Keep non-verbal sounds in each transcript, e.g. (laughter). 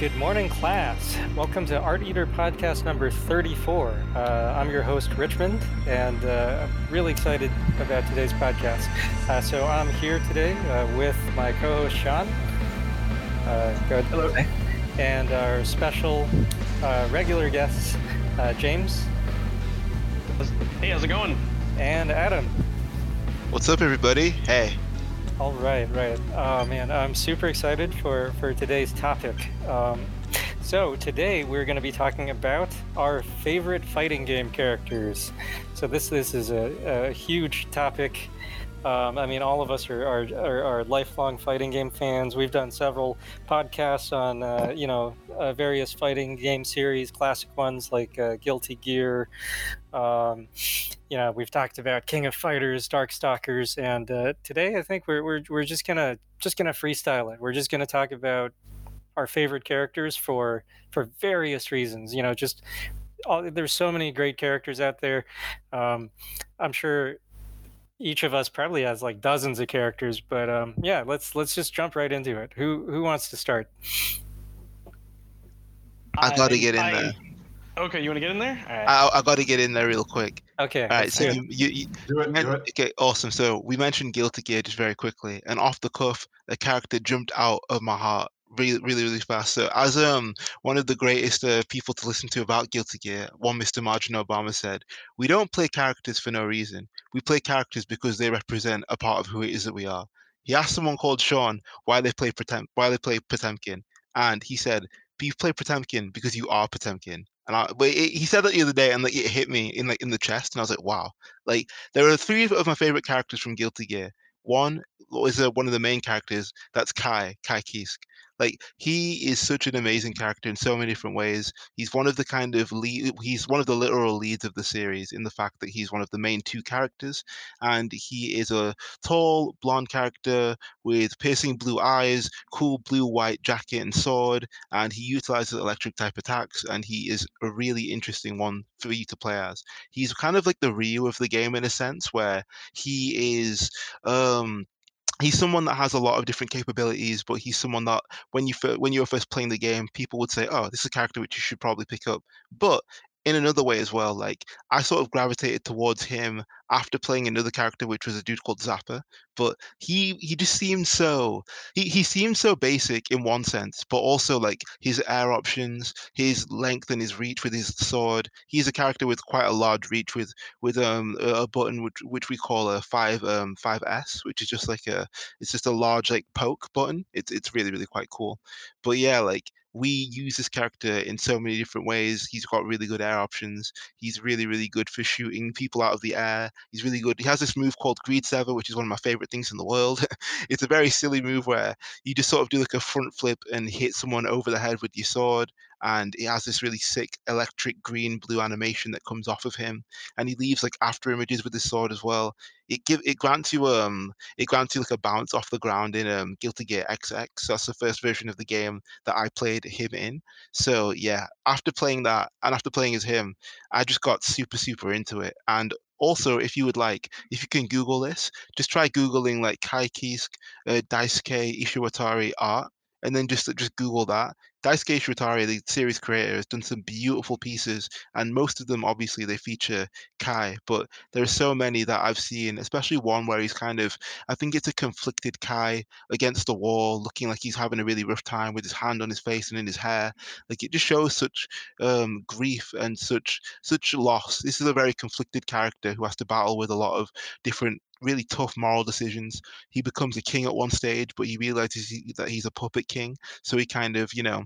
Good morning, class. Welcome to Art Eater podcast number 34. Uh, I'm your host, Richmond, and uh, I'm really excited about today's podcast. Uh, so I'm here today uh, with my co host, Sean. Uh, good. Hello. And our special uh, regular guests, James. Hey, how's it going? And Adam. What's up, everybody? Hey. All right, right. Oh man, I'm super excited for for today's topic. Um, so today we're going to be talking about our favorite fighting game characters. So this this is a, a huge topic. Um, I mean, all of us are, are, are, are, lifelong fighting game fans. We've done several podcasts on, uh, you know, uh, various fighting game series, classic ones like uh, Guilty Gear. Um, you know, we've talked about King of Fighters, Darkstalkers, and uh, today I think we're, we're, we're just gonna just gonna freestyle it. We're just gonna talk about our favorite characters for for various reasons. You know, just all, there's so many great characters out there. Um, I'm sure each of us probably has like dozens of characters, but um, yeah, let's let's just jump right into it. Who who wants to start? I got to get in I, there. Okay, you want to get in there? I, I got to get in there real quick. Okay. All right. So you, you, you do it, do it. okay, awesome. So we mentioned Guilty Gear just very quickly, and off the cuff, a character jumped out of my heart really, really, really fast. So, as um one of the greatest uh, people to listen to about Guilty Gear, one Mr. Margin Obama said, "We don't play characters for no reason. We play characters because they represent a part of who it is that we are." He asked someone called Sean why they play Potem- why they play Potemkin, and he said, "You play Potemkin because you are Potemkin." And I, but it, he said that the other day, and like it hit me in like in the chest, and I was like, "Wow!" Like there are three of my favorite characters from Guilty Gear. One is uh, one of the main characters. That's Ky, Ky Kiske. Like he is such an amazing character in so many different ways. He's one of the kind of lead. He's one of the literal leads of the series in the fact that he's one of the main two characters, and he is a tall blonde character with piercing blue eyes, cool blue white jacket and sword, and he utilizes electric type attacks. And he is a really interesting one for you to play as. He's kind of like the Ryu of the game in a sense, where he is. Um, he's someone that has a lot of different capabilities, but he's someone that when you when you're first playing the game, people would say, "Oh, this is a character which you should probably pick up." But in another way as well, like I sort of gravitated towards him after playing another character, which was a dude called Zappa. But he he just seemed so he he seemed so basic in one sense, but also like his air options, his length and his reach with his sword. He's a character with quite a large reach with with um a button which which we call a five um five S, which is just like a it's just a large like poke button. It's it's really really quite cool. But yeah, like we use this character in so many different ways. He's got really good air options. He's really, really good for shooting people out of the air. He's really good. He has this move called Greed Sever, which is one of my favorite things in the world. (laughs) it's a very silly move where you just sort of do like a front flip and hit someone over the head with your sword and he has this really sick electric green blue animation that comes off of him and he leaves like after images with his sword as well. It give it grants you um it grants you like a bounce off the ground in um guilty gear xx that's the first version of the game that i played him in. So yeah after playing that and after playing as him i just got super super into it. And also if you would like if you can google this just try googling like ky kiske uh, daisuke ishiwatari art and then just just google that Daisuke Ishiwatari, the series creator, has done some beautiful pieces, and most of them obviously they feature Ky, but there are so many that I've seen, especially one where he's kind of, I think it's a conflicted Ky against the wall, looking like he's having a really rough time with his hand on his face and in his hair. Like it just shows such um, grief and such such loss. This is a very conflicted character who has to battle with a lot of different really tough moral decisions. He becomes a king at one stage, but he realizes he, that he's a puppet king. So he kind of, you know,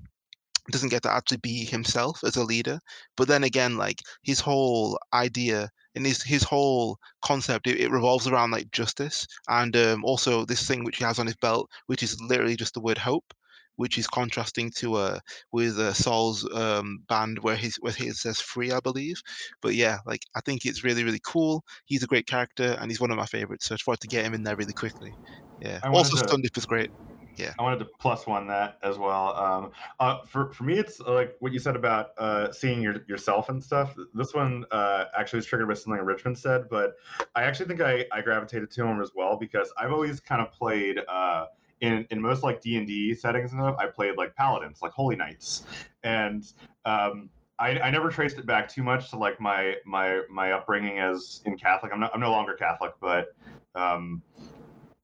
doesn't get to actually be himself as a leader. But then again, like his whole idea and his his whole concept, it, it revolves around like justice and um, also this thing which he has on his belt, which is literally just the word hope. Which is contrasting to uh with uh, Sol's um band where his where he says free, I believe. But yeah, like I think it's really really cool. He's a great character and he's one of my favorites. So I wanted to get him in there really quickly. Yeah. Also, to... Stundip is great yeah i wanted to plus one that as well um, uh, for, for me it's uh, like what you said about uh, seeing your, yourself and stuff this one uh, actually was triggered by something richmond said but i actually think i, I gravitated to him as well because i've always kind of played uh, in in most like D and D settings and stuff, I played like paladins, like holy knights, and um, I, I never traced it back too much to like my my my upbringing as in Catholic. I'm not I'm no longer Catholic, but um,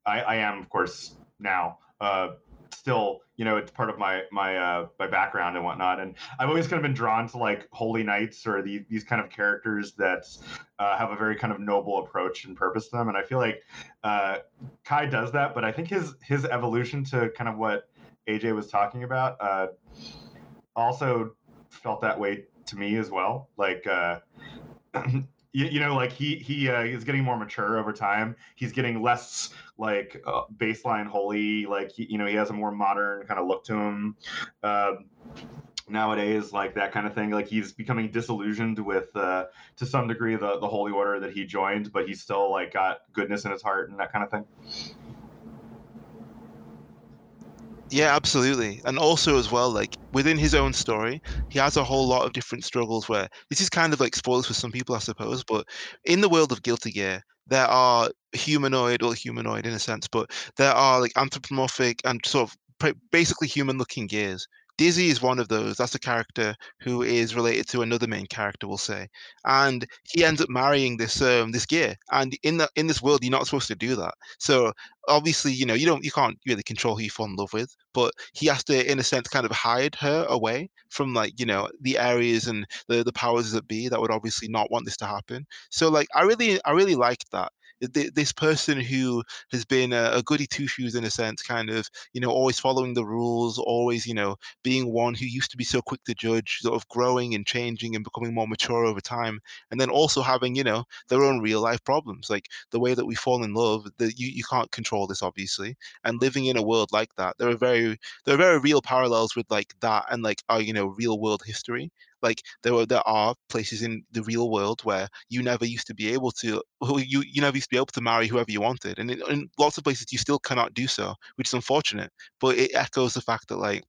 I, I am of course now. Uh, still, you know, it's part of my my uh, my background and whatnot. And I've always kind of been drawn to like holy knights or the, these kind of characters that uh, have a very kind of noble approach and purpose to them. And I feel like uh, Ky does that, but I think his his evolution to kind of what AJ was talking about uh, also felt that way to me as well. Like. Uh, (clears throat) you, you know like he he uh, is getting more mature over time. He's getting less like uh, baseline holy like he, you know he has a more modern kind of look to him. Um, nowadays like that kind of thing. Like he's becoming disillusioned with uh, to some degree the the holy order that he joined but he's still like got goodness in his heart and that kind of thing Yeah, absolutely. And also as well, like within his own story, he has a whole lot of different struggles where this is kind of like spoilers for some people, I suppose, but in the world of Guilty Gear, there are humanoid or humanoid in a sense, but there are like anthropomorphic and sort of basically human looking gears Dizzy is one of those. That's a character who is related to another main character, we'll say, and he ends up marrying this um this gear. And in the in this world, you're not supposed to do that. So obviously, you know, you don't you can't really control who you fall in love with, but he has to, in a sense, kind of hide her away from like you know the areas and the the powers that be that would obviously not want this to happen. So like, I really I really liked that this person who has been a, a goody two shoes in a sense, kind of, you know, always following the rules, always, you know, being one who used to be so quick to judge, sort of growing and changing and becoming more mature over time, and then also having, you know, their own real life problems, like the way that we fall in love. That you you can't control this, obviously, and living in a world like that, there are very there are very real parallels with like that and like our you know real world history like there are there are places in the real world where you never used to be able to you you never used to be able to marry whoever you wanted, and in, in lots of places you still cannot do so, which is unfortunate. But it echoes the fact that like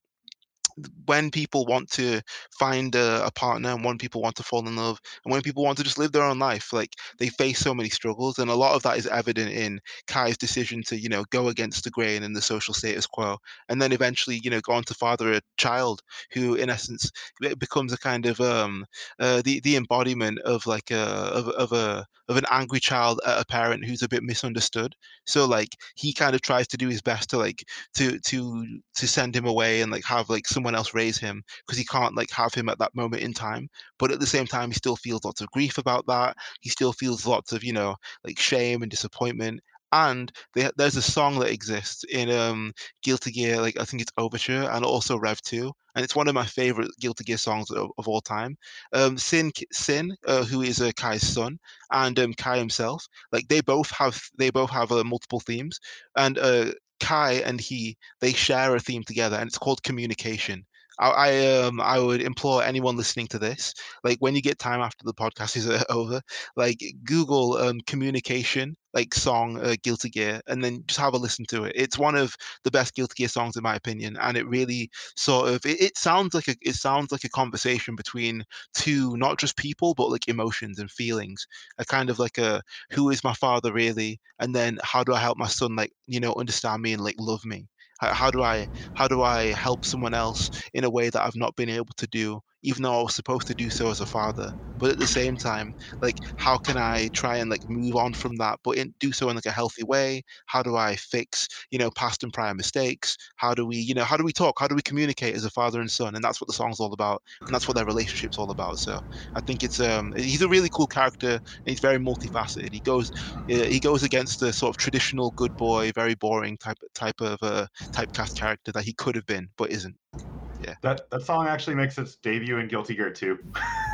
when people want to find a, a, partner and when people want to fall in love and when people want to just live their own life like they face so many struggles and a lot of that is evident in ky's decision to you know go against the grain and the social status quo and then eventually you know go on to father a child who in essence becomes a kind of um uh, the the embodiment of like a of, of a of an angry child at a parent who's a bit misunderstood. So like he kind of tries to do his best to like to to to send him away and like have like some someone else raise him because he can't like have him at that moment in time. But at the same time, he still feels lots of grief about that. He still feels lots of you know like shame and disappointment. And they, there's a song that exists in um, Guilty Gear, like I think it's Overture and also Rev 2, and it's one of my favorite Guilty Gear songs of, of all time. Um, Sin, Sin, uh, who is uh, Ky's son, and um, Ky himself, like they both have they both have uh, multiple themes, and uh, Ky and he they share a theme together, and it's called communication. I, I um I would implore anyone listening to this, like when you get time after the podcast is (laughs) over, like Google um communication like song uh, Guilty Gear and then just have a listen to it. It's one of the best Guilty Gear songs in my opinion, and it really sort of it, it sounds like a it sounds like a conversation between two not just people but like emotions and feelings. A kind of like a who is my father really, and then how do I help my son like you know understand me and like love me. How, do I how do I help someone else in a way that I've not been able to do even though I was supposed to do so as a father. But at the same time, like how can I try and like move on from that, but in, do so in like a healthy way? How do I fix, you know, past and prior mistakes? How do we, you know, how do we talk? How do we communicate as a father and son? And that's what the song's all about, and that's what their relationship's all about. So I think it's um he's a really cool character, and he's very multifaceted. He goes he goes against the sort of traditional good boy, very boring type type of uh, typecast character that he could have been, but isn't yeah. That that song actually makes its debut in Guilty Gear 2.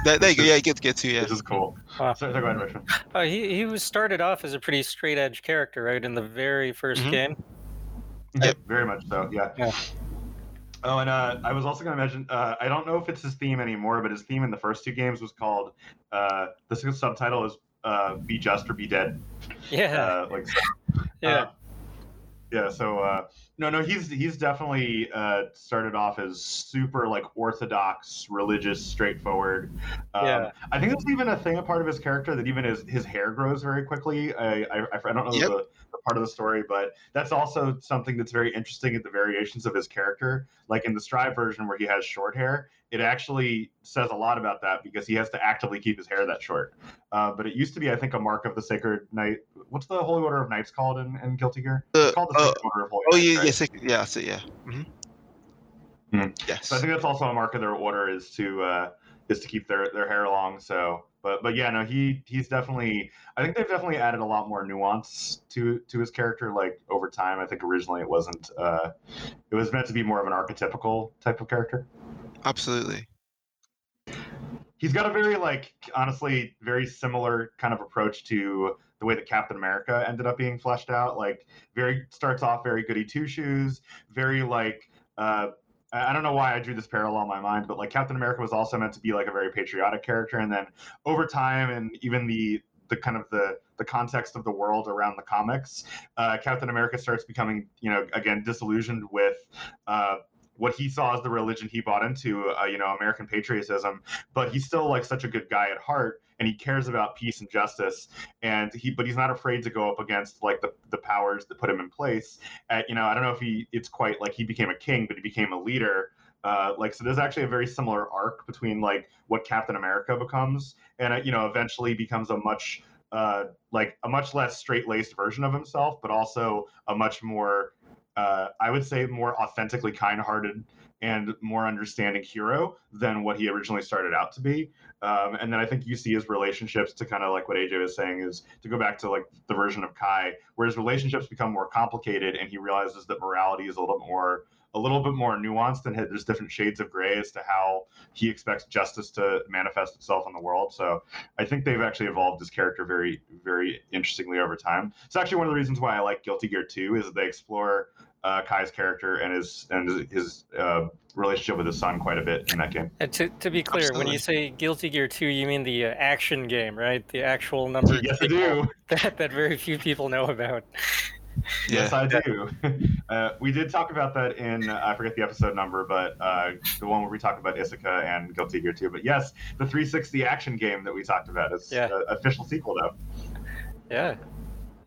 that, there you go. Yeah, Guilty Gear 2. Yeah. This is cool. Wow. So, go ahead, Richmond. Uh, he he was started off as a pretty straight edge character, right, in the very 1st mm-hmm. game. Yep. Very much so. Yeah. Yeah. Oh, and uh, I was also going to mention, uh, I don't know if it's his theme anymore, but his theme in the first two games was called, uh, the subtitle is uh, Be Just or Be Dead. Yeah. Uh, like, so, yeah. Uh, yeah, so no, no. He's he's definitely uh, started off as super like orthodox, religious, straightforward. Um, yeah. I think that's even a thing, a part of his character that even his his hair grows very quickly. I I, I don't know yep. the, the part of the story, but that's also something that's very interesting at the variations of his character. Like in the Strive version where he has short hair, it actually says a lot about that because he has to actively keep his hair that short. Uh, but it used to be, I think, a mark of the Sacred Knight. What's the Holy Order of Knights called in, in Guilty Gear? It's called the Sacred uh, Order of Holy Oh, Knights, yeah, right? yeah, sacred, yeah, that's it, yeah. Mm-hmm. Mm-hmm. Yes. So I think that's also a mark of their order is to uh, is to keep their, their hair long. So, but but yeah, no, he he's definitely. I think they've definitely added a lot more nuance to to his character. Like over time, I think originally it wasn't. Uh, it was meant to be more of an archetypical type of character. Absolutely. He's got a very like honestly very similar kind of approach to the way that Captain America ended up being fleshed out. Like very starts off very goody two shoes, very like uh, I don't know why I drew this parallel in my mind, but like Captain America was also meant to be like a very patriotic character, and then over time, and even the the kind of the the context of the world around the comics, uh, Captain America starts becoming, you know, again disillusioned with uh, what he saw as the religion he bought into, uh, you know, American patriotism. But he's still like such a good guy at heart, and he cares about peace and justice. And he, but he's not afraid to go up against like the, the powers that put him in place. At, you know, I don't know if he, it's quite like he became a king, but he became a leader. Uh, like so, there's actually a very similar arc between like what Captain America becomes, and uh, you know, eventually becomes a much uh, like a much less straight-laced version of himself, but also a much more uh, I would say, more authentically kind-hearted and more understanding hero than what he originally started out to be. Um, and then I think you see his relationships to kind of like what AJ was saying is to go back to like the version of Ky, where his relationships become more complicated and he realizes that morality is a little more a little bit more nuanced and there's different shades of gray as to how he expects justice to manifest itself in the world. So I think they've actually evolved his character very, very interestingly over time. It's actually one of the reasons why I like Guilty Gear 2 is that they explore uh, Ky's character and his and his uh, relationship with his son quite a bit in that game. And to, to be clear, Absolutely. when you say Guilty Gear 2, you mean the uh, action game, right? The actual number yes, I do. (laughs) That, that very few people know about. Yes, I do. (laughs) Uh, we did talk about that in uh, I forget the episode number, but uh, the one where we talked about Isika and Guilty Gear 2. But yes, the 360 action game that we talked about is yeah. official sequel though. Yeah,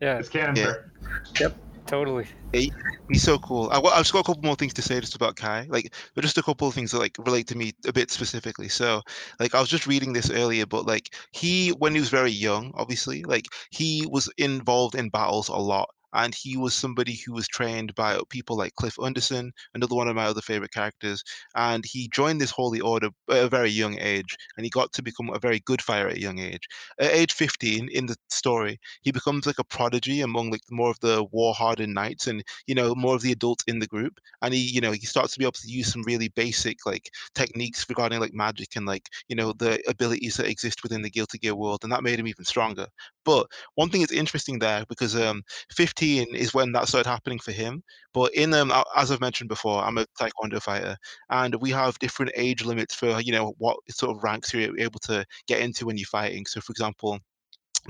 yeah, it's canon, yeah. sir. Yep. Totally. He, he's so cool. I, have just got a couple more things to say just about Ky, like, but just a couple of things that like relate to me a bit specifically. So, like, I was just reading this earlier, but like, he when he was very young, obviously, like, he was involved in battles a lot, and he was somebody who was trained by people like Cliff Undersn, another one of my other favorite characters. And he joined this holy order at a very young age, and he got to become a very good fighter at a young age. At age 15, in the story, he becomes like a prodigy among like more of the war-hardened knights, and you know more of the adults in the group. And he, you know, he starts to be able to use some really basic like techniques regarding like magic and like you know the abilities that exist within the Guilty Gear world, and that made him even stronger. But one thing that's interesting there because um, 15 is when that started happening for him. But in um, as I've mentioned before, I'm a taekwondo fighter, and we have different age limits for you know what sort of ranks you're able to get into when you're fighting. So, for example,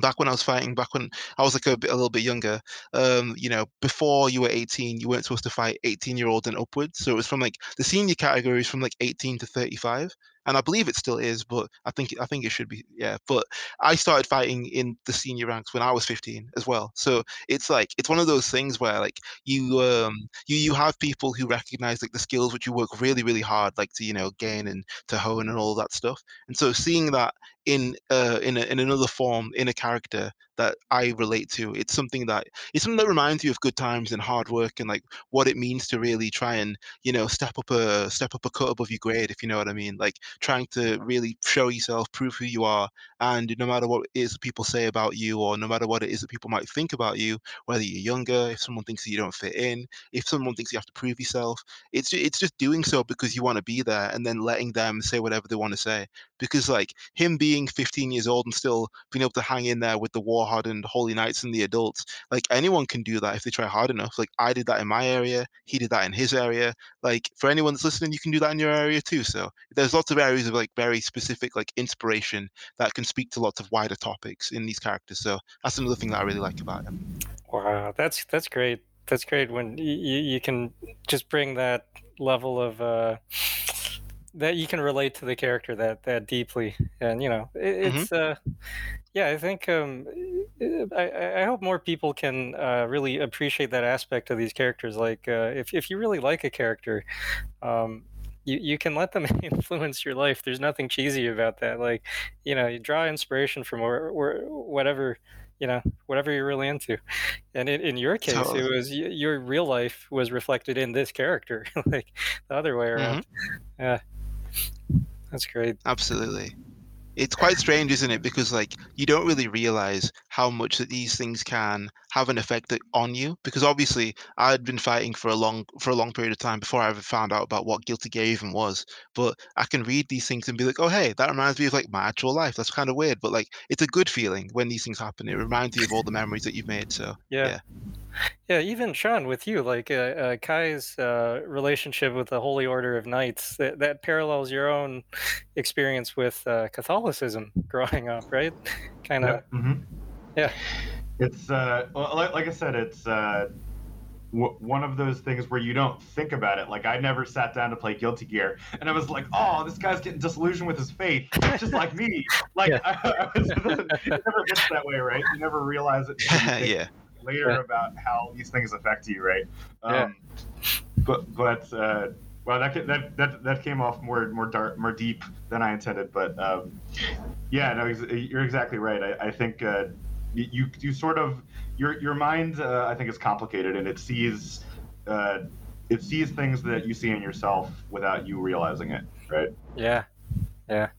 back when I was fighting, back when I was like a, bit, a little bit younger, um, you know, before you were 18, you weren't supposed to fight 18 year olds and upwards. So it was from like the senior categories from like 18 to 35 and I believe it still is, but I think I think it should be yeah. But I started fighting in the senior ranks when I was 15 as well. So it's like it's one of those things where like you um you you have people who recognize like the skills which you work really really hard like to you know gain and to hone and all that stuff. And so seeing that in uh in a, in another form in a character that I relate to. It's something that it's something that reminds you of good times and hard work and like what it means to really try and you know step up a step up a cut above your grade, if you know what I mean. Like trying to really show yourself, prove who you are, and no matter what it is that people say about you, or no matter what it is that people might think about you, whether you're younger, if someone thinks that you don't fit in, if someone thinks you have to prove yourself, it's it's just doing so because you want to be there, and then letting them say whatever they want to say. Because like him being 15 years old and still being able to hang in there with the war hardened holy knights and the adults like anyone can do that if they try hard enough. Like i did that in my area he did that in his area. Like for anyone that's listening you can do that in your area too. So there's lots of areas of like very specific like inspiration that can speak to lots of wider topics in these characters. So that's another thing that i really like about him. Wow that's that's great. That's great when you you can just bring that level of uh, that you can relate to the character that that deeply, and you know it, Mhm. it's uh, yeah. I think um, I I hope more people can uh, really appreciate that aspect of these characters. Like uh, if if you really like a character, um, you you can let them (laughs) influence your life. There's nothing cheesy about that. Like you know, you draw inspiration from where, where whatever you know whatever you're really into and in, in your case it was your real life was reflected in this character (laughs) like the other way around yeah that's great Absolutely. It's quite strange, isn't it? Because like you don't really realize how much that these things can have an effect on you. Because obviously, I'd been fighting for a long for a long period of time before I ever found out about what Guilty Gear even was. But I can read these things and be like, oh hey, that reminds me of like my actual life. That's kind of weird, but like it's a good feeling when these things happen. It reminds you of all the memories that you've made. So yeah Yeah. yeah even sean with you like uh, uh, ky's uh, relationship with the holy order of knights that, that parallels your own experience with uh, catholicism (laughs) growing up right kind of Yep. hmm yeah It's uh, well, like, like I said, it's uh, w- one of those things where you don't think about it. Like I never sat down to play Guilty Gear, and I was like, "Oh, this guy's getting disillusioned with his faith, just like me." Like Yeah. I, (laughs) I was, it never gets that way, right? You never realize it until you (laughs) think yeah. later Yeah. about how these things affect you, right? Yeah. Um, But but uh, well, that, that that that came off more more dark, more deep than I intended. But um, yeah, no, you're exactly right. I, I think uh, y- you you sort of your your mind uh, I think is complicated and it sees uh, it sees things that you see in yourself without you realizing it, right? Yeah, yeah.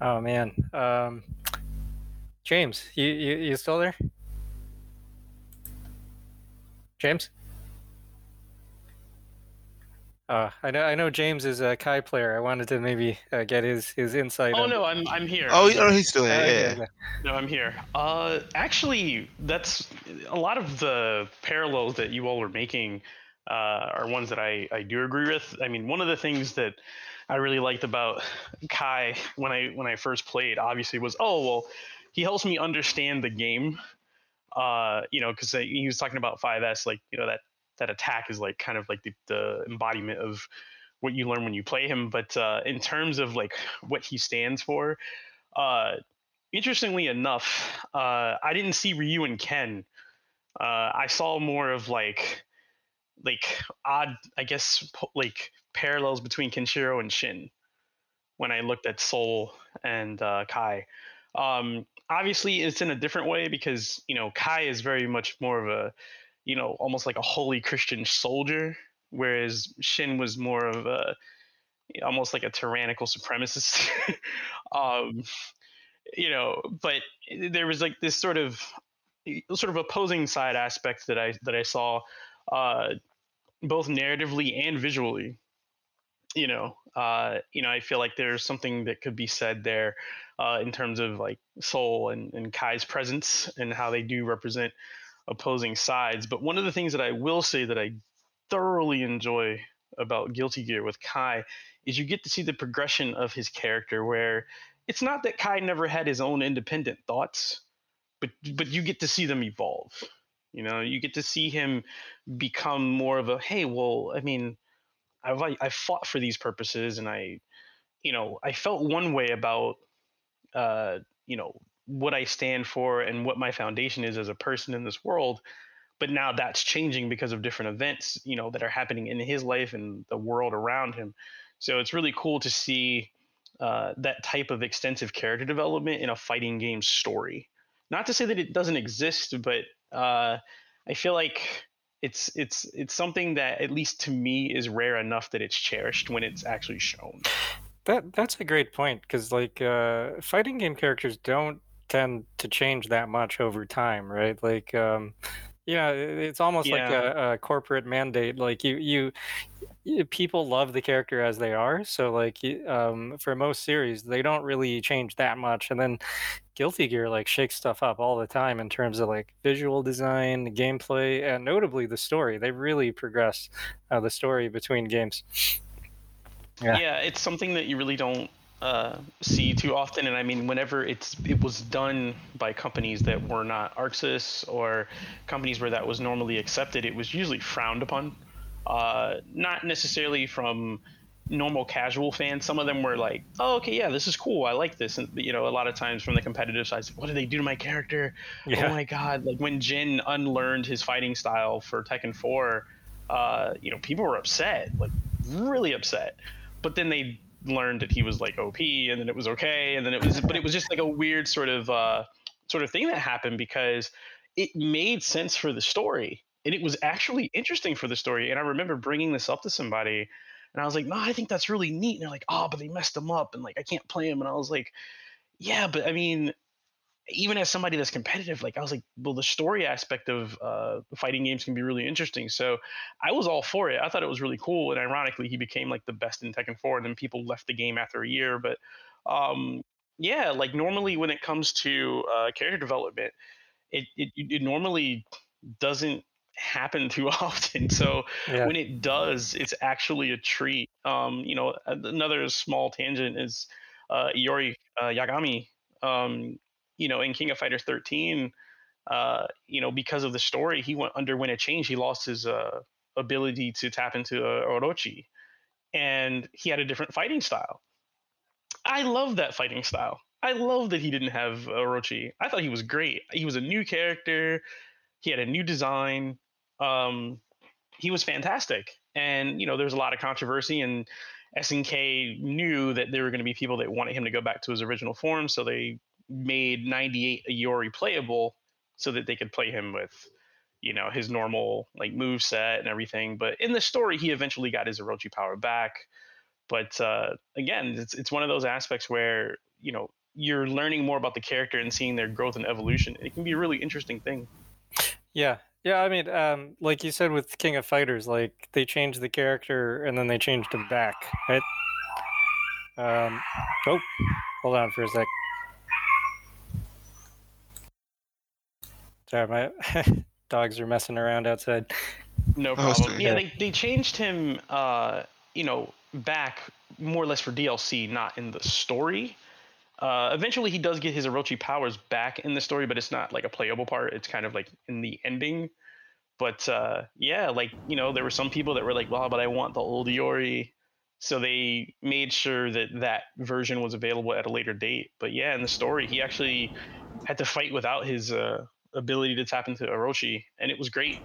Oh man, um, James, you, you you still there? James? Uh, I know I know James is a Ky player. I wanted to maybe uh, get his his insight. Oh on- no, I'm I'm here. Oh, I'm oh, he's still Uh, here. okay, Yeah. okay. No, I'm here. Uh, actually, that's a lot of the parallels that you all were making uh, are ones that I, I do agree with. I mean, one of the things that I really liked about Ky when I when I first played, obviously, was oh well, he helps me understand the game. Uh, you know, because he was talking about 5S, like you know that that attack is like kind of like the, the embodiment of what you learn when you play him. But uh, in terms of like what he stands for, uh, interestingly enough, uh, I didn't see Ryu and Ken. Uh, I saw more of like, like odd, I guess, po- like parallels between Kenshiro and Shin when I looked at Sol and uh, Ky. Um, obviously, it's in a different way because you know Ky is very much more of a, you know, almost like a holy Christian soldier, whereas Shin was more of a, almost like a tyrannical supremacist. (laughs) um, you know, but there was like this sort of sort of opposing side aspect that I that I saw, uh, both narratively and visually. You know, uh, you know, I feel like there's something that could be said there uh, in terms of like Sol and, and Ky's presence and how they do represent opposing sides. But one of the things that I will say that I thoroughly enjoy about Guilty Gear with Ky is you get to see the progression of his character where it's not that Ky never had his own independent thoughts, but but you get to see them evolve. You know, you get to see him become more of a hey, well, I mean, I've I fought for these purposes, and I, you know, I felt one way about, uh, you know, what I stand for and what my foundation is as a person in this world. But now that's changing because of different events, you know, that are happening in his life and the world around him. So it's really cool to see uh, that type of extensive character development in a fighting game story. Not to say that it doesn't exist, but uh, I feel like it's it's it's something that at least to me is rare enough that it's cherished when it's actually shown. That that's a great point because like uh, fighting game characters don't tend to change that much over time, right? Like um, yeah, it- it's almost like a, a corporate mandate. Like you you y- people love the character as they are, so like um, for most series they don't really change that much, and then Guilty Gear like shakes stuff up all the time in terms of like visual design, gameplay, and notably the story. They really progress uh, the story between games. Yeah. Yeah. it's something that you really don't uh, see too often. And I mean, whenever it's it was done by companies that were not ArcSys or companies where that was normally accepted, it was usually frowned upon. Uh, not necessarily from normal casual fans. Some of them were like, "Oh, okay, yeah, this is cool. I like this." And you know, a lot of times from the competitive side, what did they do to my character? (laughs) Yeah. Oh my god! Like when Jin unlearned his fighting style for Tekken 4, uh, you know, people were upset, like really upset. But then they learned that he was like OP, and then it was okay, and then it was, but it was just like a weird sort of uh, sort of thing that happened because it made sense for the story, and it was actually interesting for the story. And I remember bringing this up to somebody and I was like, no, I think that's really neat. And they're like, oh, but they messed him up and like I can't play him. And I was like, yeah, but I mean, even as somebody that's competitive, like I was like, well, the story aspect of uh, fighting games can be really interesting. So I was all for it. I thought it was really cool. And ironically, he became like the best in Tekken 4. And then people left the game after a year. But um, yeah, like normally when it comes to uh, character development, it, it, it normally doesn't happen too (laughs) often. So yeah. when it does, it's actually a treat. Um, you know, another small tangent is uh, Iori uh, Yagami. Um, you know, in King of Fighters 13, uh, you know, because of the story, he went underwent a change. He lost his uh, ability to tap into uh, Orochi, and he had a different fighting style. I love that fighting style. I love that he didn't have Orochi. I thought he was great. He was a new character. He had a new design um, he was fantastic. And you know, there's a lot of controversy, and SNK knew that there were going to be people that wanted him to go back to his original form, so they made 98 Iori playable so that they could play him with you know his normal like move set and everything but in the story he eventually got his orochi power back but uh, again it's, it's one of those aspects where you know you're learning more about the character and seeing their growth and evolution it can be a really interesting thing yeah yeah, I mean, um, like you said with King of Fighters, like they changed the character and then they changed him back, right? Um, oh, hold on for a sec. Sorry, my (laughs) dogs are messing around outside. No oh, problem. yeah, they, they changed him, uh, you know, back more or less for DLC, not in the story. Uh, eventually, he does get his Orochi powers back in the story, but it's not like a playable part. It's kind of like in the ending. But uh, yeah, like you know, there were some people that were like, "Well, but I want the old Iori," so they made sure that that version was available at a later date. But yeah, in the story, he actually had to fight without his uh, ability to tap into Orochi, and it was great.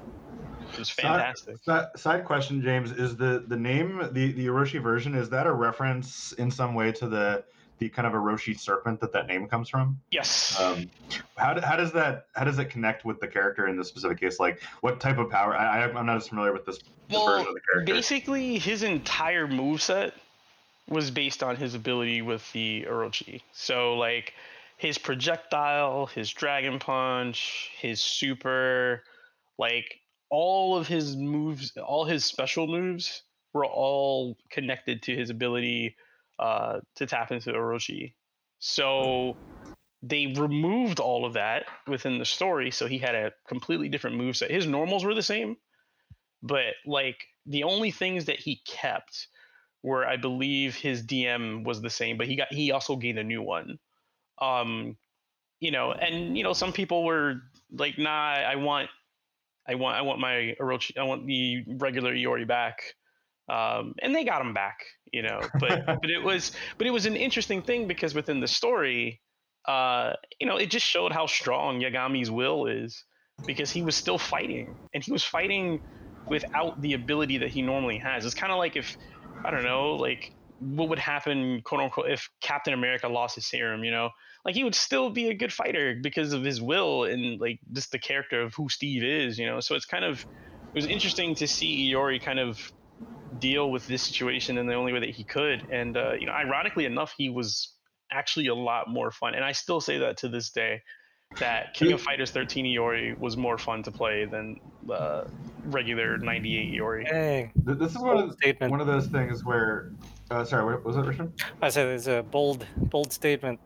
It was fantastic. Side, side, question, James, is the the name the the Orochi version is that a reference in some way to the the kind of Orochi serpent that that name comes from? Yes. Um, how, how does that how does it connect with the character in this specific case? Like, what type of power? I, I'm not as familiar with this, this well, version of the character. Basically, his entire move set was based on his ability with the Orochi. So like his projectile, his dragon punch, his super, like all of his moves, all his special moves were all connected to his ability uh, to tap into Orochi. So they removed all of that within the story, so he had a completely different move set. His normals were the same, but like the only things that he kept were, I believe, his DM was the same, but he got he also gained a new one. Um, you know, and you know, some people were like, "Nah, I want, I want, I want my Orochi, I want the regular Iori back." Um, and they got him back you know but (laughs) but it was but it was an interesting thing because within the story uh you know it just showed how strong yagami's will is because he was still fighting and he was fighting without the ability that he normally has it's kind of like if i don't know like what would happen quote unquote if captain america lost his serum you know like he would still be a good fighter because of his will and like just the character of who steve is you know so it's kind of it was interesting to see iori kind of deal with this situation in the only way that he could. And uh, you know, ironically enough, he was actually a lot more fun. And I still say that to this day that King of Fighters 13 Iori was more fun to play than uh, regular 98 Iori. Dang. This is one of, the, one of those things where. Uh, sorry, what was that, Richard? I said it's a bold, bold statement.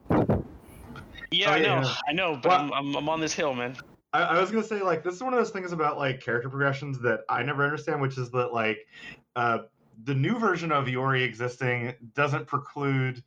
Yeah, oh, I know, yeah. I know, but well, I'm, I'm, I'm on this hill, man. I, I, was gonna say like this is one of those things about like character progressions that I never understand, which is that like uh, the new version of Iori existing doesn't preclude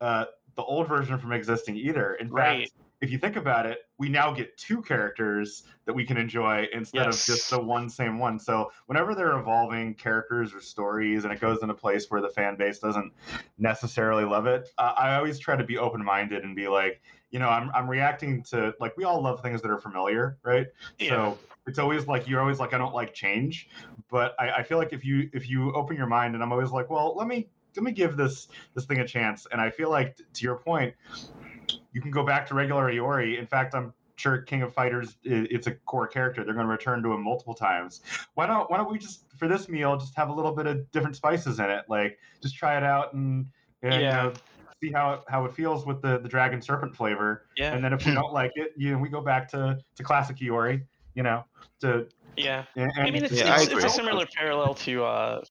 uh, the old version from existing either. In Right. If you think about it, we now get two characters that we can enjoy instead Yes. of just the one same one. So whenever they're evolving characters or stories, and it goes in a place where the fan base doesn't necessarily love it, uh, I always try to be open minded and be like, you know, I'm I'm reacting to like we all love things that are familiar, right? Yeah. So it's always like you're always like I don't like change, but I, I feel like if you if you open your mind, and I'm always like, well, let me let me give this this thing a chance. And I feel like to your point, you can go back to regular Iori. In fact, I'm sure King of Fighters it's a core character. They're going to return to him multiple times. Why don't why don't we just for this meal just have a little bit of different spices in it? Like just try it out and, and Yeah. you know, see how it, how it feels with the the dragon serpent flavor. yeah. And then if we don't (laughs) like it, you know, we go back to to classic Iori. You know, to yeah. and, I mean, it's, Yeah, it's, it's a similar parallel to. Uh,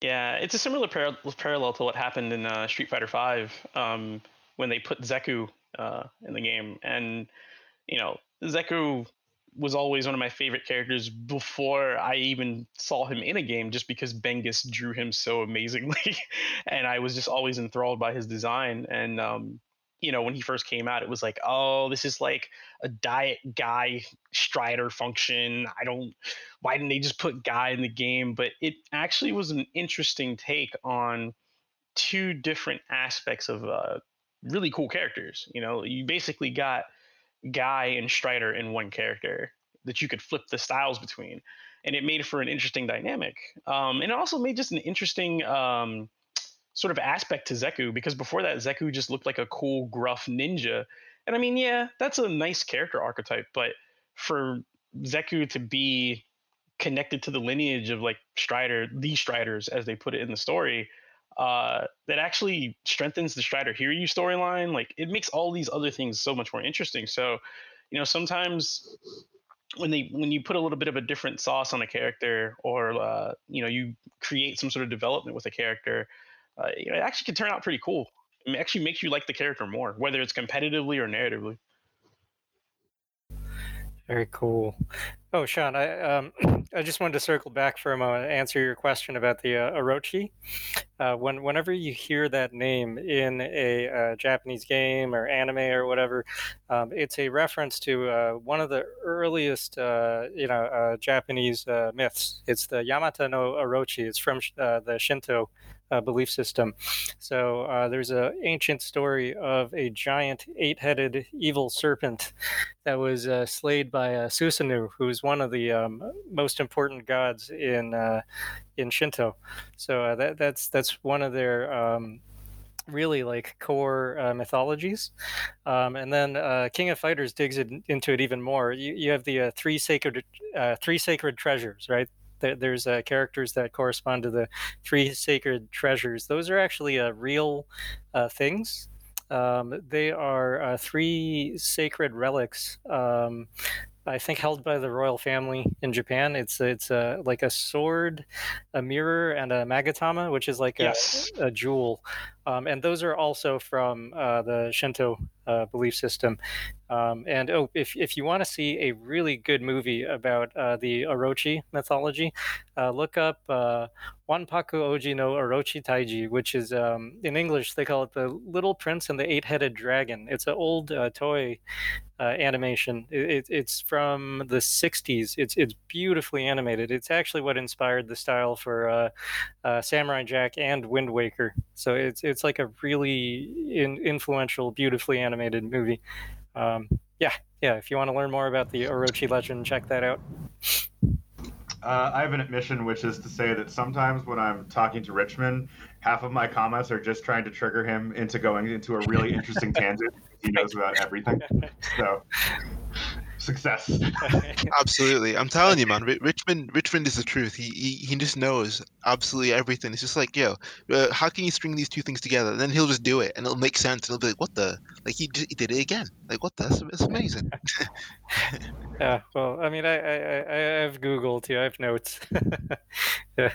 yeah, it's a similar par- parallel to what happened in uh, Street Fighter Five um, when they put Zeku uh, in the game, and you know Zeku was always one of my favorite characters before I even saw him in a game, just because Bengus drew him so amazingly, (laughs) and I was just always enthralled by his design. And um, you know, when he first came out, it was like, oh, this is like a diet guy Strider function. I don't. Why didn't they just put guy in the game? But it actually was an interesting take on two different aspects of uh, really cool characters. You know, you basically got guy and Strider in one character that you could flip the styles between, and it made for an interesting dynamic. Um, and it also made just an interesting. Um, sort of aspect to Zeku because before that Zeku just looked like a cool gruff ninja. And I mean, yeah, that's a nice character archetype, but for Zeku to be connected to the lineage of like Strider, the Striders as they put it in the story, uh, that actually strengthens the Strider Hiryu storyline. Like it makes all these other things so much more interesting. So, you know, sometimes when they when you put a little bit of a different sauce on a character or uh, you know you create some sort of development with a character uh, you know, it actually can turn out pretty cool. It actually makes you like the character more, whether it's competitively or narratively. Very cool. Oh, Sean, I um, (clears throat) I just wanted to circle back for a moment and answer your question about the uh, Orochi. Uh, when whenever you hear that name in a uh, Japanese game or anime or whatever, um, it's a reference to uh, one of the earliest uh, you know uh, Japanese myths. It's the Yamata no Orochi. It's from the Shinto uh, belief system. So uh, there's an ancient story of a giant eight-headed evil serpent that was uh, slayed by uh, Susanoo, who's one of the um, most important gods in uh, in Shinto. So uh, that that's that's one of their um, really like core uh, mythologies. Um, and then uh, King of Fighters digs it, into it even more. You, you have the uh, three sacred uh, three sacred treasures, right? There- There's uh, characters that correspond to the three sacred treasures. Those are actually uh, real uh, things. Um, they are uh, three sacred relics. Um, I think held by the royal family in Japan. It's it's uh, like a sword, a mirror, and a magatama, which is like a, a jewel. Um, and those are also from uh, the Shinto uh, belief system. Um, and oh, if, if you want to see a really good movie about uh, the Orochi mythology, uh, look up uh, Wanpaku Oji no Orochi Taiji, which is um, in English they call it the Little Prince and the Eight Headed Dragon. It's an old uh, toy animation. It, it, it's from the 60s. It's it's beautifully animated. It's actually what inspired the style for Samurai Jack and Wind Waker. So it's it's like a really in, influential, beautifully animated movie. Um, yeah, yeah. If you want to learn more about the Orochi legend, check that out. Uh, I have an admission, which is to say that sometimes when I'm talking to Richmond, half of my comments are just trying to trigger him into going into a really interesting (laughs) tangent. He knows about everything. So, success. (laughs) Absolutely, I'm telling you, man. (laughs) Ri- Richmond, Richmond is the truth. He, he he just knows absolutely everything. It's just like, yo, uh, how can you string these two things together? And then he'll just do it, and it'll make sense. And he'll be like, what the? Like he, he did it again. Like what the? That's, that's amazing. (laughs) Yeah, well, I mean, I I, I I have Google too. I have notes. yeah,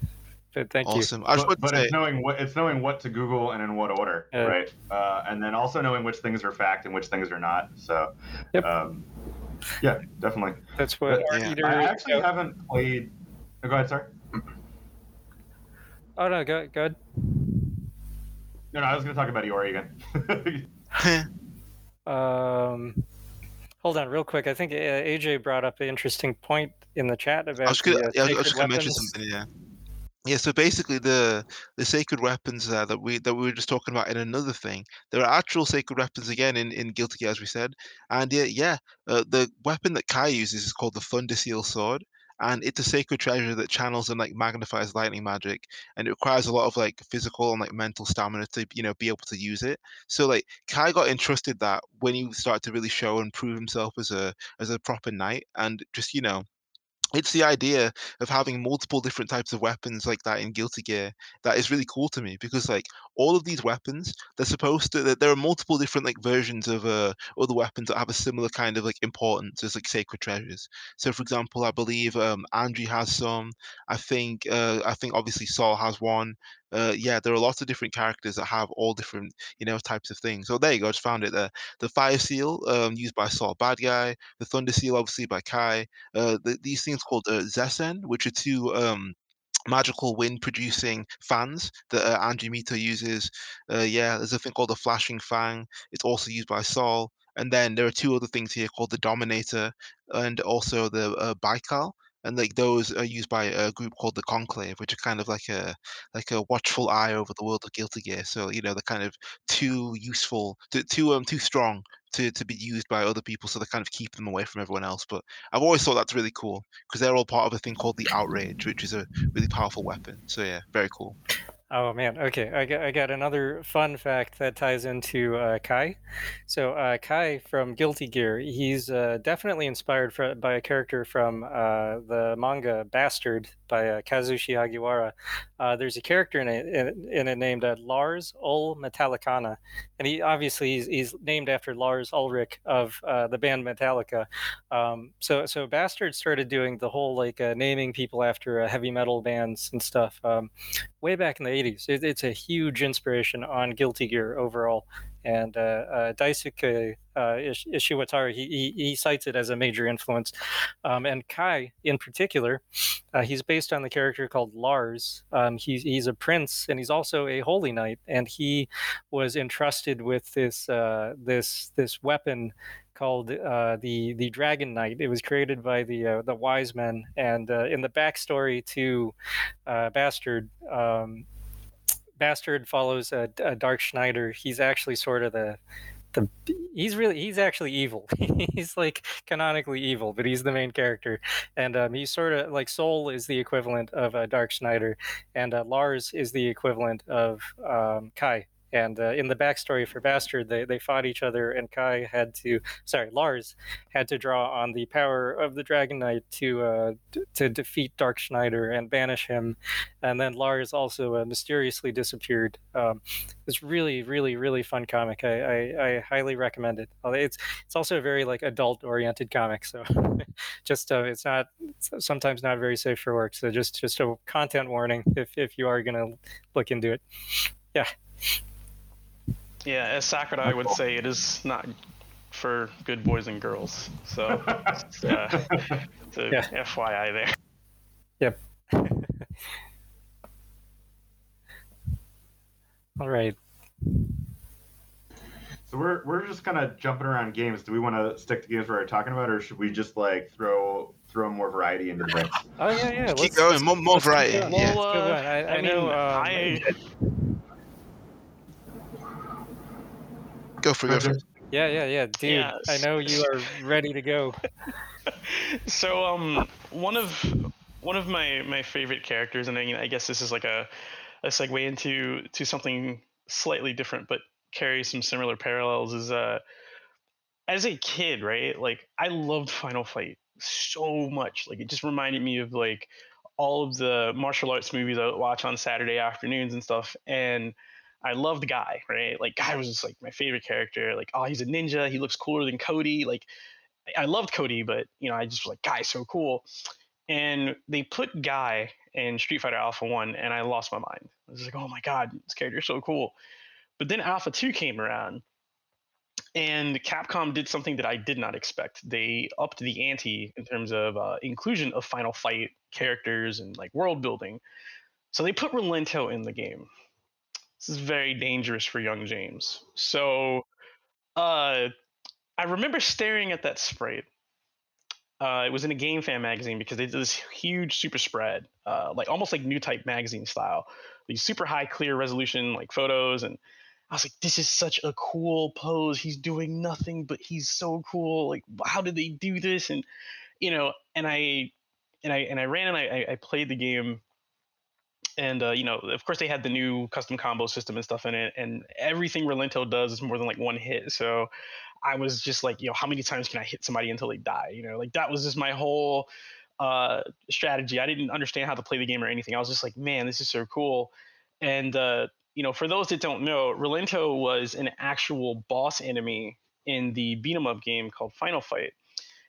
but thank awesome. I just but but say, it's knowing what it's knowing what to Google and in what order, Yeah. right? Uh, and then also knowing which things are fact and which things are not. So, Yep. um, yeah, definitely. That's what But- Yeah. either. I actually haven't played. Oh, go ahead, sorry. oh no, go go ahead. No, no, I was going to talk about Iori again. (laughs) um, hold on, real quick. I think uh, AJ brought up an interesting point in the chat about. I was going uh, to mention something. Yeah. Yeah, so basically the the sacred weapons uh, that we that we were just talking about in another thing, there are actual sacred weapons again in, in Guilty Gear, as we said, and yeah, yeah, uh, the weapon that Ky uses is called the Thunder Seal Sword, and it's a sacred treasure that channels and like magnifies lightning magic, and it requires a lot of like physical and like mental stamina to you know be able to use it. So like Ky got entrusted that when he started to really show and prove himself as a as a proper knight, and just you know it's the idea of having multiple different types of weapons like that in Guilty Gear that is really cool to me because like all of these weapons they're supposed to there are multiple different like versions of uh other weapons that have a similar kind of like importance as like sacred treasures. So for example, I believe um Anji has some. I think uh I think obviously Sol has one uh, yeah, there are lots of different characters that have all different, you know, types of things. So there you go, I just found it there. The Fire Seal, um, used by Sol Bad Guy. The Thunder Seal, obviously by Ky. Uh, the, these things called uh, Zessen, which are two um, magical wind producing fans that uh, Anji Mito uses. Uh, yeah, there's a thing called the Flashing Fang. It's also used by Sol. And then there are two other things here called the Dominator and also the uh, Baikal and like those are used by a group called the Conclave, which are kind of like a like a watchful eye over the world of Guilty Gear. So you know they're kind of too useful, too, too um too strong to, to be used by other people, so they kind of keep them away from everyone else. But I've always thought that's really cool because they're all part of a thing called the Outrage, which is a really powerful weapon. So yeah, very cool. Oh man, okay. I got, I got another fun fact that ties into uh, Ky. So uh, Ky from Guilty Gear, he's uh, definitely inspired for, by a character from uh, the manga Bastard by uh, Kazushi Hagiwara. Uh, there's a character in it, in, in it named Lars Ul Metallicana, and he obviously he's, he's named after Lars Ulrich of the band Metallica. Um, so so Bastard started doing the whole like naming people after heavy metal bands and stuff um, way back in the 80s. It, it's a huge inspiration on Guilty Gear overall. And uh, uh, Daisuke uh, Ishiwatari, he, he, he, cites it as a major influence. Um, and Ky, in particular, uh, he's based on the character called Lars. Um, he's, he's a prince and he's also a holy knight. And he was entrusted with this, uh, this, this weapon called uh, the the Dragon Knight. It was created by the uh, the wise men, and uh, in the backstory to uh, Bastard. Um, Bastard follows a, Dark Schneider. He's actually sort of the the he's really he's actually evil. (laughs) he's like canonically evil, but he's the main character, and um, he's sort of like Sol is the equivalent of uh, Dark Schneider, and uh, Lars is the equivalent of um, Ky. And uh, in the backstory for Bastard, they, they fought each other, and Ky had to, sorry, Lars had to draw on the power of the Dragon Knight to uh, d- to defeat Dark Schneider and banish him. And then Lars also uh, mysteriously disappeared. Um, it's really, really, really fun comic. I, I, I, highly recommend it. It's it's also a very like adult oriented comic, so (laughs) just uh, it's not it's sometimes not very safe for work. So just just a content warning if if you are gonna look into it. Yeah. Yeah, as Sakurai would say, it is not for good boys and girls. So, uh, (laughs) yeah. FYI there. Yep. (laughs) All right. So we're we're just kind of jumping around games. Do we want to stick to games we're talking about, or should we just like throw throw more variety into the mix? Oh yeah, yeah. Keep going. More, more variety. Yeah. Well, uh, I, I, I, know. um, I Go for it. Go for it. Yeah, yeah, yeah, dude. Yeah. I know you are ready to go. (laughs) so, um, one of one of my my favorite characters, and I, I guess this is like a a segue into to something slightly different, but carries some similar parallels. Is uh, as a kid, right? Like I loved Final Fight so much. Like it just reminded me of like all of the martial arts movies I would watch on Saturday afternoons and stuff, and I loved Guy, right? Like Guy was just like my favorite character. Like, oh, he's a ninja. He looks cooler than Cody. Like, I loved Cody, but you know, I just was like, Guy's so cool. And they put Guy in Street Fighter Alpha One, and I lost my mind. I was like, oh my god, this character's so cool. But then Alpha Two came around, and Capcom did something that I did not expect. They upped the ante in terms of uh, inclusion of Final Fight characters and like world building. So they put Rolento in the game, this is very dangerous for young James. So, uh, I remember staring at that sprite. Uh, it was in a Game Fan magazine because they did this huge super spread, uh, like almost like new type magazine style, these super high clear resolution like photos, and I was like, this is such a cool pose. He's doing nothing, but he's so cool. Like, how did they do this? And you know, and I and I and I ran and I, I played the game and uh, you know, of course, they had the new custom combo system and stuff in it, and everything Rolento does is more than like one hit. So I was just like, you know, how many times can I hit somebody until they die? You know, like that was just my whole uh, strategy. I didn't understand how to play the game or anything. I was just like, man, this is so cool. And uh, you know, for those that don't know, Rolento was an actual boss enemy in the beat 'em up game called Final Fight,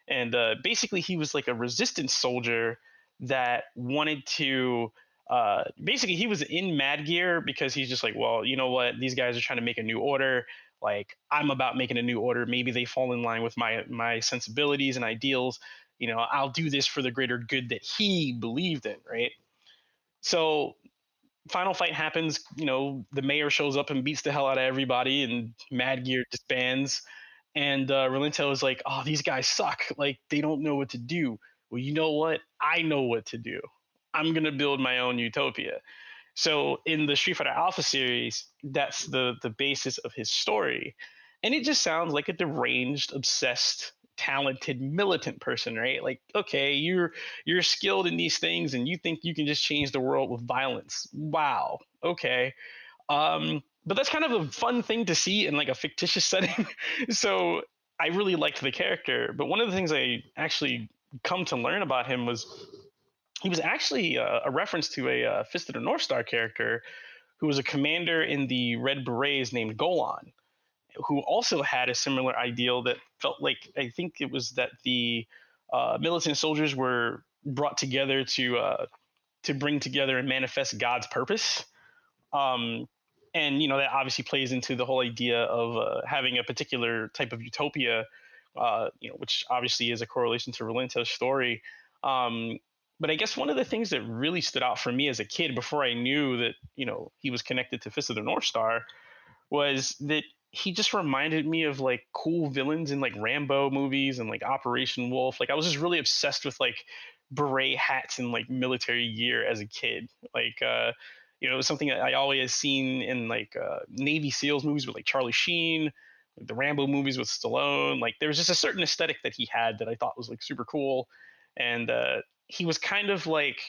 and uh, basically he was like a resistance soldier that wanted to uh, basically he was in mad gear because he's just like well you know what? These guys are trying to make a new order. Like i'm about making a new order. Maybe they fall in line with my my sensibilities and ideals. You know i'll do this for the greater good that he believed in right? So final fight happens you know the mayor shows up and beats the hell out of everybody and mad gear disbands. And uh, Rolento is like oh these guys suck. Like they don't know what to do. Well you know what? I know what to do I'm going to build my own utopia. So in the Street Fighter Alpha series, that's the the basis of his story, and it just sounds like a deranged, obsessed, talented, militant person, right? Like, okay, you're you're skilled in these things, and you think you can just change the world with violence. Wow, okay. Um, but that's kind of a fun thing to see in like a fictitious (laughs) setting. so I really liked the character. But one of the things I actually come to learn about him was he was actually uh, a reference to a uh, Fist of the North Star character who was a commander in the Red Berets named Golan, who also had a similar ideal that felt like I think it was that the uh, militant soldiers were brought together to uh, to bring together and manifest God's purpose. Um, and you know that obviously plays into the whole idea of uh, having a particular type of utopia, uh, you know, which obviously is a correlation to Rolento's story. Um, but I guess one of the things that really stood out for me as a kid before I knew that, you know, he was connected to Fist of the North Star was that he just reminded me of like cool villains in like Rambo movies and like Operation Wolf. Like I was just really obsessed with like beret hats and like military gear as a kid. Like uh you know, it was something that I always seen in like uh, Navy SEALs movies with like Charlie Sheen, like the Rambo movies with Stallone. Like there was just a certain aesthetic that he had that I thought was like super cool. And uh, he was kind of like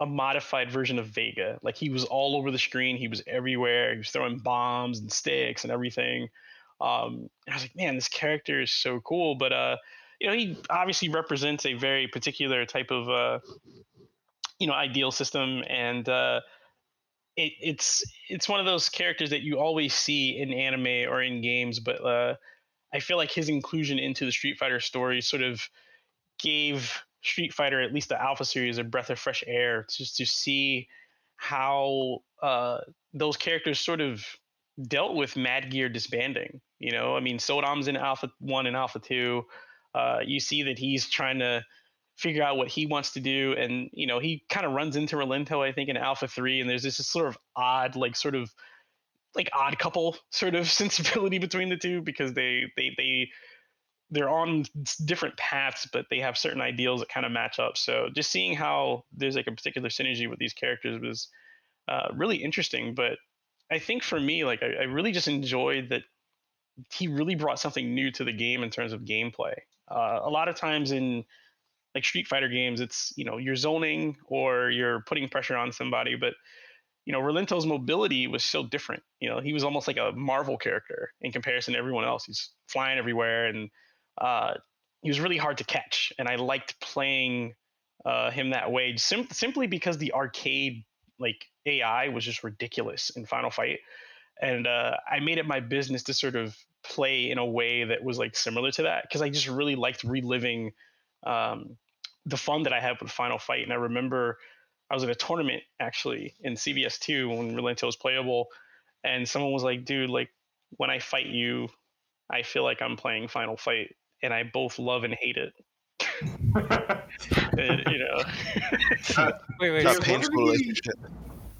a modified version of Vega. Like he was all over the screen. He was everywhere. He was throwing bombs and sticks and everything. Um, I was like, man, this character is so cool. But uh, you know, he obviously represents a very particular type of uh, you know, ideal system, and uh, it, it's it's one of those characters that you always see in anime or in games. But uh, I feel like his inclusion into the Street Fighter story sort of gave Street Fighter, at least the Alpha series, a breath of fresh air just to see how uh, those characters sort of dealt with Mad Gear disbanding. You know, I mean, Sodom's in Alpha One and Alpha Two. Uh, you see that he's trying to figure out what he wants to do, and you know, he kind of runs into Relento, I think, in Alpha Three, and there's this sort of odd, like, sort of like odd couple sort of (laughs) sensibility between the two because they they they they're on different paths, but they have certain ideals that kind of match up. So just seeing how there's like a particular synergy with these characters was uh, really interesting. But I think for me, like I, I, really just enjoyed that he really brought something new to the game in terms of gameplay. Uh, a lot of times in like Street Fighter games, it's you know you're zoning or you're putting pressure on somebody, but you know Rolento's mobility was so different. You know he was almost like a Marvel character in comparison to everyone else. He's flying everywhere and uh, he was really hard to catch, and I liked playing uh, him that way sim- simply because the arcade like AI was just ridiculous in Final Fight, and uh, I made it my business to sort of play in a way that was like similar to that because I just really liked reliving um, the fun that I had with Final Fight, and I remember. I was at a tournament actually in CVS2 when Rolento was playable, and someone was like, "Dude, like when I fight you, I feel like I'm playing Final Fight and I both love and hate it. and, you know, (laughs) wait, wait, painful relationship.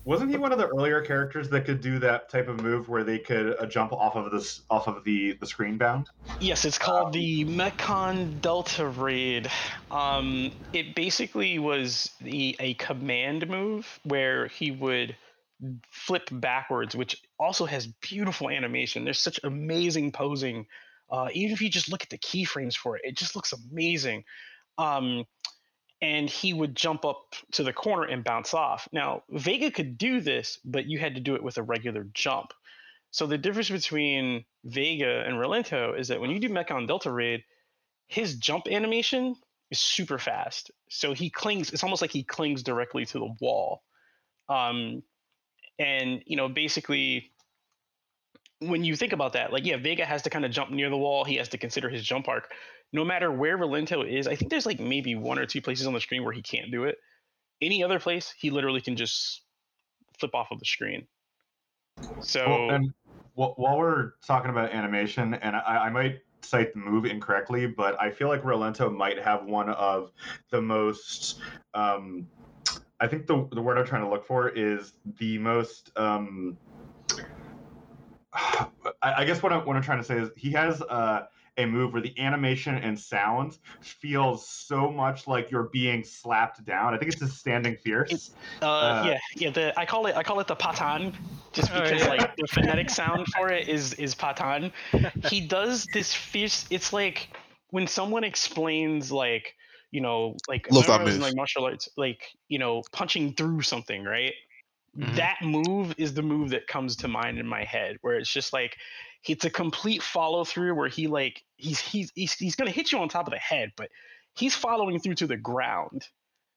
wasn't he one of the earlier characters that could do that type of move where they could uh, jump off of this off of the the screen bound? Yes, it's called um, the Mekong Delta Raid. Um, it basically was the a command move where he would flip backwards, which also has beautiful animation. There's such amazing posing. Uh, even if you just look at the keyframes for it, it just looks amazing. Um, and he would jump up to the corner and bounce off. Now, Vega could do this, but you had to do it with a regular jump. So the difference between Vega and Rolento is that when you do Mekong Delta Raid, his jump animation is super fast. So he clings, it's almost like he clings directly to the wall. Um, and, you know, basically, when you think about that, like, yeah, Vega has to kind of jump near the wall. He has to consider his jump arc no matter where Rolento is, I think there's like maybe one or two places on the screen where he can't do it. Any other place, he literally can just flip off of the screen. So, well, and while we're talking about animation, and I, I might cite the move incorrectly, but I feel like Rolento might have one of the most. Um, I think the the word I'm trying to look for is the most. Um, I, I guess what I'm what I'm trying to say is he has uh, a move where the animation and sound feels so much like you're being slapped down. I think it's a standing fierce. Uh, uh, yeah, yeah. The I call it I call it the patan, just oh, because oh, yeah. like the phonetic sound for it is is patan. (laughs) he does this fierce. It's like when someone explains like you know like Love that move. like martial arts like you know punching through something right. Mm-hmm. That move is the move that comes to mind in my head, where it's just like it's a complete follow through where he like he's he's he's, he's going to hit you on top of the head, but he's following through to the ground.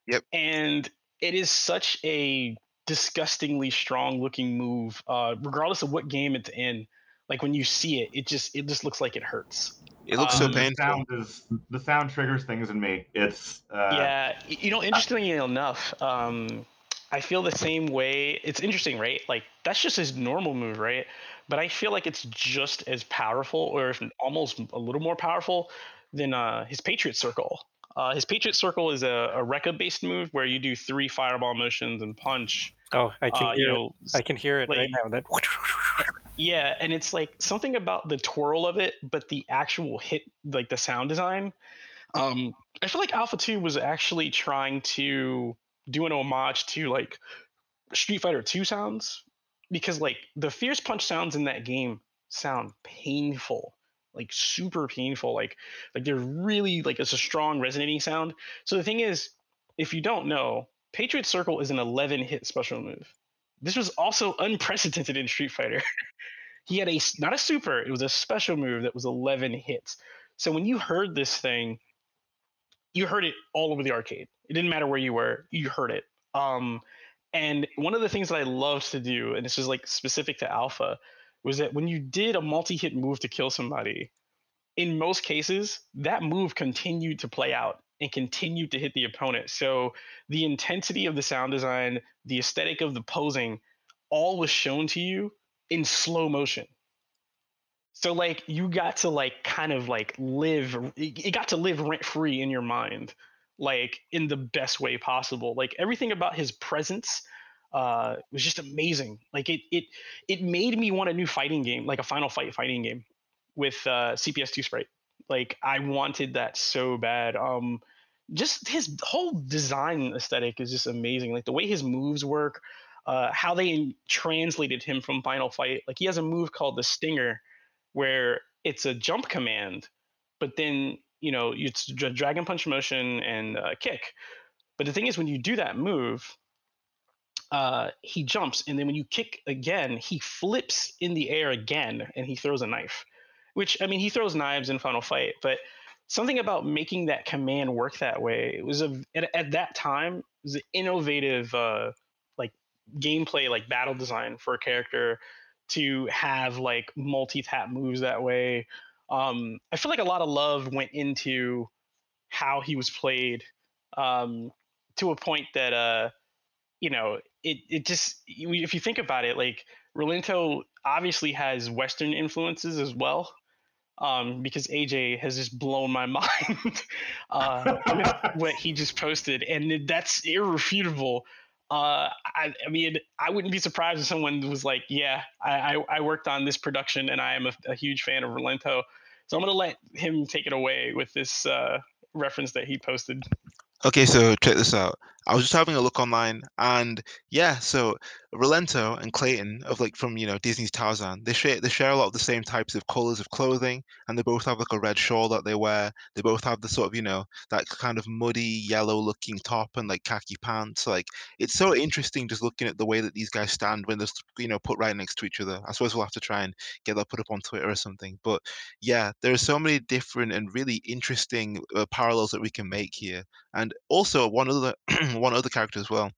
Yep. And it is such a disgustingly strong looking move, uh, regardless of what game it's in. Like when you see it, it just it just looks like it hurts. It looks um, so painful. The sound, is, the sound triggers things in me. It's uh, yeah. You know, interestingly enough, um, I feel the same way. It's interesting, right? Like that's just his normal move, right? but I feel like it's just as powerful, or if almost a little more powerful, than uh, his Patriot Circle. Uh, his Patriot Circle is a, a Rekka based move where you do three fireball motions and punch. Oh, I can uh, hear you know, it. I can hear it like, right now. That (laughs) yeah, and it's like something about the twirl of it, but the actual hit, like the sound design. Um, I feel like Alpha Two was actually trying to do an homage to like Street Fighter Two sounds, because like the fierce punch sounds in that game sound painful like super painful like like they're really like it's a strong resonating sound. So the thing is if you don't know patriot circle is an 11 hit special move. This was also unprecedented in street fighter. (laughs) He had a not a super it was a special move that was 11 hits. So when you heard this thing you heard it all over the arcade it didn't matter where you were you heard it um and one of the things that I loved to do, and this was like specific to Alpha, was that when you did a multi-hit move to kill somebody, in most cases, that move continued to play out and continued to hit the opponent. So the intensity of the sound design, the aesthetic of the posing, all was shown to you in slow motion. So like you got to like kind of like live it got to live rent free in your mind like in the best way possible. Like everything about his presence uh, was just amazing. Like it it it made me want a new fighting game, like a Final Fight fighting game with uh, CPS2 sprite. Like I wanted that so bad. Um, just his whole design aesthetic is just amazing. Like the way his moves work, uh, how they translated him from Final Fight. Like he has a move called the Stinger, where it's a jump command, but then you know, it's dragon punch motion and uh, kick. But the thing is, when you do that move, uh, he jumps, and then when you kick again, he flips in the air again, and he throws a knife. Which I mean, he throws knives in Final Fight, but something about making that command work that way it was a at, at that time it was an innovative uh, like gameplay, like battle design for a character to have like multi tap moves that way um, I feel like a lot of love went into how he was played um, to a point that uh, you know it it just if you think about it, like Rolento obviously has Western influences as well. Um, because AJ has just blown my (laughs) mind uh, with what he just posted, and that's irrefutable. Uh, I, I, mean, I wouldn't be surprised if someone was like, "Yeah, I, I, I worked on this production, and I am a, a, huge fan of Rolento." So I'm gonna let him take it away with this uh, reference that he posted. Okay, so check this out. I was just having a look online, and yeah, so Rolento and Clayton of like from you know Disney's Tarzan, they share they share a lot of the same types of colors of clothing, and they both have like a red shawl that they wear. They both have the sort of you know that kind of muddy yellow looking top and like khaki pants. Like it's so interesting just looking at the way that these guys stand when they're you know put right next to each other. I suppose we'll have to try and get that put up on Twitter or something. But yeah, there are so many different and really interesting uh, parallels that we can make here, and also one other (clears throat) one other character as well.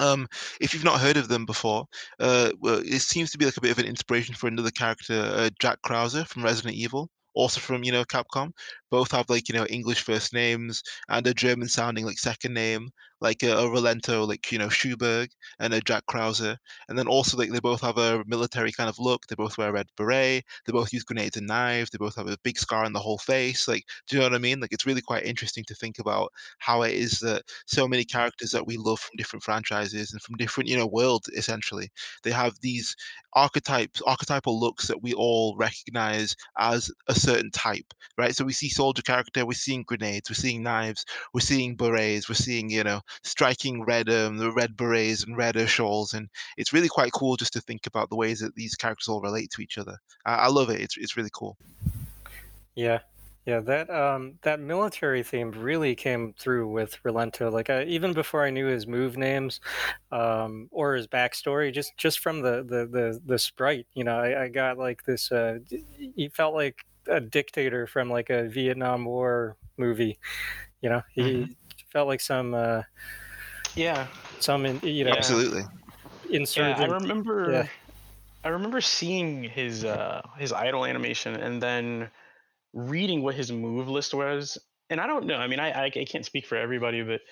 Um, if you've not heard of them before, uh, well, it seems to be like a bit of an inspiration for another character, uh, Jack Krauser from Resident Evil also from you know Capcom. Both have like you know English first names and a German sounding like second name, like a, a Rolento, like you know Schuberg and a Jack Krauser. And then also like they both have a military kind of look. They both wear a red beret. They both use grenades and knives. They both have a big scar on the whole face. Like, do you know what I mean? Like, it's really quite interesting to think about how it is that so many characters that we love from different franchises and from different you know worlds essentially they have these archetypes archetypal looks that we all recognize as a certain type, right? So we see soldier character, we're seeing grenades, we're seeing knives, we're seeing berets, we're seeing you know striking red um, the red berets and redder shawls, and it's really quite cool just to think about the ways that these characters all relate to each other. I, I love it. It's it's really cool. Yeah, yeah, that um, that military theme really came through with Rolento. Like I, even before I knew his move names um, or his backstory, just just from the the the, the sprite, you know, I, I got like this. Uh, he felt like a dictator from like a Vietnam War movie. You know, he mm-hmm. Felt like some. Uh, yeah. Some, in, you know, absolutely. Insurgent. Yeah, I remember. Yeah. I remember seeing his uh, his idol animation, and then reading what his move list was. And I don't know. I mean, I, I I can't speak for everybody, but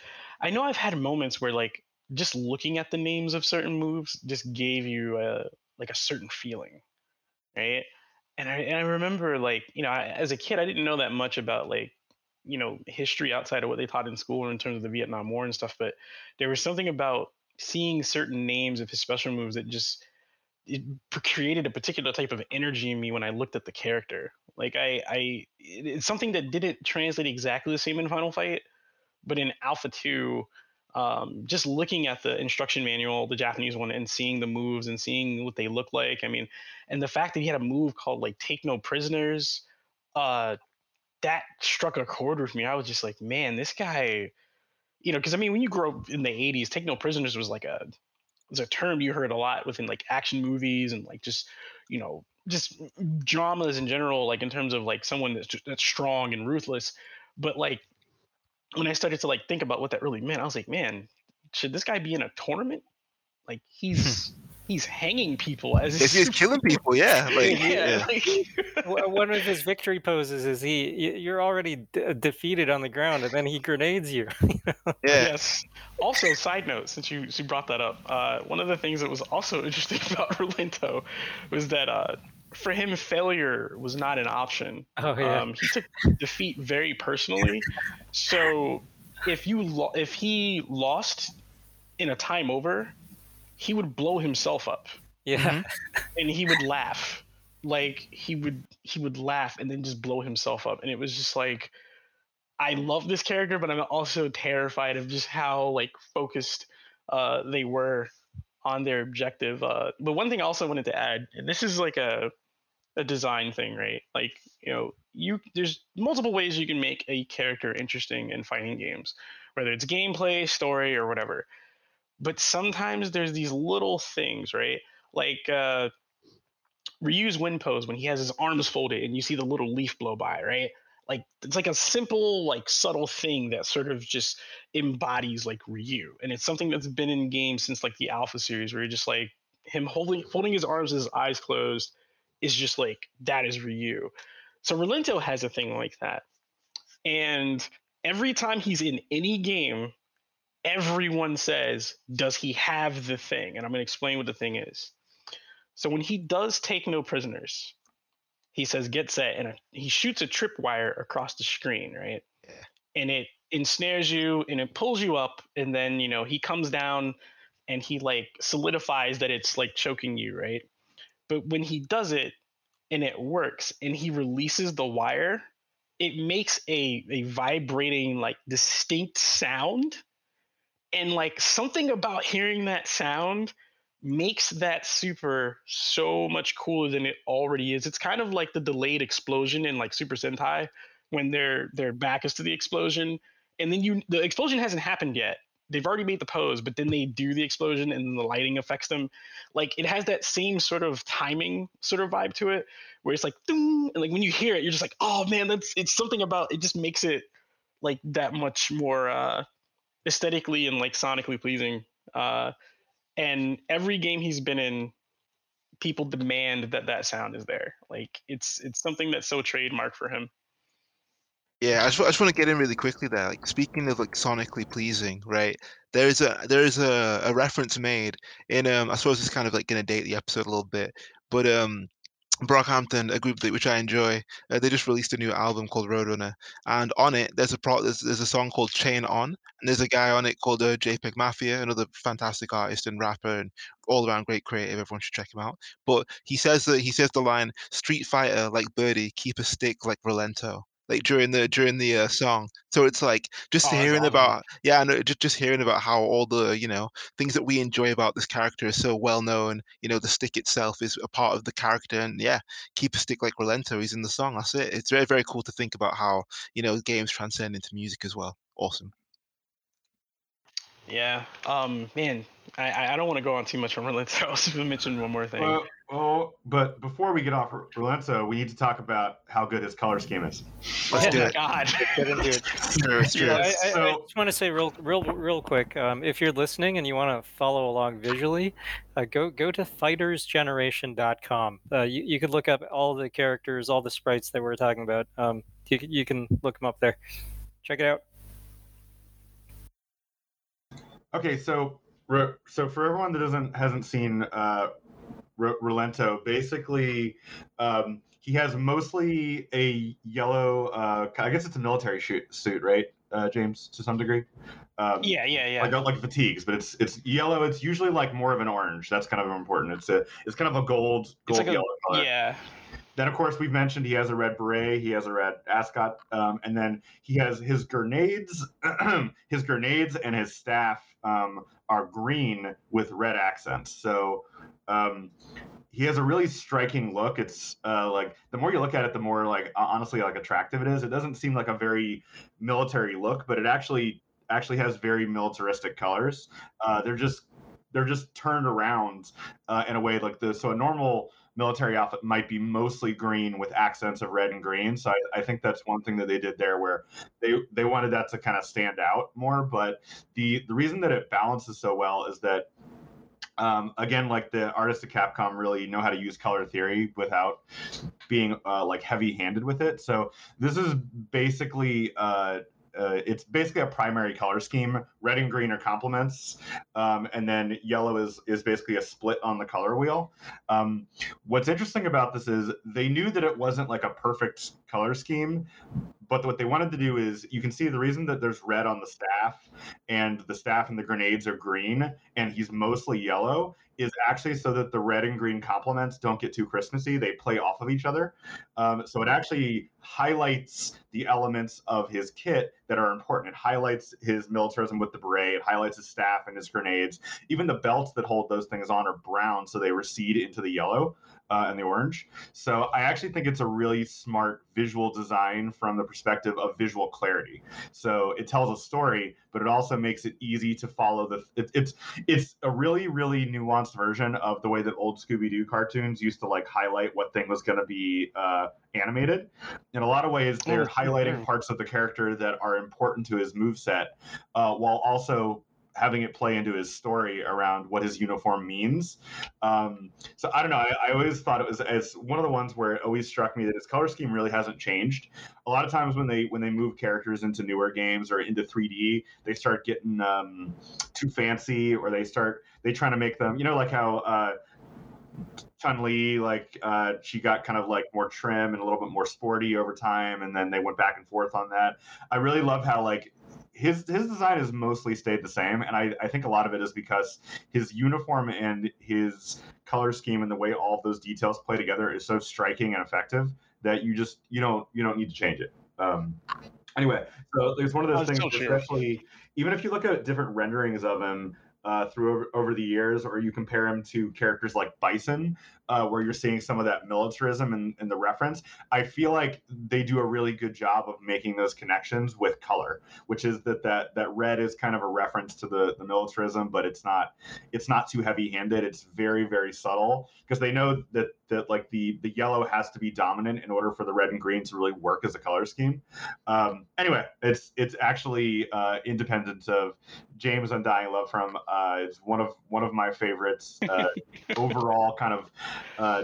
I know I've had moments where like just looking at the names of certain moves just gave you a like a certain feeling, right? and I, and I remember like you know I, as a kid I didn't know that much about like you know history outside of what they taught in school in terms of the Vietnam War and stuff, but there was something about seeing certain names of his special moves that just it created a particular type of energy in me when I looked at the character. Like I, I, it's something that didn't translate exactly the same in Final Fight, but in Alpha Two, um, just looking at the instruction manual, the Japanese one, and seeing the moves and seeing what they look like. I mean, and the fact that he had a move called like "Take No Prisoners," uh, that struck a chord with me. I was just like, man, this guy, you know, because I mean, when you grow up in the '80s, "Take No Prisoners" was like a was a term you heard a lot within like action movies and like just you know just dramas in general, like in terms of like someone that's just, that's strong and ruthless. But like when I started to like think about what that really meant, I was like, man, should this guy be in a tournament? Like (laughs) he's he's hanging people as he's, he's killing (laughs) people. Yeah, like, yeah. yeah. Like... (laughs) One of his victory poses is he you're already d- defeated on the ground, and then he grenades you. (laughs) Yeah. Yes. Also, side note, since you you brought that up, uh, one of the things that was also interesting about Rolento was that uh, for him, failure was not an option. Oh yeah. Um, he took defeat very personally. So if you lo- if he lost in a time over, he would blow himself up. Yeah. Mm-hmm. And he would laugh. Like he would he would laugh and then just blow himself up. And it was just like I love this character, but I'm also terrified of just how like focused uh, they were on their objective. Uh, but one thing I also wanted to add, and this is like a a design thing, right? Like, you know, you there's multiple ways you can make a character interesting in fighting games, whether it's gameplay, story, or whatever. But sometimes there's these little things, right? Like uh Ryu's wind pose when he has his arms folded and you see the little leaf blow by, right? Like it's like a simple, like subtle thing that sort of just embodies like Ryu. And it's something that's been in games since like the Alpha series where you're just like him holding folding his arms, his eyes closed, is just like that is Ryu. So Rolento has a thing like that. And every time he's in any game, everyone says, Does he have the thing? And I'm going to explain what the thing is. So when he does take no prisoners, he says, Get set, and he shoots a tripwire across the screen, right? Yeah. And it ensnares you and it pulls you up. And then, you know, he comes down and he like solidifies that it's like choking you, right? But when he does it and it works and he releases the wire, it makes a a vibrating like distinct sound. And like something about hearing that sound makes that super so much cooler than it already is. It's kind of like the delayed explosion in like Super Sentai when their their back is to the explosion and then you the explosion hasn't happened yet they've already made the pose, but then they do the explosion and the lighting affects them. Like it has that same sort of timing sort of vibe to it, where it's like, and like when you hear it, you're just like, oh man, that's it's something about it. Just makes it like that much more uh, aesthetically and like sonically pleasing. Uh, and every game he's been in, people demand that that sound is there. Like it's it's something that's so trademark for him. Yeah, I just, I just want to get in really quickly there. Like speaking of like sonically pleasing, right? There's a there's a, a reference made in um I suppose it's kind of like gonna date the episode a little bit, but um Brockhampton, a group that which I enjoy, uh, they just released a new album called Roadrunner, and on it there's a pro there's, there's a song called Chain On, and there's a guy on it called uh, JPEG Mafia, another fantastic artist and rapper and all around great creative. Everyone should check him out. But he says that he says the line "Street Fighter like Birdie, keep a stick like Rolento." Like during the during the uh, song. So it's like just oh, hearing about yeah, no, just just hearing about how all the you know things that we enjoy about this character is so well known. You know, the stick itself is a part of the character, and yeah, keep a stick like Rolento. He's in the song. That's it. It's very very cool to think about how you know games transcend into music as well. Awesome. Yeah. Um. Man, I I don't want to go on too much on Rolento. (laughs) I was going to mention one more thing. Oh, but before we get off Rolento, we need to talk about how good his color scheme is. Let's do (laughs) it. God. yeah, I, I, so, I, just want to say real, real, real quick. Um, if you're listening and you want to follow along visually, uh, go go to fightersgeneration.com. Uh, you, you could look up all the characters, all the sprites that we're talking about. Um, you, you can look them up there. Check it out. Okay, so so for everyone that doesn't hasn't seen uh, R- Rolento. Basically, um, he has mostly a yellow. Uh, I guess it's a military shoot, suit, right, uh, James, to some degree. Um, yeah, yeah, yeah. Like like fatigues, but it's it's yellow. It's usually like more of an orange. That's kind of important. It's a it's kind of a gold gold like yellow a, color. Yeah. Then of course we've mentioned he has a red beret. He has a red ascot, um, and then he has his grenades. (clears throat) his grenades and his staff um, are green with red accents. So um, he has a really striking look. It's uh, like the more you look at it, the more like honestly like attractive it is. It doesn't seem like a very military look, but it actually actually has very militaristic colors. Uh, they're just they're just turned around uh, in a way like this. So a normal military outfit might be mostly green with accents of red and green. So I, I, think that's one thing that they did there where they they wanted that to kind of stand out more. But the the reason that it balances so well is that um, again, like the artists at Capcom really know how to use color theory without being uh, like heavy-handed with it. So this is basically uh, uh, it's basically a primary color scheme. Red and green are complements, um, and then yellow is is basically a split on the color wheel. Um, what's interesting about this is they knew that it wasn't like a perfect color scheme, but what they wanted to do is you can see the reason that there's red on the staff and the staff and the grenades are green and he's mostly yellow is actually so that the red and green complements don't get too Christmassy. They play off of each other. Um, so it actually highlights the elements of his kit that are important. It highlights his militarism with the beret. It highlights his staff and his grenades. Even the belts that hold those things on are brown, so they recede into the yellow uh, and the orange. So I actually think it's a really smart visual design from the perspective of visual clarity. So it tells a story, but it also makes it easy to follow the. It, it's it's a really really nuanced version of the way that old Scooby Doo cartoons used to like highlight what thing was going to be uh, animated. In a lot of ways, they're oh, highlighting parts of the character that are important to his move set, uh, while also having it play into his story around what his uniform means. Um, so I don't know. I, I, always thought it was as one of the ones where it always struck me that his color scheme really hasn't changed. A lot of times when they when they move characters into newer games or into 3D, they start getting um, too fancy, or they start they trying to make them. You know, like how. Uh, Chun Li, like uh, she got kind of like more trim and a little bit more sporty over time, and then they went back and forth on that. I really love how like his his design has mostly stayed the same, and I, I think a lot of it is because his uniform and his color scheme and the way all of those details play together is so striking and effective that you just you don't you don't need to change it. Um, anyway, so there's one of those things, especially even if you look at different renderings of him uh, through over, over, the years, or you compare him to characters like Bison, uh, where you're seeing some of that militarism in, in, the reference. I feel like they do a really good job of making those connections with color, which is that that that red is kind of a reference to the the militarism, but it's not it's not too heavy handed. It's very very subtle because they know that that like the the yellow has to be dominant in order for the red and green to really work as a color scheme. Um, anyway, it's it's actually uh, independent of James Undying Love from. Uh, it's one of one of my favorites. Uh, (laughs) overall, kind of uh,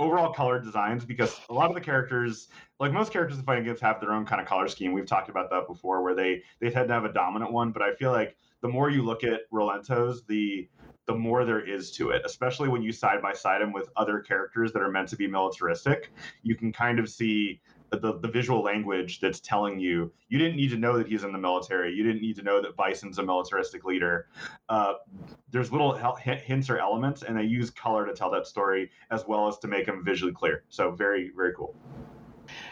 overall color designs because a lot of the characters like most characters in fighting games have their own kind of color scheme we've talked about that before where they they tend to have a dominant one but i feel like the more you look at rolentos the the more there is to it especially when you side by side him with other characters that are meant to be militaristic you can kind of see the, the visual language that's telling you you didn't need to know that he's in the military. You didn't need to know that bison's a militaristic leader. Uh, there's little hints or elements and they use color to tell that story as well as to make them visually clear. So very very cool.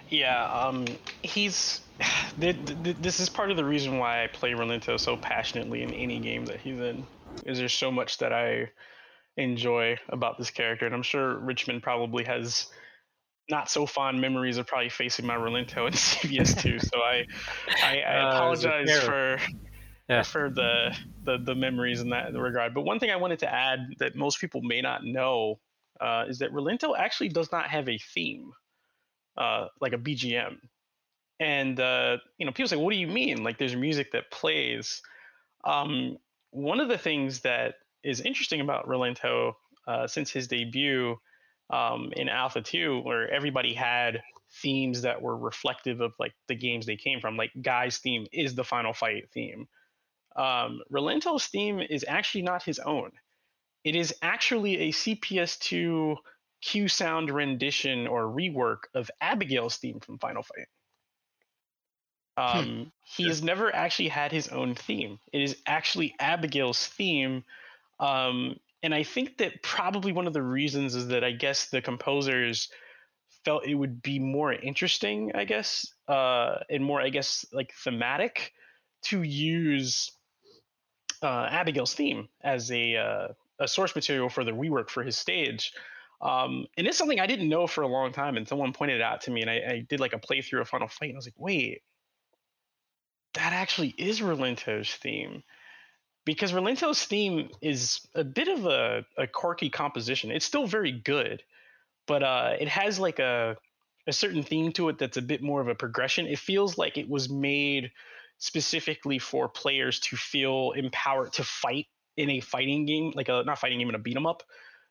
Yeah um, he's (sighs) this is part of the reason why i play rolento so passionately in any game that he's in is there's so much that i enjoy about this character and i'm sure richmond probably has not so fond memories of probably facing my Rolento in CVS2. so I I, I (laughs) uh, apologize for yeah. for the, the the memories in that regard. But one thing I wanted to add that most people may not know uh, is that Rolento actually does not have a theme, uh, like a BGM. And uh, you know, people say, "What do you mean? Like, there's music that plays." Um, one of the things that is interesting about Rolento uh, since his debut um, in Alpha 2 where everybody had themes that were reflective of like the games they came from. Like Guy's theme is the Final Fight theme. Um, Rolento's theme is actually not his own. It is actually a CPS2 Q sound rendition or rework of Abigail's theme from Final Fight. Hmm. Um, hmm. He has never actually had his own theme. It is actually Abigail's theme. Um, and I think that probably one of the reasons is that I guess the composers felt it would be more interesting, I guess, uh, and more, I guess, like thematic to use uh, Abigail's theme as a uh, a source material for the rework for his stage. Um, and it's something I didn't know for a long time, and someone pointed it out to me, and I, I did like a playthrough of Final Fight, and I was like, wait, that actually is Rolento's theme because Rolento's theme is a bit of a, a quirky composition. It's still very good, but uh, it has like a a certain theme to it that's a bit more of a progression. It feels like it was made specifically for players to feel empowered to fight in a fighting game, like a not fighting game in a beat 'em up.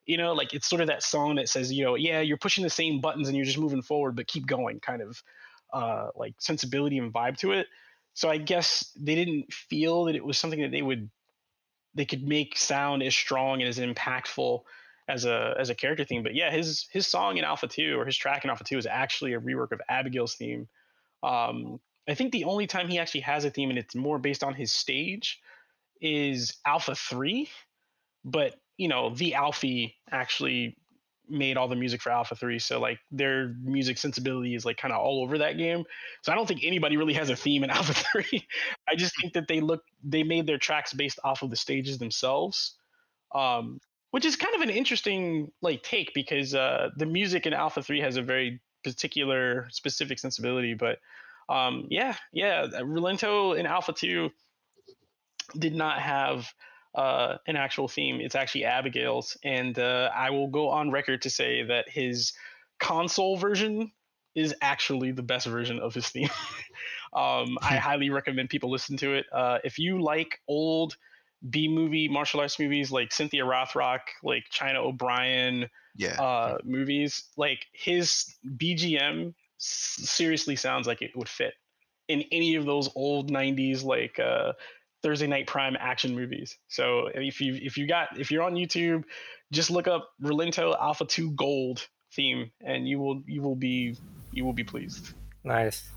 You know, like it's sort of that song that says, you know, yeah, you're pushing the same buttons and you're just moving forward, but keep going, kind of uh, like sensibility and vibe to it. So I guess they didn't feel that it was something that they would they could make sound as strong and as impactful as a as a character theme. But yeah, his his song in Alpha Two or his track in Alpha Two is actually a rework of Abigail's theme. Um, I think the only time he actually has a theme and it's more based on his stage is Alpha Three, but you know the Alfie actually made all the music for Alpha 3. So like their music sensibility is like kind of all over that game. So I don't think anybody really has a theme in (laughs) Alpha 3. I just think that they look they made their tracks based off of the stages themselves. Um, which is kind of an interesting like take because uh, the music in Alpha 3 has a very particular specific sensibility, but um, yeah, yeah, Rolento in Alpha 2 did not have uh, an actual theme. It's actually Abigail's, and uh, I will go on record to say that his console version is actually the best version of his theme. (laughs) um, I hmm. highly recommend people listen to it. Uh, if you like old B movie martial arts movies like Cynthia Rothrock, like China O'Brien, yeah, uh, movies, like his BGM seriously sounds like it would fit in any of those old 90s like uh, Thursday Night Prime action movies. So if you if you got if you're on YouTube, just look up Rolento Alpha 2 Gold theme and you will you will be you will be pleased. Nice.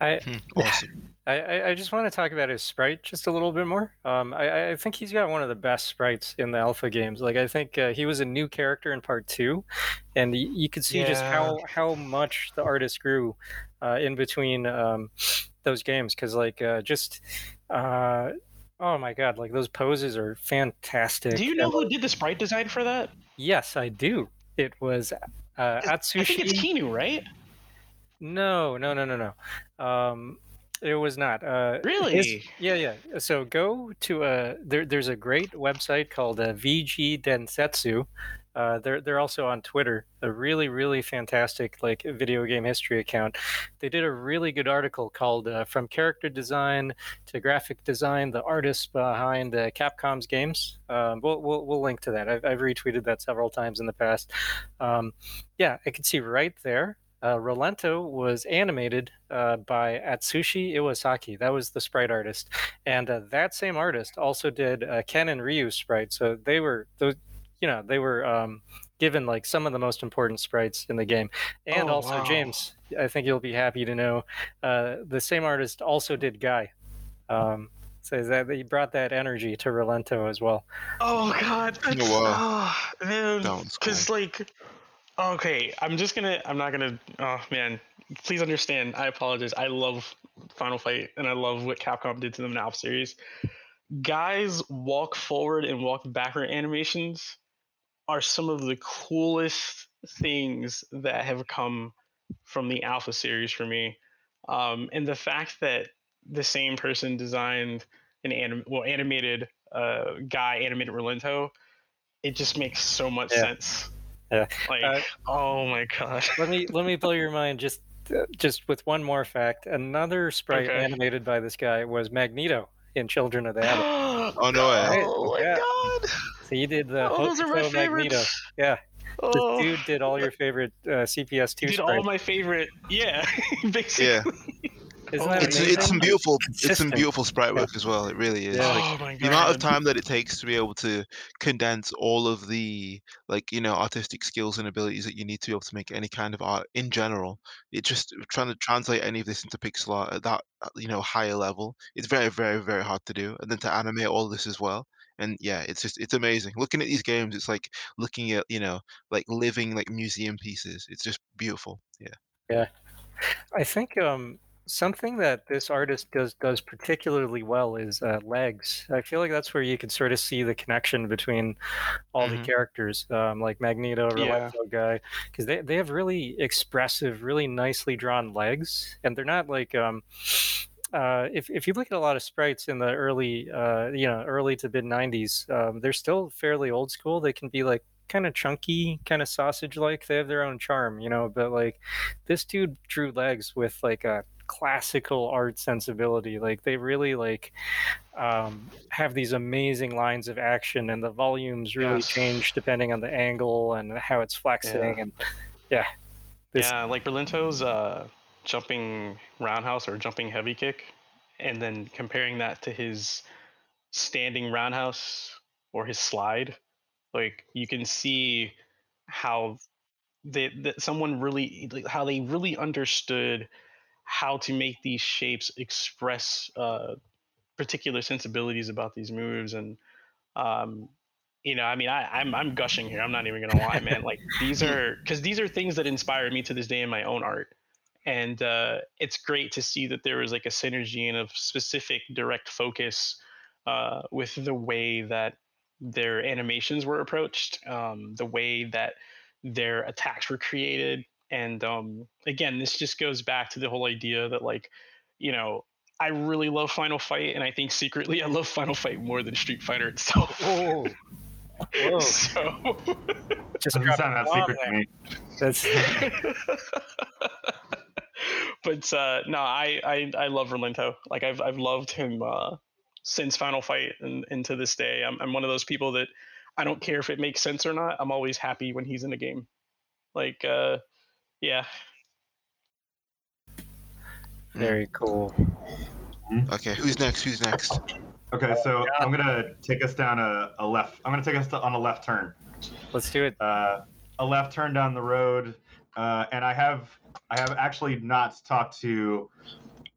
I Hmm, awesome. (laughs) I, I- I just want to talk about his sprite just a little bit more. Um, I, I think he's got one of the best sprites in the alpha games. Like I think uh, he was a new character in part two, and y- you could see just how how much the artist grew uh, in between um, those games. Because like uh, just uh, oh my god, like those poses are fantastic. Do you know And- who did the sprite design for that? Yes, I do. It was uh, Atsushi. I think it's Kinu, right? No, no, no, no, no. Um, it was not. Uh, Really? his- yeah, yeah. So go to a there. There's a great website called uh, VG Densetsu. Uh, they're they're also on Twitter. A really really fantastic like video game history account. They did a really good article called uh, "From Character Design to Graphic Design: The Artists Behind uh, Capcom's Games." Um, we'll, we'll we'll link to that. I've, I've retweeted that several times in the past. Um, yeah, I can see right there uh, Rolento was animated uh, by Atsushi Iwasaki. That was the sprite artist, and uh, that same artist also did uh, Ken and Ryu sprite. So they were those, you know, they were um, given like some of the most important sprites in the game. And Oh, also wow. James, I think you'll be happy to know, uh, the same artist also did Guy. Um, so that he brought that energy to Rolento as well. Oh god, that's, Oh, wow. oh, man, That one's because like, okay, I'm just gonna, I'm not gonna, oh man, please understand. I apologize. I love Final Fight, and I love what Capcom did to them in Alpha series. Guys, walk forward and walk backward animations are some of the coolest things that have come from the Alpha series for me. Um, and the fact that the same person designed an anim- well animated uh, guy animated Rolento, it just makes so much Yeah. sense. Yeah. Like, Uh, oh my gosh. let me let me blow your mind just uh, just with one more fact. Another sprite Okay. animated by this guy was Magneto in Children of the Atom. (gasps) Oh, no way. Oh my Yeah. god. So he did the Oh, those are my Magneto. favorites. Yeah, this Oh, dude did all your favorite uh, CPS two did all my favorite. Yeah, (laughs) basically. Yeah, Isn't Oh, that it's amazing? it's some beautiful it's some beautiful sprite work as well. It really is. Yeah. Like, oh my god. the amount of time that it takes to be able to condense all of the like you know artistic skills and abilities that you need to be able to make any kind of art in general it just trying to translate any of this into pixel art at that uh, you know higher level it's very very very hard to do and then to animate all this as well and yeah it's just it's amazing looking at these games it's like looking at you know like living like museum pieces it's just beautiful yeah yeah I think um, something that this artist does does particularly well is uh, legs. I feel like that's where you can sort of see the connection between all Mhm. the characters, um, like Magneto, Yeah. Rolento guy, because they they have really expressive, really nicely drawn legs, and they're not like. Um, uh, if, if you look at a lot of sprites in the early, uh, you know, early to mid '90s, um, they're still fairly old school. They can be like kind of chunky, kind of sausage-like. They have their own charm, you know. But like, this dude drew legs with like a classical art sensibility. Like they really like um, have these amazing lines of action, and the volumes really Yes. change depending on the angle and how it's flexing. Yeah. And yeah, this- Yeah, like Rolento's uh, jumping roundhouse or jumping heavy kick, and then comparing that to his standing roundhouse or his slide, like you can see how they, that someone really like, how they really understood how to make these shapes express uh, particular sensibilities about these moves and um, you know, I mean, I, I'm I'm gushing here. I'm not even gonna lie, man. Like these (laughs) are because these are things that inspire me to this day in my own art, and uh, it's great to see that there was like a synergy and a specific direct focus uh, with the way that their animations were approached, um, the way that their attacks were created, and um, again, this just goes back to the whole idea that like, you know. I really love Final Fight, and I think secretly (laughs) I love Final Fight more than Street Fighter itself. Whoa. (laughs) Whoa. So, just Doesn't that secret to me. That's (laughs) but uh, no, I, I I love Rolento. Like I've I've loved him uh, since Final Fight and, and to this day. I'm I'm one of those people that I don't care if it makes sense or not. I'm always happy when he's in a game. Like uh, yeah, very cool. okay who's next who's next Okay, so I'm gonna take us down a, a left. I'm gonna take us to, on a left turn. Let's do it. uh, a left turn down the road, uh, and I have I have actually not talked to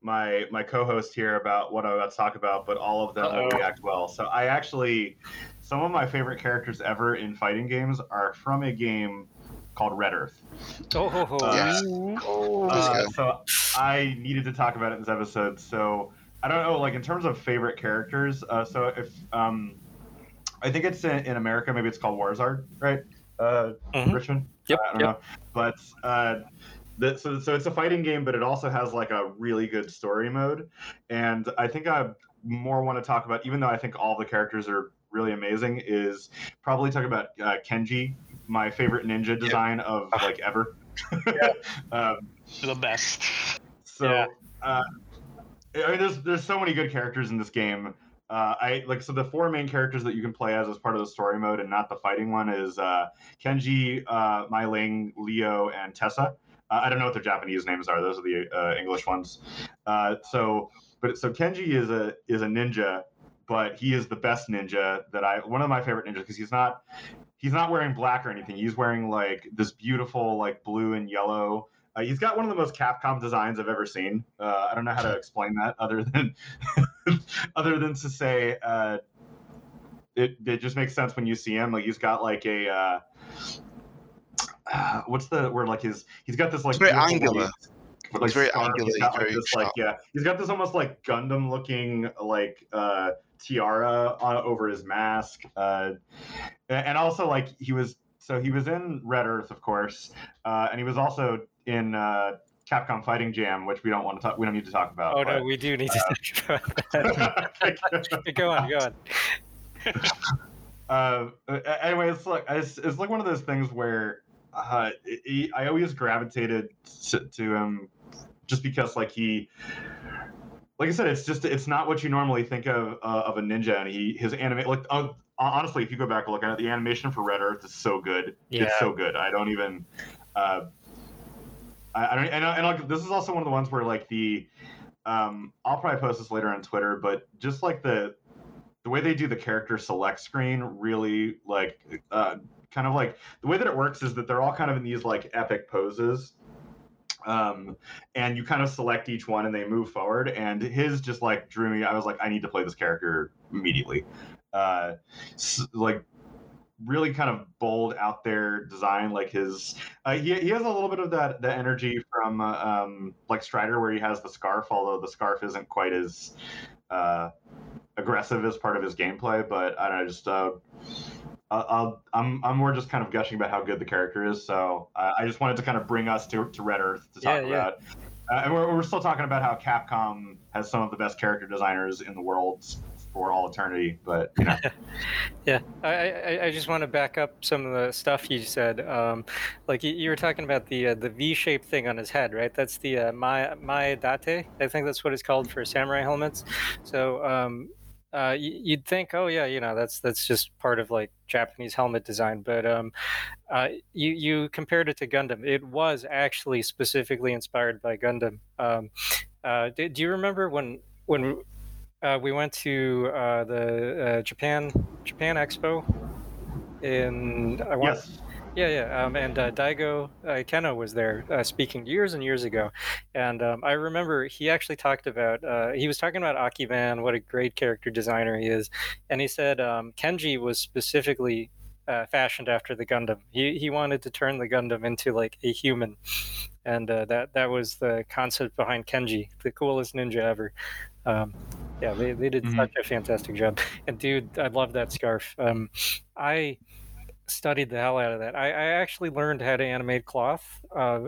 my my co-host here about what I'm about to talk about, but all of them will Uh-oh. react well. So I actually, some of my favorite characters ever in fighting games are from a game called Red Earth. Oh, ho, ho. Uh, Yes. Oh, Uh, so I needed to talk about it in this episode. So I don't know, like in terms of favorite characters. Uh, so if um, I think it's in, in America, maybe it's called Warzard, right? Uh, Mhm. Richmond. Yep, I don't yep. know, but uh, the, so so it's a fighting game, but it also has like a really good story mode, and I think I more want to talk about, even though I think all the characters are really amazing, is probably talk about uh, Kenji, my favorite ninja design of like ever. (laughs) um, the best. so, Yeah. uh, I mean, there's there's so many good characters in this game. Uh, I like so the four main characters that you can play as as part of the story mode and not the fighting one is uh, Kenji, uh, Mai Ling, Leo, and Tessa. Uh, I don't know what their Japanese names are; those are the uh, English ones. Uh, so, but so Kenji is a is a ninja, but he is the best ninja that I one of my favorite ninjas because he's not he's not wearing black or anything. He's wearing like this beautiful like blue and yellow uh, he's got one of the most Capcom designs I've ever seen. Uh, I don't know how to explain that other than (laughs) other than to say uh, it it just makes sense when you see him. Like he's got like a uh, (sighs) uh, what's the word? Like his he's got this like It's very beautiful, angular. like, very scarf. angular, He's got like very this like yeah. He's got this almost like Gundam looking like uh, tiara on, over his mask. Uh, and and also like he was so he was in Red Earth, of course, uh, and he was also in uh, Capcom Fighting Jam, which we don't want to talk. We don't need to talk about. Oh, no, we do need to (laughs) talk about that. (laughs) go on, go on. (laughs) uh, anyway, it's like it's, it's like one of those things where uh, he, I always gravitated to, to him just because like he like I said, it's just it's not what you normally think of uh, of a ninja, and he his anime like uh, honestly, if you go back and look at it, the animation for Red Earth is so good. Yeah. It's so good. I don't even. Uh, I, I don't and, and like this is also one of the ones where like the um I'll probably post this later on Twitter, but just like the the way they do the character select screen really like uh kind of like the way that it works is that they're all kind of in these like epic poses um and you kind of select each one and they move forward and his just like drew me i was like i need to play this character immediately. Uh s- like really kind of bold out there design like his uh, he, he has a little bit of that the energy from uh, um like strider where he has the scarf although the scarf isn't quite as uh aggressive as part of his gameplay but i don't know just uh I'll, I'm I'm more just kind of gushing about how good the character is, so uh, I just wanted to kind of bring us to, to Red Earth to talk Yeah, yeah. about. Uh, and we're, we're still talking about how Capcom has some of the best character designers in the world for all eternity, but you know, (laughs) Yeah, I, I, I just want to back up some of the stuff you said. Um, like you, you were talking about the uh, the V-shaped thing on his head, right? That's the uh, Maedate. I think that's what it's called for samurai helmets. So um, uh, you'd think, oh yeah, you know, that's that's just part of like Japanese helmet design. But um, uh, you you compared it to Gundam. It was actually specifically inspired by Gundam. Um, uh, do, do you remember when when uh, we went to uh, the uh, Japan Japan Expo in I want, yes, yeah yeah um, and uh, Daigo uh, Ikeno was there uh, speaking years and years ago, and um, I remember he actually talked about uh, he was talking about Akiman, what a great character designer he is, and he said um, Kenji was specifically. Uh, fashioned after the Gundam, he he wanted to turn the Gundam into like a human, and uh, that that was the concept behind Kenji, the coolest ninja ever. Um, yeah, they, they did Mhm. such a fantastic job. And dude, I love that scarf. Um, I studied the hell out of that. I, I actually learned how to animate cloth uh,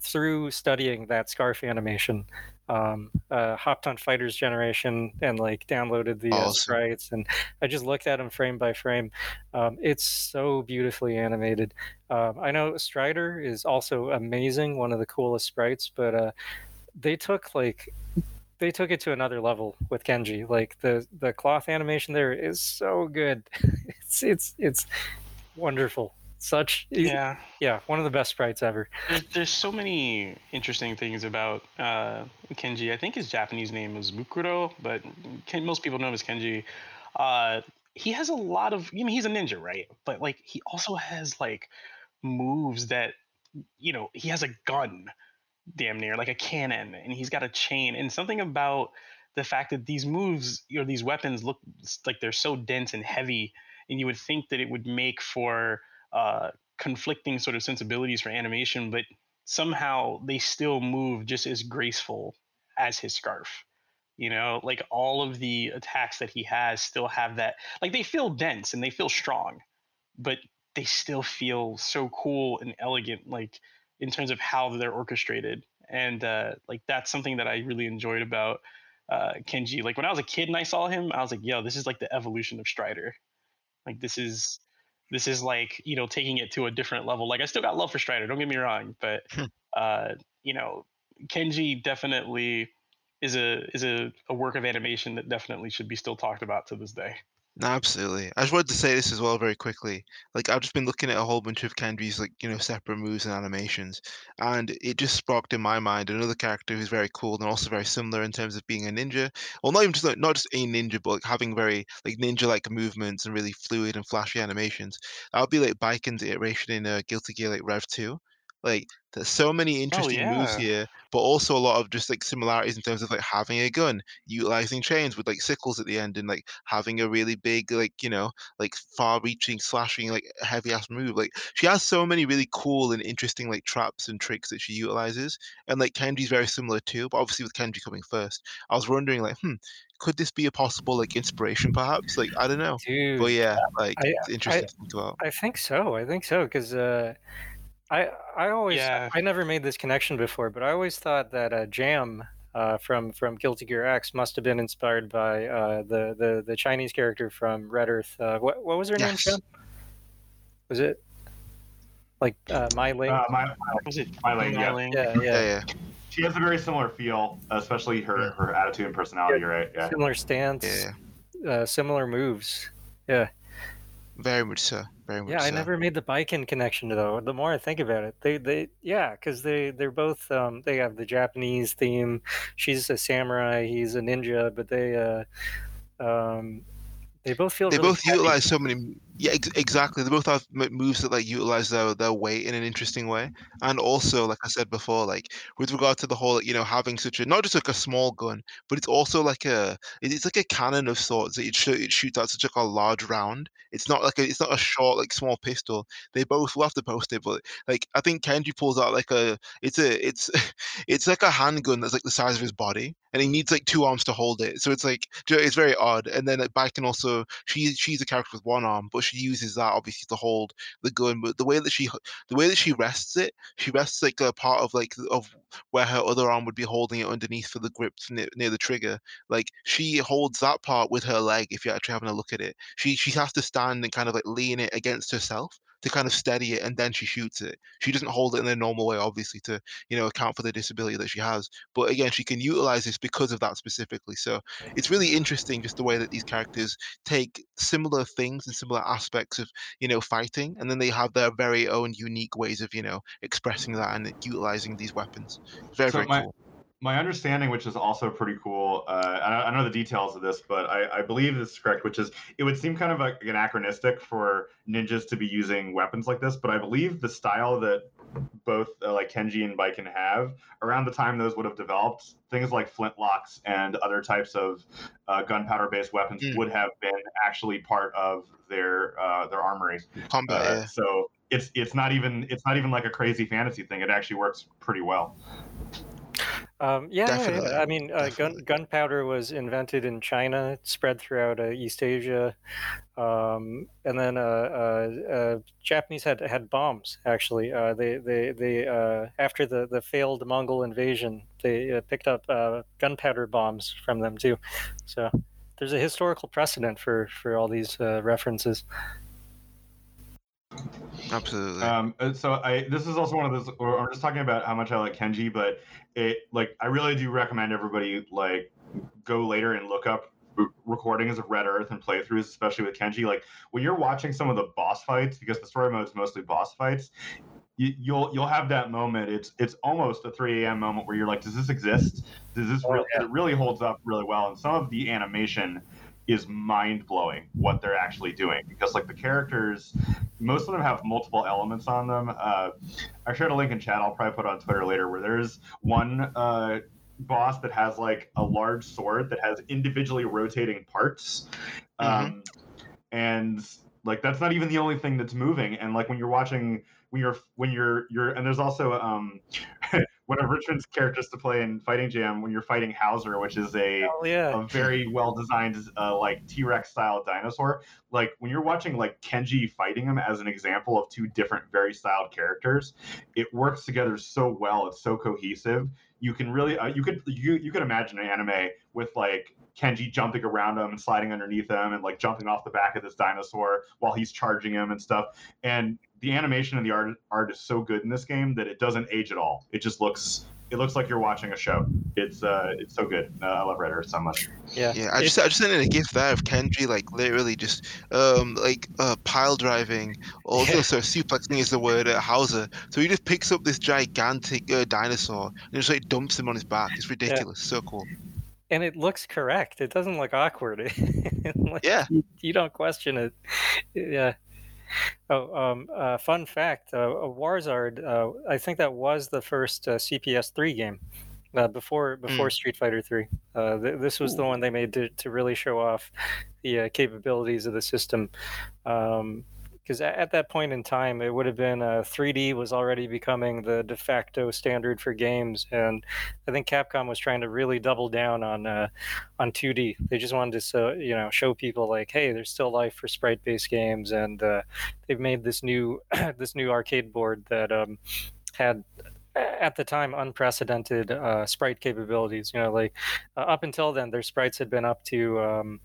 through studying that scarf animation. Um, uh, hopped on Fighters Generation and like downloaded the uh, Awesome. sprites, and I just looked at them frame by frame. Um, it's so beautifully animated. Um, I know Strider is also amazing, one of the coolest sprites, but uh, they took like they took it to another level with Kenji. Like the the cloth animation there is so good. (laughs) It's it's it's wonderful. Such yeah, Yeah. one of the best sprites ever. There's, there's so many interesting things about uh, Kenji. I think his Japanese name is Mukuro, but Ken, most people know him as Kenji. Uh, he has a lot of. I mean, he's a ninja, right? But like, he also has like moves that, you know, he has a gun, damn near like a cannon, and he's got a chain, and something about the fact that these moves or these weapons look like they're so dense and heavy, and you would think that it would make for uh, conflicting sort of sensibilities for animation, but somehow they still move just as graceful as his scarf. You know, like all of the attacks that he has still have that, like they feel dense and they feel strong, but they still feel so cool and elegant, like in terms of how they're orchestrated. And uh, like that's something that I really enjoyed about uh, Kenji. Like when I was a kid and I saw him, I was like, yo, this is like the evolution of Strider. Like this is this is like you know taking it to a different level. Like I still got love for Strider, don't get me wrong, but hmm. uh, you know Kenji definitely is a is a, a work of animation that definitely should be still talked about to this day. No, absolutely. I just wanted to say this as well very quickly. Like I've just been looking at a whole bunch of Kenji's like, you know, separate moves and animations, and it just sparked in my mind another character who's very cool and also very similar in terms of being a ninja. Well, not even just like, not just a ninja, but like having very like ninja-like movements and really fluid and flashy animations. That would be like Baiken's iteration in uh, Guilty Gear like Rev 2. Like there's so many oh, interesting moves here, but also a lot of just like similarities in terms of like having a gun, utilizing chains with like sickles at the end, and like having a really big like you know like far-reaching slashing like heavy ass move. Like she has so many really cool and interesting like traps and tricks that she utilizes, and like Kenji's very similar too. But obviously with Kenji coming first, I was wondering like, hmm, could this be a possible like inspiration perhaps? Like I don't know, Dude, but yeah, like I, it's interesting I, to think about. I think so. I think so because. uh I I always yeah. I never made this connection before, but I always thought that uh, Jam uh, from from Guilty Gear X must have been inspired by uh, the the the Chinese character from Red Earth. Uh, what what was her yes. name? Was it like uh, Mai Ling? Uh, my, my, was it Mai Ling? Yeah. Yeah, yeah. yeah, yeah. She has a very similar feel, especially her her attitude and personality. Yeah. Right? Yeah. Similar stance. Yeah. Uh, similar moves. Yeah. Very much so. Very much Yeah, I never made the Baiken connection though. The more I think about it, they they yeah, because they they're both um they have the Japanese theme. She's a samurai, he's a ninja, but they uh um they both feel They really both heavy. utilize so many. Yeah, ex- exactly. They both have moves that like utilize their their weight in an interesting way, and also, like I said before, like with regard to the whole, you know, having such a not just like a small gun, but it's also like a it's like a cannon of sorts that it, sh- it shoots out such like a large round. It's not like a it's not a short like small pistol. They both have to post it, but like I think Kenji pulls out like a it's a it's (laughs) it's like a handgun that's like the size of his body, and he needs like two arms to hold it. So it's like it's very odd. And then like, Baiken also she she's a character with one arm, but she uses that obviously to hold the gun. But the way that she the way that she rests it, she rests like a part of like of where her other arm would be holding it underneath for the grip near, near the trigger. Like she holds that part with her leg. If you're actually having a look at it, she she has to stand and kind of like lean it against herself to kind of steady it and then she shoots it. She doesn't hold it in a normal way, obviously, to you know account for the disability that she has. But again, she can utilize this because of that specifically. So it's really interesting just the way that these characters take similar things and similar aspects of you know fighting, and then they have their very own unique ways of you know expressing that and utilizing these weapons. Very so very my, cool my understanding, which is also pretty cool, uh, I, I, know the details of this, but I, I, believe this is correct, which is it would seem kind of like anachronistic for ninjas to be using weapons like this, but I believe the style that both uh, like Kenji and Baiken have around the time those would have developed, things like flintlocks and other types of uh, gunpowder-based weapons mm. would have been actually part of their uh, their armory. Combat. Uh, yeah. So it's it's not even it's not even like a crazy fantasy thing. It actually works pretty well. Um, yeah, yeah, I mean, uh, gun, gunpowder was invented in China, spread throughout uh, East Asia, um, and then uh, uh, uh Japanese had had bombs. Actually, uh, they they they after the, the failed Mongol invasion, they picked up gunpowder bombs from them too. So there's a historical precedent for for all these references. Absolutely. Um, uh, so I this is also one of those. Or I'm just talking about how much I like Kenji, but it like I really do recommend everybody like go later and look up recordings of Red Earth and playthroughs, especially with Kenji. Like when you're watching some of the boss fights, because the story mode is mostly boss fights, you, you'll you'll have that moment. It's it's almost a 3 a.m. moment where you're like, does this exist? Does this oh, really? Yeah. It really holds up really well, and some of the animation is mind blowing what they're actually doing because like the characters most of them have multiple elements on them. Uh, I shared a link in chat. I'll probably put on Twitter later where there's one uh, boss that has like a large sword that has individually rotating parts. Mm-hmm. Um, and like that's not even the only thing that's moving. And like when you're watching when you're when you're you're and there's also um one of Richmond's characters to play in Fighting Jam when you're fighting Hauzer, which is a yeah. a very well designed uh, like T Rex style dinosaur. Like when you're watching like Kenji fighting him as an example of two different very styled characters, it works together so well. It's so cohesive. You can really uh, you could you you could imagine an anime with like Kenji jumping around him and sliding underneath him and like jumping off the back of this dinosaur while he's charging him and stuff. And the animation and the art art is so good in this game that it doesn't age at all. It just looks it looks like you're watching a show. It's uh it's so good. Uh, I love Red Earth so much. Yeah, yeah. I just I just sent in a gift there of Kenji like literally just um like uh, pile driving. Also, yeah. so suplexing is the word at Hauzer. So he just picks up this gigantic uh, dinosaur and just like dumps him on his back. It's ridiculous. Yeah. So cool and it looks correct. It doesn't look awkward. (laughs) like, yeah, you, you, don't question it. Yeah. Oh, um, uh, fun fact: uh, Warzard. Uh, I think that was the first uh, CPS three game uh, before before mm. Street Fighter three. Uh, th- this was Ooh. the one they made to, to really show off the capabilities of the system. Um, because at that point in time, it would have been uh, 3D was already becoming the de facto standard for games, and I think Capcom was trying to really double down on uh, on 2D. They just wanted to so, you know show people like, hey, there's still life for sprite-based games, and uh, they've made this new (clears throat) this new arcade board that um, had at the time unprecedented uh, sprite capabilities. You know, like uh, up until then, their sprites had been up to um,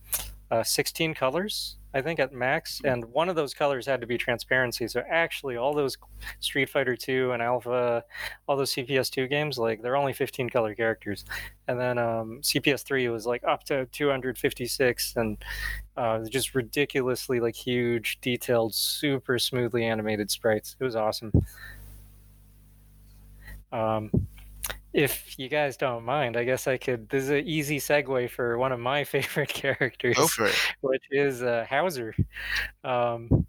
uh, 16 colors I think at max, and one of those colors had to be transparency. So actually, all those Street Fighter Two and Alpha, all those CPS Two games, like they're only 15 color characters, and then um, CPS Three was like up to 256, and uh, just ridiculously like huge, detailed, super smoothly animated sprites. It was awesome. Um, if you guys don't mind, I guess I could. This is an easy segue for one of my (laughs) favorite characters, which is uh, Hauzer. Um,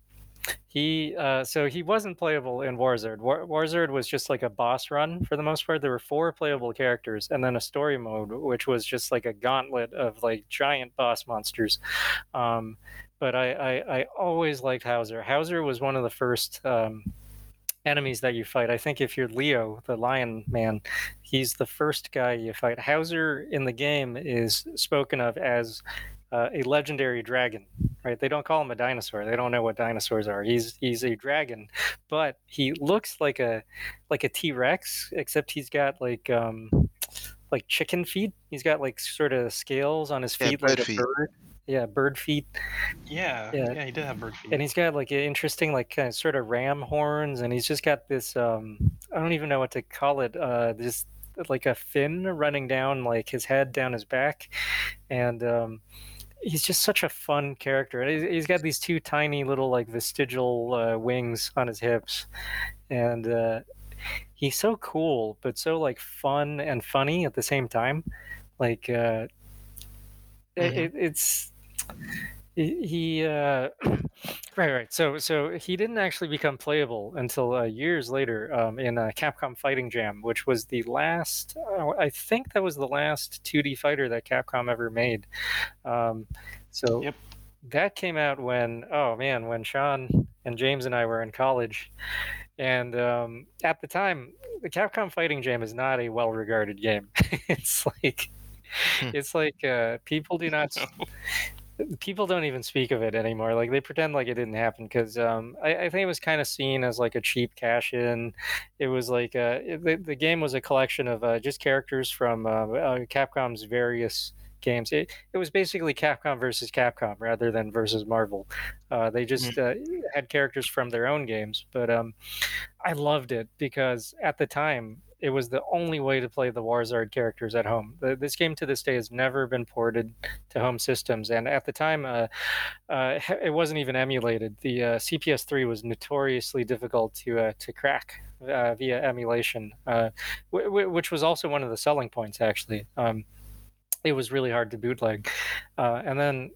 he uh, so he wasn't playable in Warzard. War- Warzard was just like a boss run for the most part. There were four playable characters, and then a story mode, which was just like a gauntlet of like giant boss monsters. Um, but I, I, I always liked Hauzer. Hauzer was one of the first. Um, enemies that you fight. I think if you're Leo, the Lion Man, he's the first guy you fight. Hauzer in the game is spoken of as uh, a legendary dragon, right? They don't call him a dinosaur. They don't know what dinosaurs are. He's he's a dragon, but he looks like a like a T Rex, except he's got like um like chicken feet. He's got like sort of scales on his feet yeah, like a bird yeah, bird feet. Yeah, yeah, yeah, he did have bird feet. And he's got like interesting, like kind of sort of ram horns, and he's just got this. Um, I don't even know what to call it. Uh, this like a fin running down like his head down his back, and um, he's just such a fun character. And he's got these two tiny little like vestigial uh, wings on his hips, and uh, he's so cool, but so like fun and funny at the same time. Like uh, mm-hmm. it, it's he uh, (clears throat) right right so so he didn't actually become playable until uh, years later um, in uh, capcom fighting jam which was the last uh, i think that was the last 2d fighter that capcom ever made um, so yep. that came out when oh man when sean and james and i were in college and um, at the time the capcom fighting jam is not a well regarded game (laughs) it's like hmm. it's like uh, people do not (laughs) people don't even speak of it anymore. Like they pretend like it didn't happen because um, I, I, think it was kind of seen as like a cheap cash in. It was like uh, it, the, the game was a collection of uh, just characters from uh, uh, Capcom's various games. It, it was basically Capcom versus Capcom rather than versus Marvel. Uh, they just mm-hmm. had characters from their own games, but um, I loved it because at the time it was the only way to play the Warzard characters at home. The, this game to this day has never been ported to home systems, and at the time, uh, uh, (laughs) it wasn't even emulated. The uh, CPS3 was notoriously difficult to uh, to crack uh, via emulation, uh, w- w- which was also one of the selling points. Actually, um, it was really hard to bootleg, and then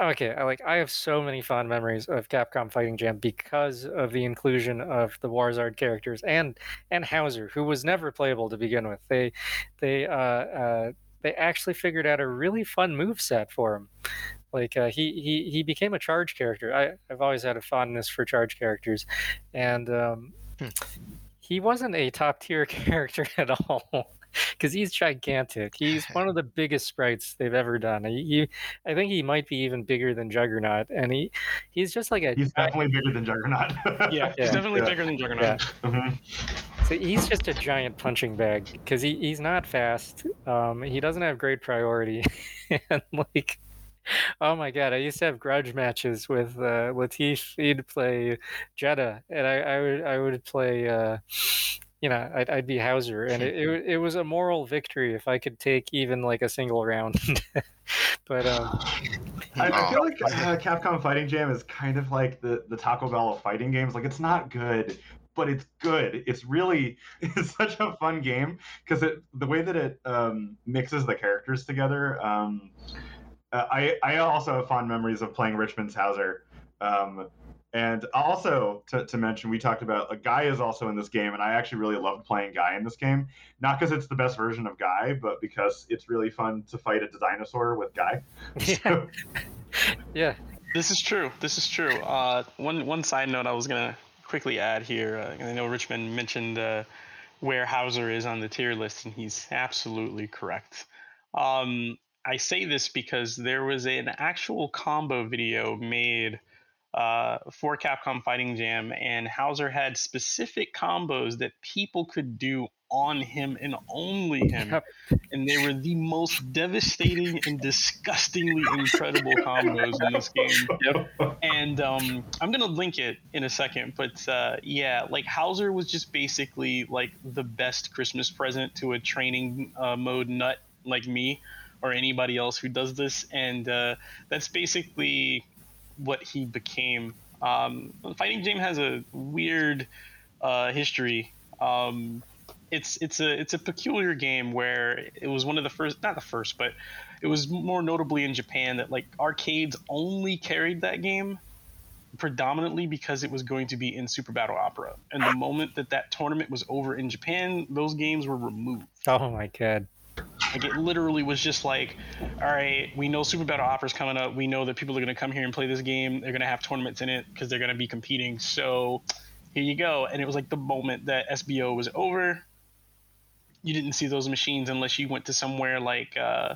Okay, I like I have so many fond memories of Capcom Fighting Jam because of the inclusion of the Warzard characters and and Hauzer, who was never playable to begin with. They they uh, uh, they actually figured out a really fun move set for him. Like uh, he he he became a charge character. I I've always had a fondness for charge characters, and um, hmm. he wasn't a top tier (laughs) character at all (laughs) because he's gigantic. He's one of (laughs) the biggest sprites they've ever done. He, he, I think he might be even bigger than Juggernaut, and he he's just like a. He's definitely bigger than Juggernaut. yeah, (laughs) yeah, he's definitely yeah. bigger than Juggernaut. Yeah. Mm-hmm. So he's just a giant punching bag because he, he's not fast. Um, he doesn't have great priority, and like. Oh my god! I used to have grudge matches with uh, Latif. He'd play Jedah, and I, I would I would play uh, you know, I'd, I'd be Hauzer, and it, it, (laughs) it was a moral victory if I could take even like a single round. (laughs) but um, (sighs) I, I, feel like uh, Capcom Fighting Jam is kind of like the the Taco Bell of fighting games. Like it's not good, but it's good. It's really (laughs) it's such a fun game because it the way that it um, mixes the characters together. Um, uh, I I also have fond memories of playing Richmond's Hauzer. Um, and also to, to mention, we talked about like Guy is also in this game, and I actually really loved playing Guy in this game. Not because it's the best version of Guy, but because it's really fun to fight a dinosaur with Guy. (laughs) Yeah. (laughs) yeah. This is true. This is true. Uh, one one side note I was gonna quickly add here. Uh, I know Richmond mentioned uh, where Hauzer is on the tier list, and he's absolutely correct. Um, I say this because there was an actual combo video made uh, for Capcom Fighting Jam, and Hauzer had specific combos that people could do on him and only him. And they were the most devastating and disgustingly incredible combos in this game. And um, I'm going to link it in a second. But uh, yeah, like Hauzer was just basically like the best Christmas present to a training uh, mode nut like me or anybody else who does this. And uh, that's basically what he became. Um, Fighting Jam has a weird uh, history. Um, it's it's a it's a peculiar game where it was one of the first, not the first, but it was more notably in Japan that like arcades only carried that game predominantly because it was going to be in Super Battle Opera. And the moment that that tournament was over in Japan, those games were removed. Oh my god. Like it literally was just like, all right, we know Super Battle Opera's coming up. We know that people are going to come here and play this game. They're going to have tournaments in it because they're going to be competing. So here you go. And it was like the moment that SBO was over. You didn't see those machines unless you went to somewhere like uh,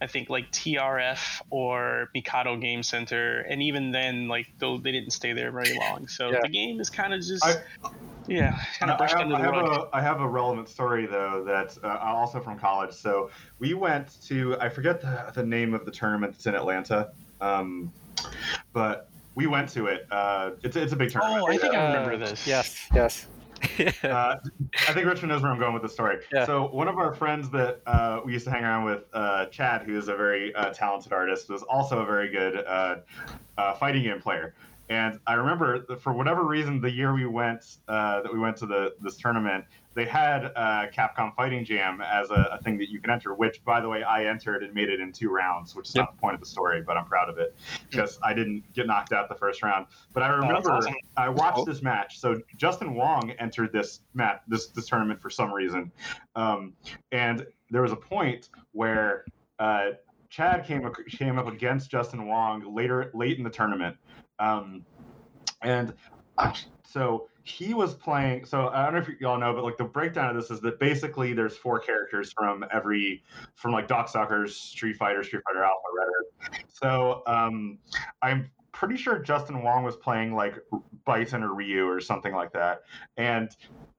I think like TRF or Mikado Game Center, and even then, like though they didn't stay there very long. So yeah. the game is kind of just, I, yeah, kind of brushed under the I rug. Have a, I have a relevant story though that's uh, also from college. So we went to I forget the, the name of the tournament that's in Atlanta, um, but we went to it. Uh, it's it's a big tournament. Oh, I think I remember this. Yes, yes. (laughs) uh, I think Richmond knows where I'm going with the story. Yeah. So one of our friends that uh, we used to hang around with, uh, Chad, who is a very uh, talented artist, was also a very good uh, uh, fighting game player. And I remember, for whatever reason, the year we went that we went to the this tournament, they had uh, Capcom Fighting Jam as a, a, thing that you can enter, which, by the way, I entered and made it in two rounds, which is yep. not the point of the story, but I'm proud of it because I didn't get knocked out the first round. But I remember oh, awesome. I watched oh. this match. So Justin Wong entered this mat this this tournament for some reason, um, and there was a point where uh, Chad came came up against Justin Wong later late in the tournament, um, and so he was playing. So I don't know if y'all know, but like the breakdown of this is that basically there's four characters from every from like Darkstalkers, Street Fighter, Street Fighter Alpha, Red. So um, I'm pretty sure Justin Wong was playing like Bison or Ryu or something like that, and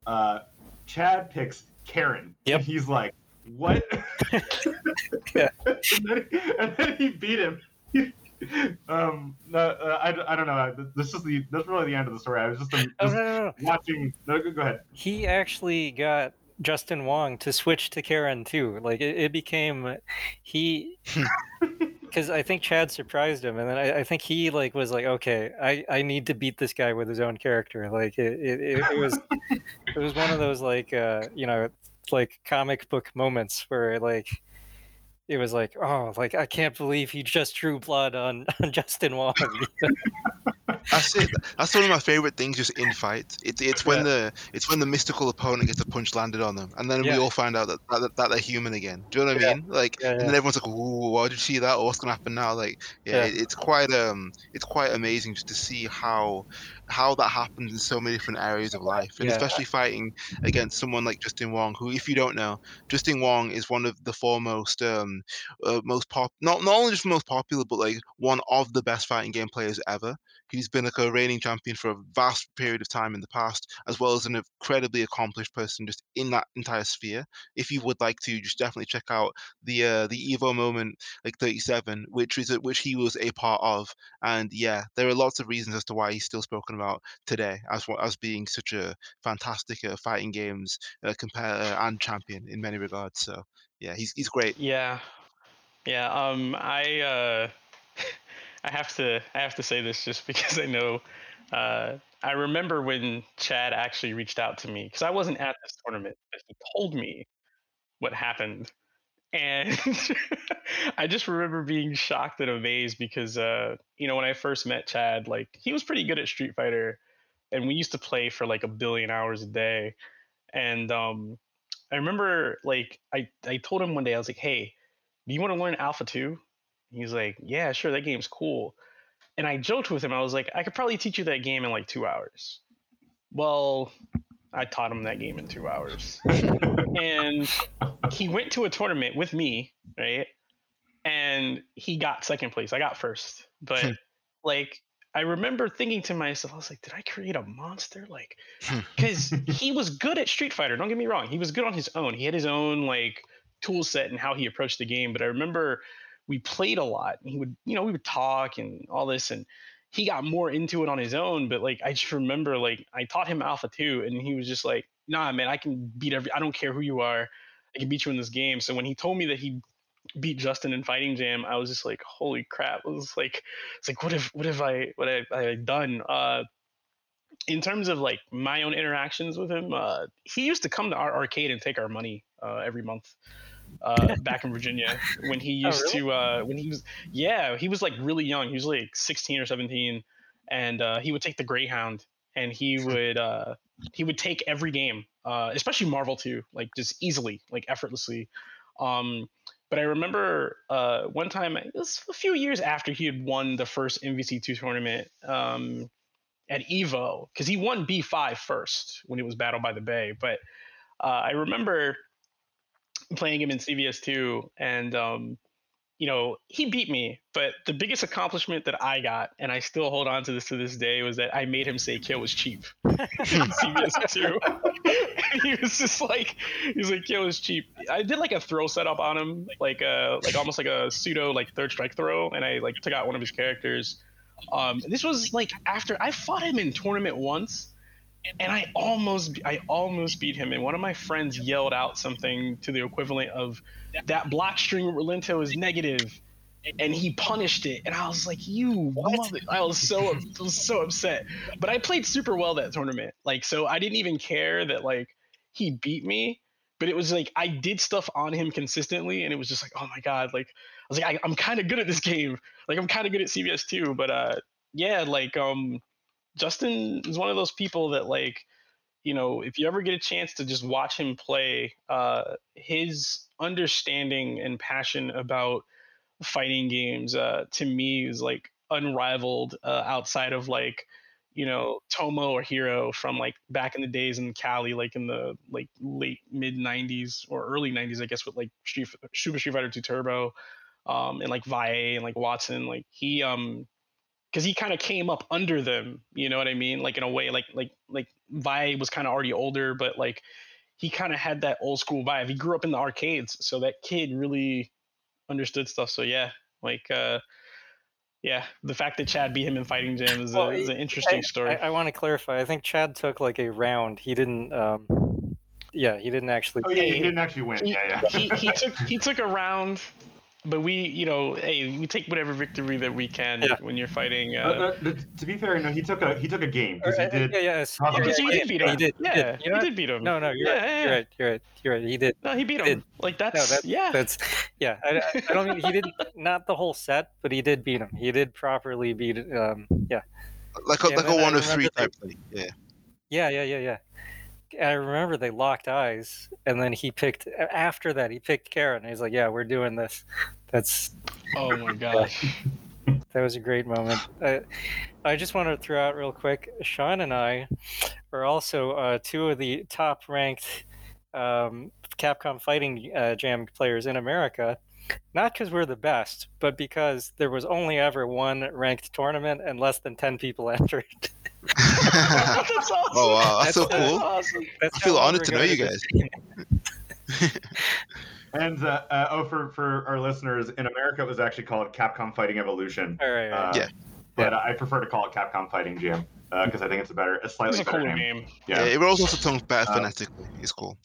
uh, Chad picks Karin. Yep. he's like, "What?" yeah. (laughs) (laughs) and, then, and then he beat him. Um, no, uh, I, I don't know. This is the that's really the end of the story. I was just, um, oh, no, no, no. watching. No, go ahead. He actually got Justin Wong to switch to Karin too. Like it, it became he (laughs) because I think Chad surprised him, and then I, I, think he like was like, okay, I, I need to beat this guy with his own character. Like it, it, it, it was it was one of those like uh, you know like comic book moments where like it was like, oh, like I can't believe he just drew blood on, (laughs) on Justin Wong. That's it. That's one of my favorite things, just in fights. It's it's when yeah. the it's when the mystical opponent gets a punch landed on them, and then yeah. we all find out that, that, that they're human again. Do you know what I mean? Like, and then everyone's like, "Ooh, why did you see that? Or what's gonna happen now?" Like, yeah, it, it's quite um, it's quite amazing just to see how how that happens in so many different areas of life, and especially fighting against someone like Justin Wong, who, if you don't know, Justin Wong is one of the foremost, um, uh, most pop, not not only just most popular, but like one of the best fighting game players ever. He's been like a reigning champion for a vast period of time in the past, as well as an incredibly accomplished person just in that entire sphere. If you would like to, just definitely check out the uh, the Evo moment like 37, which is which he was a part of. And yeah, there are lots of reasons as to why he's still spoken about today as as being such a fantastic uh, fighting games uh, compare and champion in many regards. So yeah, he's he's great. Yeah, yeah. Um, I uh, I have to I have to say this just (laughs) because I know. Uh, I remember when Chad actually reached out to me because I wasn't at this tournament, but he told me what happened, and (laughs) I just remember being shocked and amazed because uh, you know when I first met Chad, like he was pretty good at Street Fighter, and we used to play for like a billion hours a day, and um, I remember like I I told him one day I was like, hey, do you want to learn Alpha Two? He's like, yeah, sure, that game's cool. And I joked with him. I was like, I could probably teach you that game in like two hours. Well, I taught him that game in two hours. and he went to a tournament with me, right? And he got second place. I got first. But hmm. like, I remember thinking to myself, I was like, did I create a monster? Like, because hmm. (laughs) he was good at Street Fighter. Don't get me wrong. He was good on his own. He had his own like tool set and how he approached the game. But I remember we played a lot. He would, you know, we would talk and all this, and he got more into it on his own. But like, I just remember, like, I taught him Alpha 2, and he was just like, "Nah, man, I can beat every. I don't care who you are. I can beat you in this game." So when he told me that he beat Justin in Fighting Jam, I was just like, "Holy crap!" It was like, it's like, what have what have I what I done? Uh, in terms of like my own interactions with him, uh, he used to come to our arcade and take our money uh, every month uh, back in Virginia when he oh, used oh, really? to uh, when he was yeah he was like really young he was like 16 or 17 and uh, he would take the Greyhound and he (laughs) would uh, he would take every game uh, especially Marvel 2 like just easily like effortlessly um, but I remember uh, one time it was a few years after he had won the first MVC2 tournament um, at Evo because he won B5 first when it was Battle by the Bay but I remember playing him in CVS2, and um, you know he beat me. But the biggest accomplishment that I got, and I still hold on to this to this day, was that I made him say "Kill was cheap" (laughs) in CVS2. (laughs) (laughs) he was just like, he was like, "Kill was cheap." I did like a throw setup on him, like a like almost like a pseudo like third strike throw, and I like took out one of his characters. Um, this was like after I fought him in tournament once and I almost I almost beat him. And one of my friends yelled out something to the equivalent of that block string Rolento is negative, and he punished it. And I was like, "You what?" I was so I was so upset. But I played super well that tournament. Like so, I didn't even care that like he beat me. But it was like I did stuff on him consistently, and it was just like, oh my god! Like I was like, I, I'm kind of good at this (laughs) game. Like I'm kind of good at CVS too. But uh, yeah, like um Justin is one of those people that like, you know, if you ever get a chance to just watch him play, uh, his understanding and passion about fighting games uh, to me is like unrivaled uh, outside of like you know Tomo or Hero from like back in the days in Cali, like in the like late mid '90s or early '90s, I guess, with like Super Street Fighter 2 Turbo, um, and like Vae and like Watson. Like he um because he kind of came up under them you know what i mean? Like in a way like like like vi was kind of already older but like he kind of had that old school vibe. He grew up in the arcades so that kid really understood stuff so yeah like uh yeah the fact that chad beat him in fighting jam is, well, a, is an interesting I, story. I, I want to clarify i think chad took like a round. He didn't um yeah he didn't actually oh yeah he didn't actually win. He, yeah yeah. he, he took he took a round but we, you know, hey, we take whatever victory that we can yeah. when you're fighting. Uh... Uh, uh, to be fair, no, he took a he took a game because he did. Yeah, yes. Yeah, yeah, he did beat him. He did. Yeah, he did, he did beat him. No, no, you're, yeah, right, you're right. You're right. You're right. He did. No, he beat him. Like that's no, that, yeah. That's yeah. I, I don't mean he did (laughs) not the whole set, but he did beat him. He did properly beat. Um, yeah. Like a, like a one of three type thing. Yeah. Yeah, yeah, yeah, yeah. I remember they locked eyes, and then he picked. After that, he picked Karin. He's like, "Yeah, we're doing this." That's. Oh my (laughs) gosh. that was a great moment. I, I just want to throw out real quick. Sean and I are also uh, two of the top-ranked um, Capcom Fighting uh, Jam players in America. Not because we're the best, but because there was only ever one ranked tournament and less than ten people (laughs) entered. That's awesome. Oh wow, that's, that's so cool. Awesome. I feel honored to know you guys. and uh, uh, oh, for for our listeners, in America, it was actually called Capcom Fighting Evolution. All right, right. Uh, yeah. But I prefer to call it Capcom Fighting Jam because uh, I think it's a better, a slightly it's a better cool name. name. Yeah. yeah, it also sounds better uh, phonetically. It's cool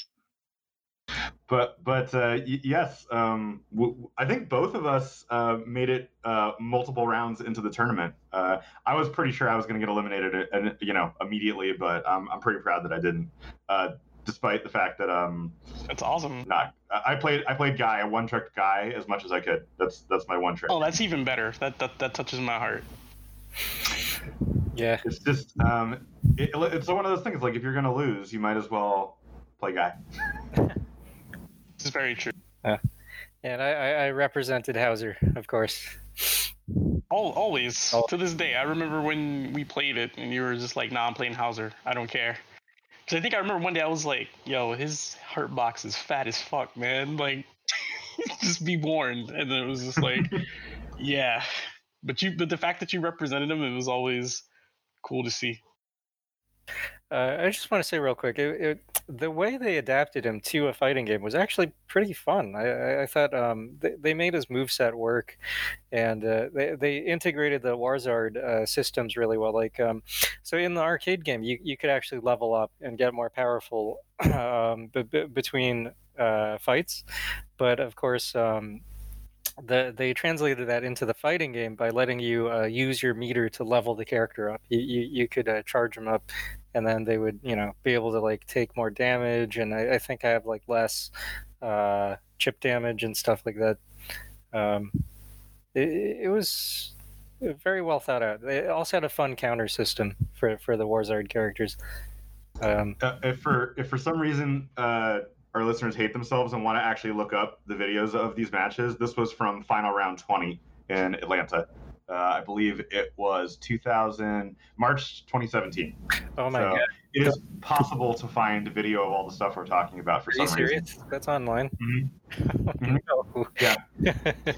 but but uh, y- yes, um, w- I think both of us uh, made it uh, multiple rounds into the tournament. Uh, I was pretty sure I was going to get eliminated, uh, and you know, immediately. But I'm I'm pretty proud that I didn't, uh, despite the fact that um. That's awesome. Not I played I played guy, a one trick guy as much as I could. That's that's my one trick. Oh, that's even better. That that that touches my heart. Yeah. It's just um, it, it's one of those things. Like if you're gonna lose, you might as well play guy. (laughs) is very true. Yeah, and I, I represented Hauzer, of course. All, always oh. to this day. I remember when we played it, and you were just like, "Nah, I'm playing Hauzer. I don't care." Because I think I remember one day I was like, "Yo, his hurtbox is fat as fuck, man. Like, (laughs) just be warned." And then it was just like, (laughs) "Yeah." But you, but the fact that you represented him, it was always cool to see. Uh, I just want to say real quick, it, it, the way they adapted him to a fighting game was actually pretty fun. I, I thought um, they, they, made his moveset work, and uh, they, they integrated the Warzard uh, systems really well. Like, um, so in the arcade game, you, you could actually level up and get more powerful (clears throat) um, b- b- between uh, fights, but of course. Um, the, they translated that into the fighting game by letting you uh, use your meter to level the character up. You, you, you could uh, charge them up and then they would you know be able to like take more damage and i, I think i have like less uh, chip damage and stuff like that. Um, it, it, was very well thought out. They also had a fun counter system for for the warzard characters. Um, uh, if for if for some reason uh, our listeners hate themselves and want to actually look up the videos of these matches this was from final round 20 in atlanta uh, I believe it was 2000 March 2017. Oh my so god! It is possible to find a video of all the stuff we're talking about for Are some serious? reason. That's online. Mm-hmm. mm-hmm. (laughs) Yeah. (laughs)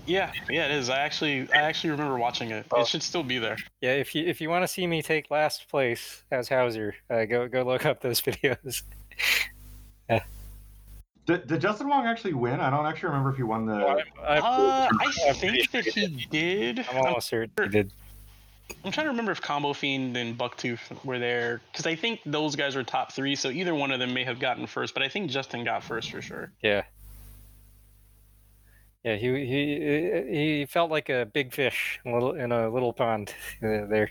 yeah, yeah, it is. I actually, I actually remember watching it. Oh. It should still be there. Yeah, if you if you want to see me take last place as Hauzer, uh, go go look up those (laughs) videos. yeah. Did, did Justin Wong actually win? I don't actually remember if he won the. I, uh, I think that he did. I'm almost certain he did. I'm trying to remember if Combo Fiend and Bucktooth were there because I think those guys were top three, so either one of them may have gotten first, but I think Justin got first for sure. Yeah. Yeah, he he he felt like a big fish in a little, in a little pond uh, there.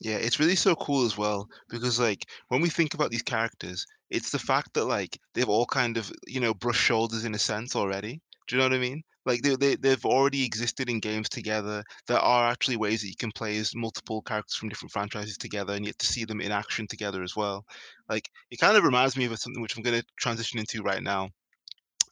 Yeah, it's really so cool as well because like when we think about these characters, it's the fact that like they've all kind of you know brushed shoulders in a sense already. Do you know what I mean? Like they, they they've already existed in games together. There are actually ways that you can play as multiple characters from different franchises together, and yet to see them in action together as well. Like it kind of reminds me of something which I'm going to transition into right now.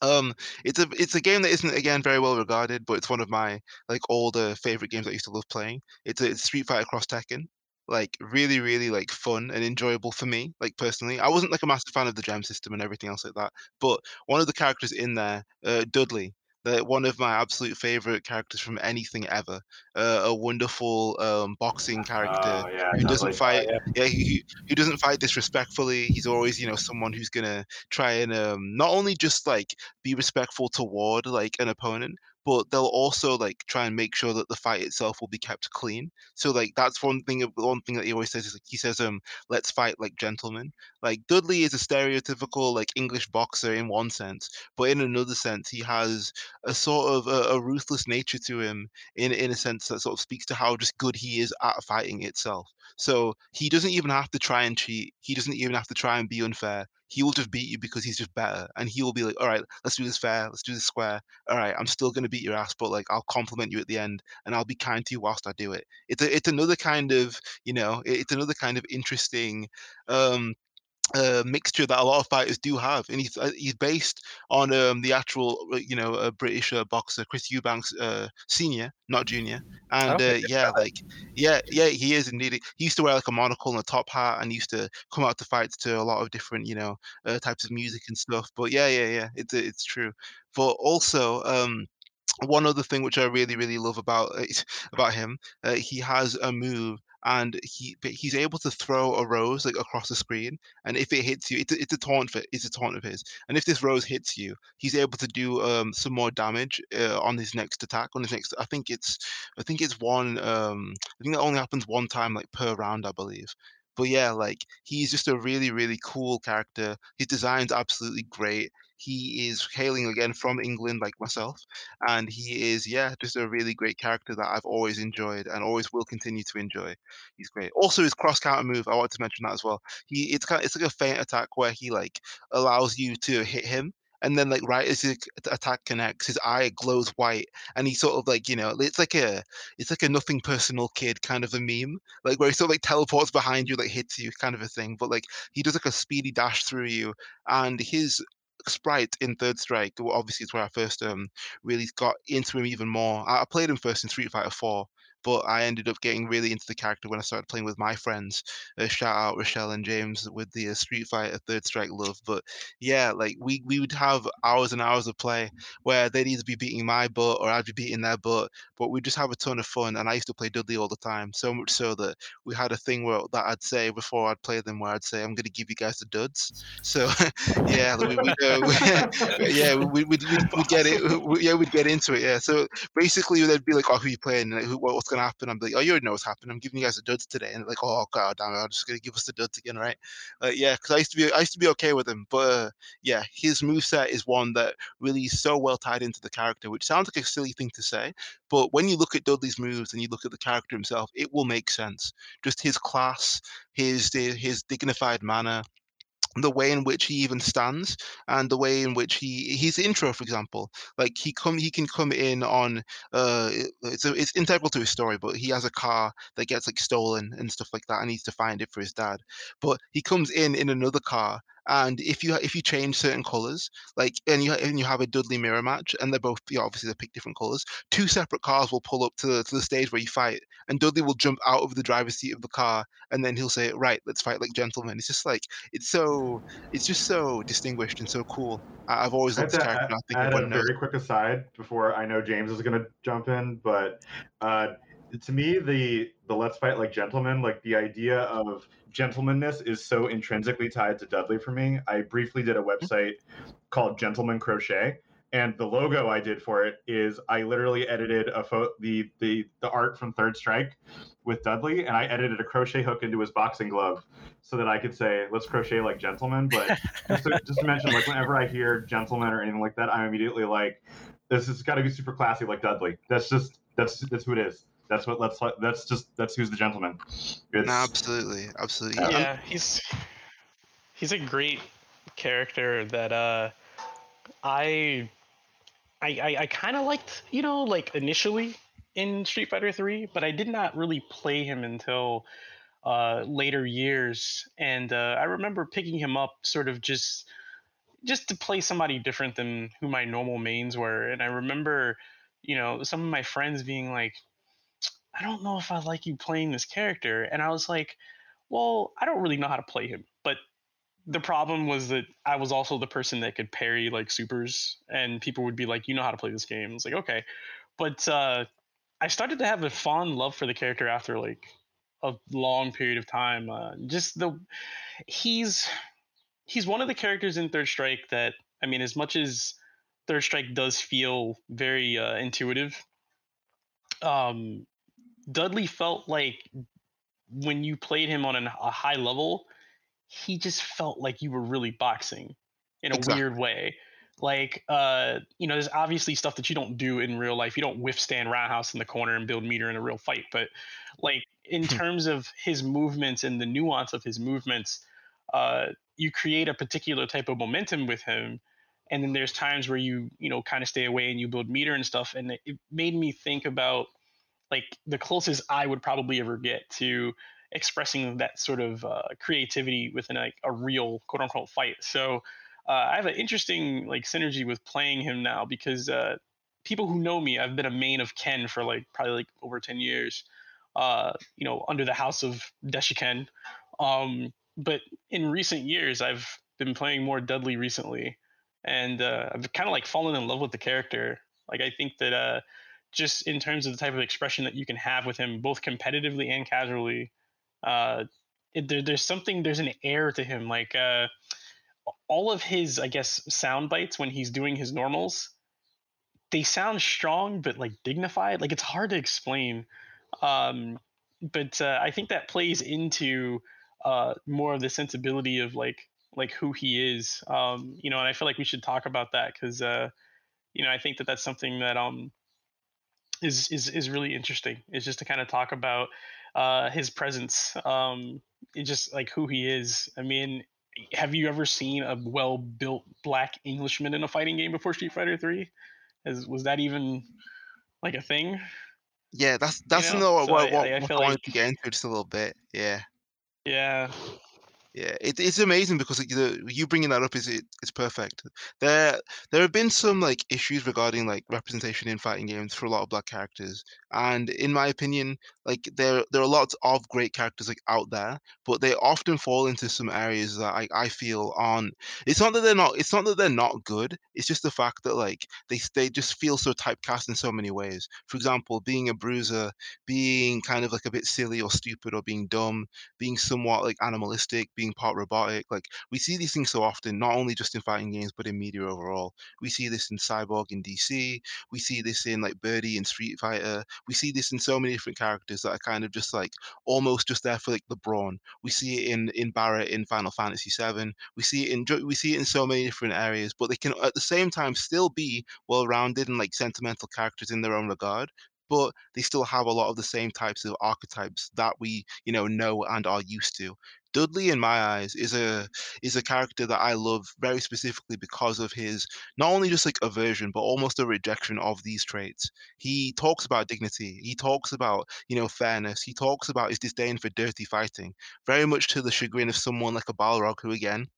Um, it's a it's a game that isn't again very well regarded, but it's one of my like older favorite games I used to love playing. It's a it's Street Fighter Cross Tekken like really really like fun and enjoyable for me like personally. I wasn't like a massive fan of the gem system and everything else like that but one of the characters in there uh, dudley the, one of my absolute favorite characters from anything ever uh, a wonderful um, boxing character oh, yeah, who doesn't like fight that, yeah, yeah he, who doesn't fight disrespectfully. He's always you know someone who's gonna try and um, not only just like be respectful toward like an opponent but they'll also like try and make sure that the fight itself will be kept clean. So like that's one thing. One thing that he always says is like he says, "Um, let's fight like gentlemen." Like Dudley is a stereotypical like English boxer in one sense, but in another sense, he has a sort of a, a ruthless nature to him in in a sense that sort of speaks to how just good he is at fighting itself. So he doesn't even have to try and cheat. He doesn't even have to try and be unfair. He will just beat you because he's just better. And he will be like, all right, let's do this fair. Let's do this square. All right, I'm still going to beat your ass, but like I'll compliment you at the end and I'll be kind to you whilst I do it. It's a, it's another kind of, you know, it's another kind of interesting um uh, mixture that a lot of fighters do have, and he's uh, he's based on um, the actual uh, you know uh, British uh, boxer Chris Eubanks uh, senior, not junior, and uh, yeah, like yeah, yeah, he is indeed. He used to wear like a monocle and a top hat, and used to come out to fights to a lot of different you know uh, types of music and stuff. But yeah, yeah, yeah, it's it's true. But also, um, one other thing which I really really love about (laughs) about him, uh, he has a move and he he's able to throw a rose like across the screen, and if it hits you, it's a, it's a taunt for it's a taunt of his, and if this rose hits you, he's able to do um some more damage uh, on his next attack. On his next, I think it's I think it's one um I think that only happens one time like per round, I believe. But yeah, like he's just a really, really cool character. His design's absolutely great. He is hailing again from England, like myself, and he is, yeah, just a really great character that I've always enjoyed and always will continue to enjoy. He's great. Also, his cross counter move, I wanted to mention that as well. He it's kind of, it's like a feint attack where he like allows you to hit him. And then, like right as his attack connects, his eye glows white, and he sort of like you know, it's like a, it's like a nothing personal kid kind of a meme, like where he sort of like teleports behind you, like hits you, kind of a thing. But like he does like a speedy dash through you, and his sprite in Third Strike, obviously, it's where I first um really got into him even more. I, I played him first in Street Fighter 4, but I ended up getting really into the character when I started playing with my friends. Uh, shout out Rochelle and James with the uh, Street Fighter Third Strike love. But yeah, like we we would have hours and hours of play where they'd either be beating my butt or I'd be beating their butt, but we'd just have a ton of fun. And I used to play Dudley all the time, so much so that we had a thing where that I'd say before I'd play them, where I'd say I'm going to give you guys the duds. So (laughs) yeah, we, uh, we, (laughs) yeah, we, we'd, we'd, we'd get it. We, yeah, we'd get into it. Yeah. So basically, they'd be like, "Oh, who you playing? Like, who, what, what's gonna happen?" I'm like, "Oh, you already know what's happening. I'm giving you guys the duds today." And like, "Oh god, damn it! I'm just gonna give us the duds again, right?" Uh, yeah, because I used to be, I used to be okay with him, but uh, yeah, his moveset is one that really is so well tied into the character, which sounds like a silly thing to say, but when you look at Dudley's moves and you look at the character himself, it will make sense. Just his class, his his dignified manner, the way in which he even stands and the way in which he his intro for example like he come he can come in on uh it's a, it's integral to his story but he has a car that gets like stolen and stuff like that and needs to find it for his dad. But he comes in in another car and if you if you change certain colors like and you and you have a Dudley mirror match and they're both you know, obviously they pick different colors two separate cars will pull up to the, to the stage where you fight and Dudley will jump out of the driver's seat of the car and then he'll say right let's fight like gentlemen it's just like it's so it's just so distinguished and so cool. I, have always loved this character. I think add a knows. very quick aside before I know James is going to jump in, but uh, to me, the the let's fight like gentlemen, like the idea of gentlemanness is so intrinsically tied to Dudley for me. I briefly did a mm-hmm. website called Gentleman Crochet, and the logo I did for it is I literally edited a photo, the the the art from Third Strike with Dudley, and I edited a crochet hook into his boxing glove so that I could say, "Let's crochet like gentlemen." But (laughs) just to, just to mention, like whenever I hear gentleman or anything like that, I'm immediately like, "This has got to be super classy, like Dudley." That's just that's that's who it is. That's what let's that's just that's who's the gentleman. It's, No, absolutely, absolutely. Yeah. Yeah, he's he's a great character that uh I I I, I kind of liked, you know, like initially in Street Fighter 3, but I did not really play him until uh later years and uh I remember picking him up sort of just just to play somebody different than who my normal mains were and I remember you know some of my friends being like I don't know if I like you playing this character and I was like well, I don't really know how to play him, but the problem was that I was also the person that could parry like supers, and people would be like, "You know how to play this game." It's like, okay, but uh, I started to have a fond love for the character after like a long period of time. Uh, just the he's he's one of the characters in Third Strike that I mean, as much as Third Strike does feel very uh, intuitive. Um, Dudley felt like when you played him on an, a high level, he just felt like you were really boxing in a exactly. weird way. Like, uh, you know, there's obviously stuff that you don't do in real life. You don't withstand roundhouse in the corner and build meter in a real fight. But like in hmm. terms of his movements and the nuance of his movements, uh, you create a particular type of momentum with him. And then there's times where you, you know, kind of stay away and you build meter and stuff. And it, it made me think about like the closest I would probably ever get to expressing that sort of uh, creativity within like a real quote unquote fight. So uh, I have an interesting like synergy with playing him now because uh, people who know me, I've been a main of Ken for like probably like over ten years. Uh, you know, under the house of Deshiken. Um, but in recent years, I've been playing more Dudley recently, and uh, I've kind of like fallen in love with the character. Like I think that uh, just in terms of the type of expression that you can have with him, both competitively and casually, uh, it, there, there's something, there's an air to him. Like uh, all of his, I guess, sound bites when he's doing his normals, they sound strong but like dignified. Like it's hard to explain. Um, but uh, I think that plays into uh, more of the sensibility of like like who he is. Um, you know, and I feel like we should talk about that because uh, you know I think that that's something that um is is is really interesting. Is just to kind of talk about uh, his presence, um, just like who he is. I mean, have you ever seen a well built black Englishman in a fighting game before Street Fighter Three? Was that even like a thing? Yeah, that's that's you know? what, so what, I, I, I, wanted like... to get into just a little bit. Yeah. Yeah. Yeah, it, it's amazing because like, the, you bringing that up is it, it's perfect. There there have been some like issues regarding like representation in fighting games for a lot of black characters, and in my opinion, like there there are lots of great characters like out there, but they often fall into some areas that I, I feel on. It's not that they're not. It's not that they're not good. It's just the fact that like they they just feel so typecast in so many ways. For example, being a bruiser, being kind of like a bit silly or stupid or being dumb, being somewhat like animalistic, being being part robotic. Like we see these things so often, not only just in fighting games, but in media overall. We see this in Cyborg in DC. We see this in like Birdie in Street Fighter. We see this in so many different characters that are kind of just like almost just there for like the brawn. We see it in in Barret in Final Fantasy VII. We see it in we see it in so many different areas, but they can at the same time still be well-rounded and like sentimental characters in their own regard but they still have a lot of the same types of archetypes that we you know know and are used to Dudley, in my eyes, is a is a character that I love very specifically because of his not only just like aversion, but almost a rejection of these traits. He talks about dignity. He talks about you know fairness. He talks about his disdain for dirty fighting, very much to the chagrin of someone like a Balrog, who again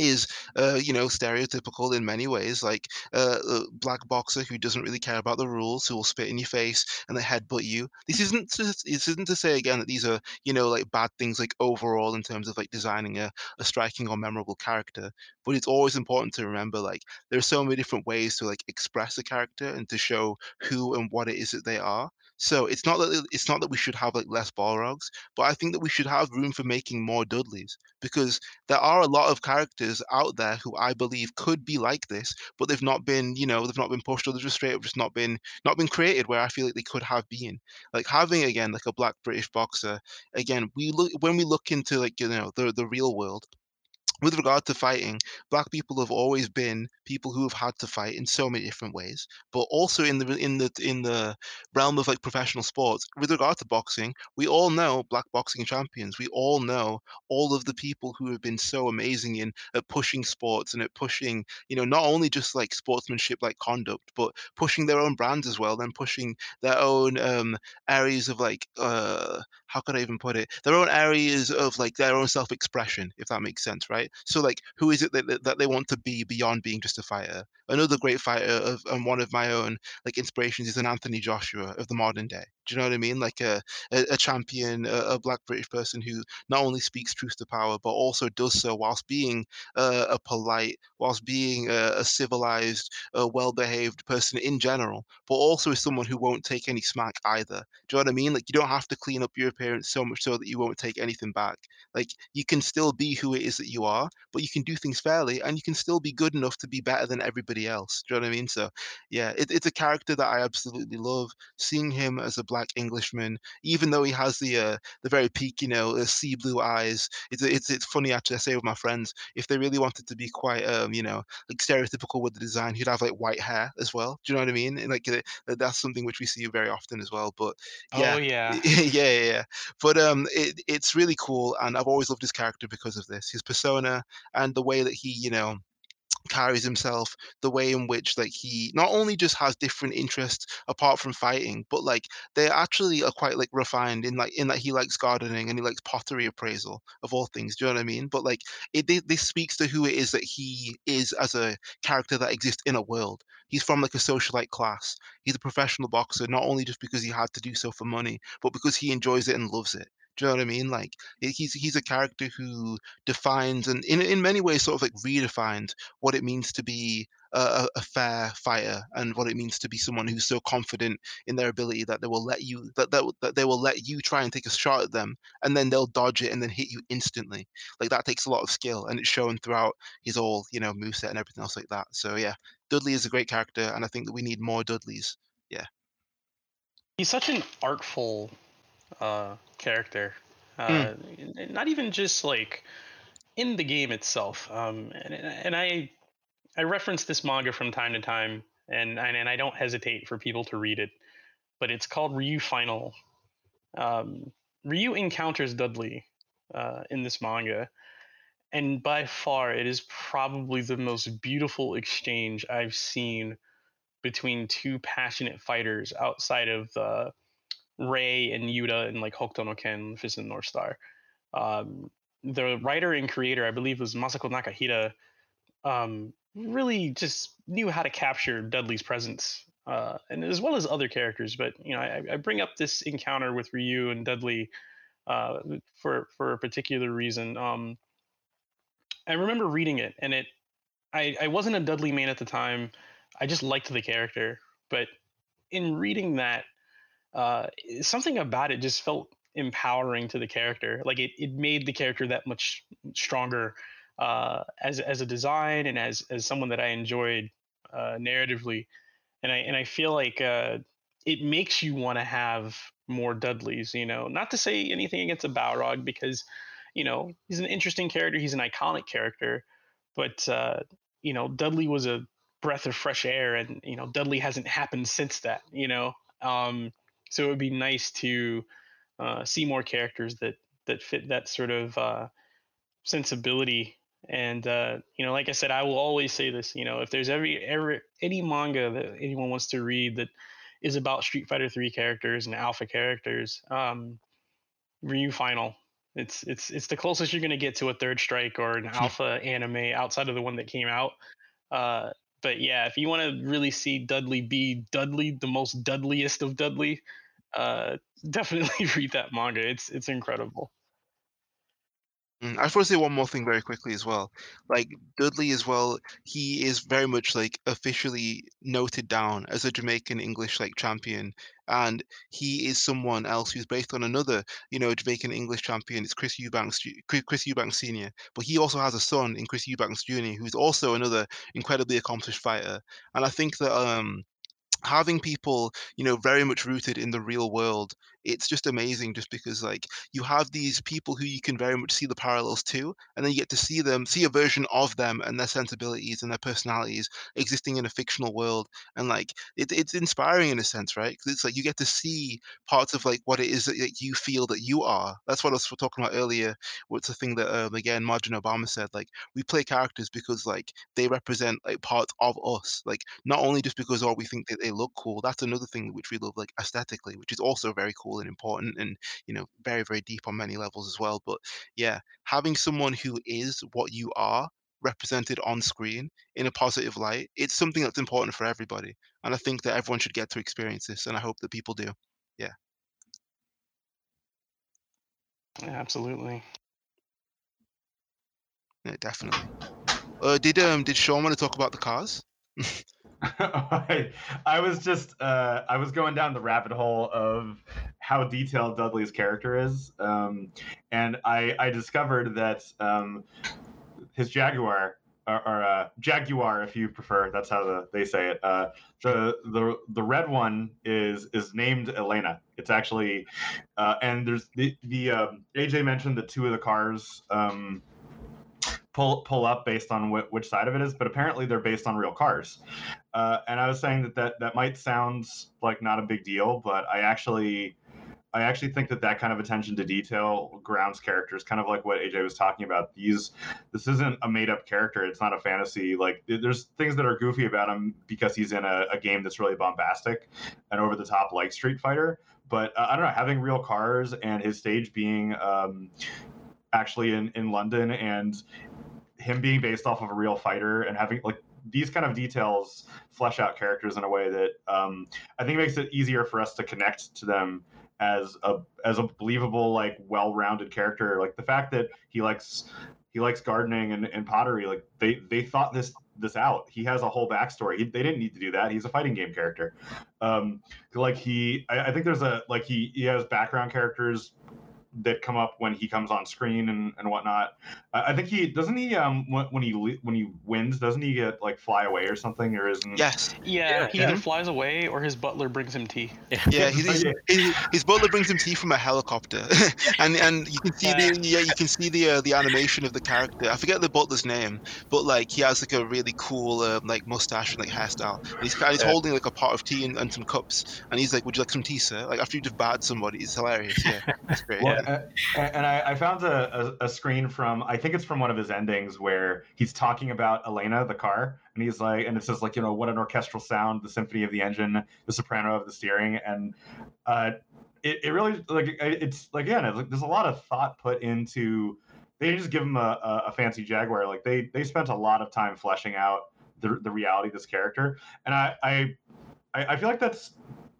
is uh, you know stereotypical in many ways like uh, a black boxer who doesn't really care about the rules who will spit in your face and then headbutt you. This isn't to, this isn't to say again that these are you know like bad things like overall in terms of like designing a, a striking or memorable character but it's always important to remember like there are so many different ways to like express a character and to show who and what it is that they are so it's not that it's not that we should have like less Balrogs, but I think that we should have room for making more Dudleys because there are a lot of characters out there who I believe could be like this, but they've not been, you know, they've not been pushed or they've just straight up just not been not been created where I feel like they could have been. Like having again like a black British boxer, again, we look when we look into like, you know, the the real world, with regard to fighting, black people have always been people who have had to fight in so many different ways. But also in the in the in the realm of like professional sports, with regard to boxing, we all know black boxing champions. We all know all of the people who have been so amazing in at pushing sports and at pushing, you know, not only just like sportsmanship like conduct, but pushing their own brands as well, then pushing their own um areas of like uh how could I even put it? Their own areas of like their own self-expression, if that makes sense, right? So like, who is it that, that they want to be beyond being just a fighter? Another great fighter of and one of my own like inspirations is an Anthony Joshua of the modern day. Do you know what I mean? Like a a, a champion, a, a, black British person who not only speaks truth to power, but also does so whilst being uh, a polite, whilst being a, a civilized, well-behaved person in general, but also is someone who won't take any smack either. Do you know what I mean? Like you don't have to clean up your appearance so much so that you won't take anything back. Like you can still be who it is that you are, but you can do things fairly, and you can still be good enough to be better than everybody else. Do you know what I mean? So yeah, it, it's a character that I absolutely love. Seeing him as a black Englishman, even though he has the uh, the very peak, you know, uh, sea blue eyes. It's it's it's funny actually. I say with my friends, if they really wanted to be quite, um, you know, like stereotypical with the design, he'd have like white hair as well. Do you know what I mean? And like uh, that's something which we see very often as well. But yeah, oh yeah, (laughs) yeah, yeah, yeah. But um, it, it's really cool, and I've always loved his character because of this, his persona, and the way that he, you know carries himself, the way in which like he not only just has different interests apart from fighting, but like they actually are quite like refined in like in that he likes gardening and he likes pottery appraisal of all things. Do you know what I mean? But like it this speaks to who it is that he is as a character that exists in a world. He's from like a socialite class. He's a professional boxer, not only just because he had to do so for money, but because he enjoys it and loves it. Do you know what I mean? Like he's he's a character who defines and in in many ways sort of like redefined what it means to be a, a, fair fighter and what it means to be someone who's so confident in their ability that they will let you that, that that they will let you try and take a shot at them and then they'll dodge it and then hit you instantly. Like that takes a lot of skill and it's shown throughout his whole you know moveset and everything else like that. So yeah, Dudley is a great character and I think that we need more Dudleys. Yeah. He's such an artful uh, character. Uh, mm. Not even just like in the game itself. Um, and, and I I reference this manga from time to time, and and I don't hesitate for people to read it. But it's called Ryu Final. Um, Ryu encounters Dudley uh, in this manga, and by far it is probably the most beautiful exchange I've seen between two passionate fighters outside of uh, Rei and Yuda and like Hokuto no Ken, Fist and North Star. Um, the writer and creator, I believe, was Masahiko Nakahira. Um, really just knew how to capture Dudley's presence, uh, and as well as other characters. But you know, I, I bring up this encounter with Ryu and Dudley uh, for for a particular reason. Um, I remember reading it, and it I, I wasn't a Dudley man at the time. I just liked the character, but in reading that, uh, something about it just felt empowering to the character. Like it, it made the character that much stronger uh, as as a design and as as someone that I enjoyed uh, narratively. And I and I feel like uh, it makes you want to have more Dudleys. You know, not to say anything against a Balrog because you know he's an interesting character. He's an iconic character, but uh, you know Dudley was a breath of fresh air, and you know Dudley hasn't happened since that. You know. Um, so it would be nice to uh, see more characters that that fit that sort of uh, sensibility. And uh, you know, like I said, I will always say this. You know, if there's every ever any manga that anyone wants to read that is about Street Fighter Three characters and Alpha characters, um, Ryu Final. It's it's it's the closest you're gonna get to a Third Strike or an (laughs) Alpha anime outside of the one that came out. Uh, but yeah, if you want to really see Dudley be Dudley, the most Dudleyest of Dudley, uh, (laughs) definitely read that manga. It's it's incredible. Mm, I just want to say one more thing very quickly as well. Like Dudley as well, he is very much like officially noted down as a Jamaican English like champion, and he is someone else who's based on another, you know, Jamaican English champion. It's Chris Eubanks, Chris Eubanks Senior, but he also has a son in Chris Eubanks Jr., who's also another incredibly accomplished fighter. And I think that um having people you know very much rooted in the real world it's just amazing just because like you have these people who you can very much see the parallels to and then you get to see them see a version of them and their sensibilities and their personalities existing in a fictional world and like it, it's inspiring in a sense right? Because it's like you get to see parts of like what it is that like, you feel that you are. That's what I was talking about earlier what's the thing that um, again Martin Obama said like we play characters because like they represent like parts of us. Like not only just because oh we think that they look cool that's another thing which we love like aesthetically which is also very cool cool and important and you know very very deep on many levels as well but yeah having someone who is what you are represented on screen in a positive light it's something that's important for everybody and i think that everyone should get to experience this and i hope that people do yeah Absolutely. Yeah, definitely. Uh, did um did Sean want to talk about the cars? I, (laughs) I was just uh, I was going down the rabbit hole of how detailed Dudley's character is, um, and I I discovered that um, his Jaguar or, or uh, Jaguar, if you prefer, that's how the, they say it. Uh, the the the red one is is named Elena. It's actually, uh, and there's the the um, AJ mentioned that two of the cars. Um, pull pull up based on wh- which side of it is, but apparently they're based on real cars. Uh, and I was saying that, that that might sound like not a big deal, but I actually I actually think that that kind of attention to detail grounds characters, kind of like what AJ was talking about. These, this isn't a made up character. It's not a fantasy. Like there's things that are goofy about him because he's in a, a game that's really bombastic and over the top, like Street Fighter. But uh, I don't know, having real cars and his stage being um, actually in in London and him being based off of a real fighter and having like these kind of details flesh out characters in a way that um, I think makes it easier for us to connect to them as a as a believable like well-rounded character. Like the fact that he likes he likes gardening and, and pottery like they they thought this this out. He has a whole backstory. He, they didn't need to do that. He's a fighting game character. Um like he I, I think there's a like he he has background characters that come up when he comes on screen and, and whatnot. I think he doesn't he um when, when he when he wins doesn't he get like fly away or something or isn't? Yes. Yeah, yeah he yeah. either flies away or his butler brings him tea. Yeah, yeah he's, his, his, butler brings him tea from a helicopter, (laughs) and and you can see the yeah you can see the uh, the animation of the character. I forget the butler's name, but like he has like a really cool uh, like mustache and like hairstyle. And he's he's holding like a pot of tea and, and some cups, and he's like, "Would you like some tea, sir?" Like after you just bad somebody, it's hilarious. Yeah, it's great. Well, and I, I found a, a, a, screen from I think it's from one of his endings where he's talking about Elena, the car, and he's like, and it says like you know what an orchestral sound, the symphony of the engine, the soprano of the steering, and uh, it, it really like it's like again, like, there's a lot of thought put into. They just give him a, a fancy Jaguar. Like they they spent a lot of time fleshing out the, the reality of this character, and I I I feel like that's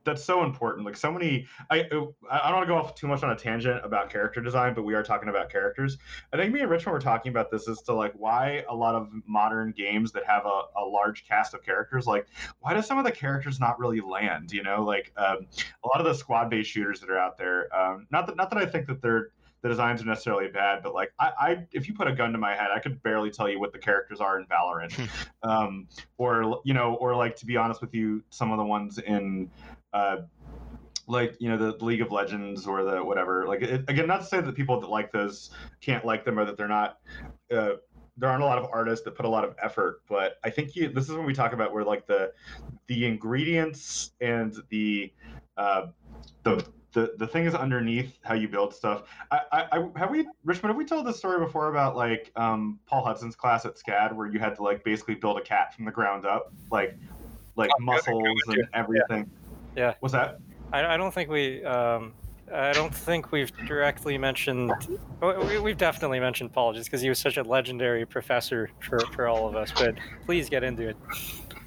that's so important. Like so many, I I don't want to go off too much on a tangent about character design, but we are talking about characters. I think me and Richmond were talking about this as to like why a lot of modern games that have a, a large cast of characters, like why do some of the characters not really land? You know, like um, a lot of the squad based shooters that are out there. Um, not that not that I think that they're the designs are necessarily bad, but like I, I, if you put a gun to my head, I could barely tell you what the characters are in Valorant, hmm. um, or you know, or like to be honest with you, some of the ones in uh, like you know the League of Legends or the whatever. Like it, again, not to say that people that like those can't like them or that they're not. Uh, there aren't a lot of artists that put a lot of effort, but I think you, this is when we talk about where like the the ingredients and the uh, the the the thing is underneath how you build stuff. I, I, have we Richmond have we told this story before about like um, Paul Hudson's class at SCAD where you had to like basically build a cat from the ground up, like like oh, muscles and everything. Yeah. Yeah. What's that? I, I don't think we. Um, I don't think we've directly mentioned. We've definitely mentioned Paul just because he was such a legendary professor for, for all of us. But please get into it.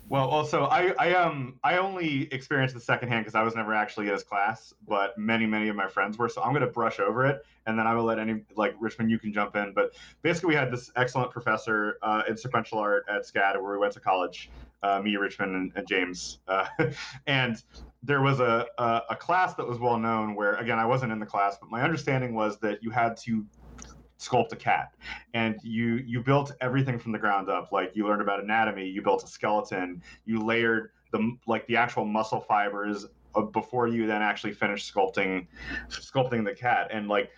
Well, also, I, I um I only experienced the secondhand because I was never actually in his class, but many many of my friends were. So I'm gonna brush over it, and then I will let any like Richmond, you can jump in. But basically, we had this excellent professor uh, in sequential art at SCAD where we went to college, uh, me, Richmond, and, and James, uh, (laughs) and there was a, a, a class that was well known where again I wasn't in the class, but my understanding was that you had to sculpt a cat and you you built everything from the ground up. Like you learned about anatomy you built a skeleton you layered the like the actual muscle fibers before you then actually finished sculpting sculpting the cat. And like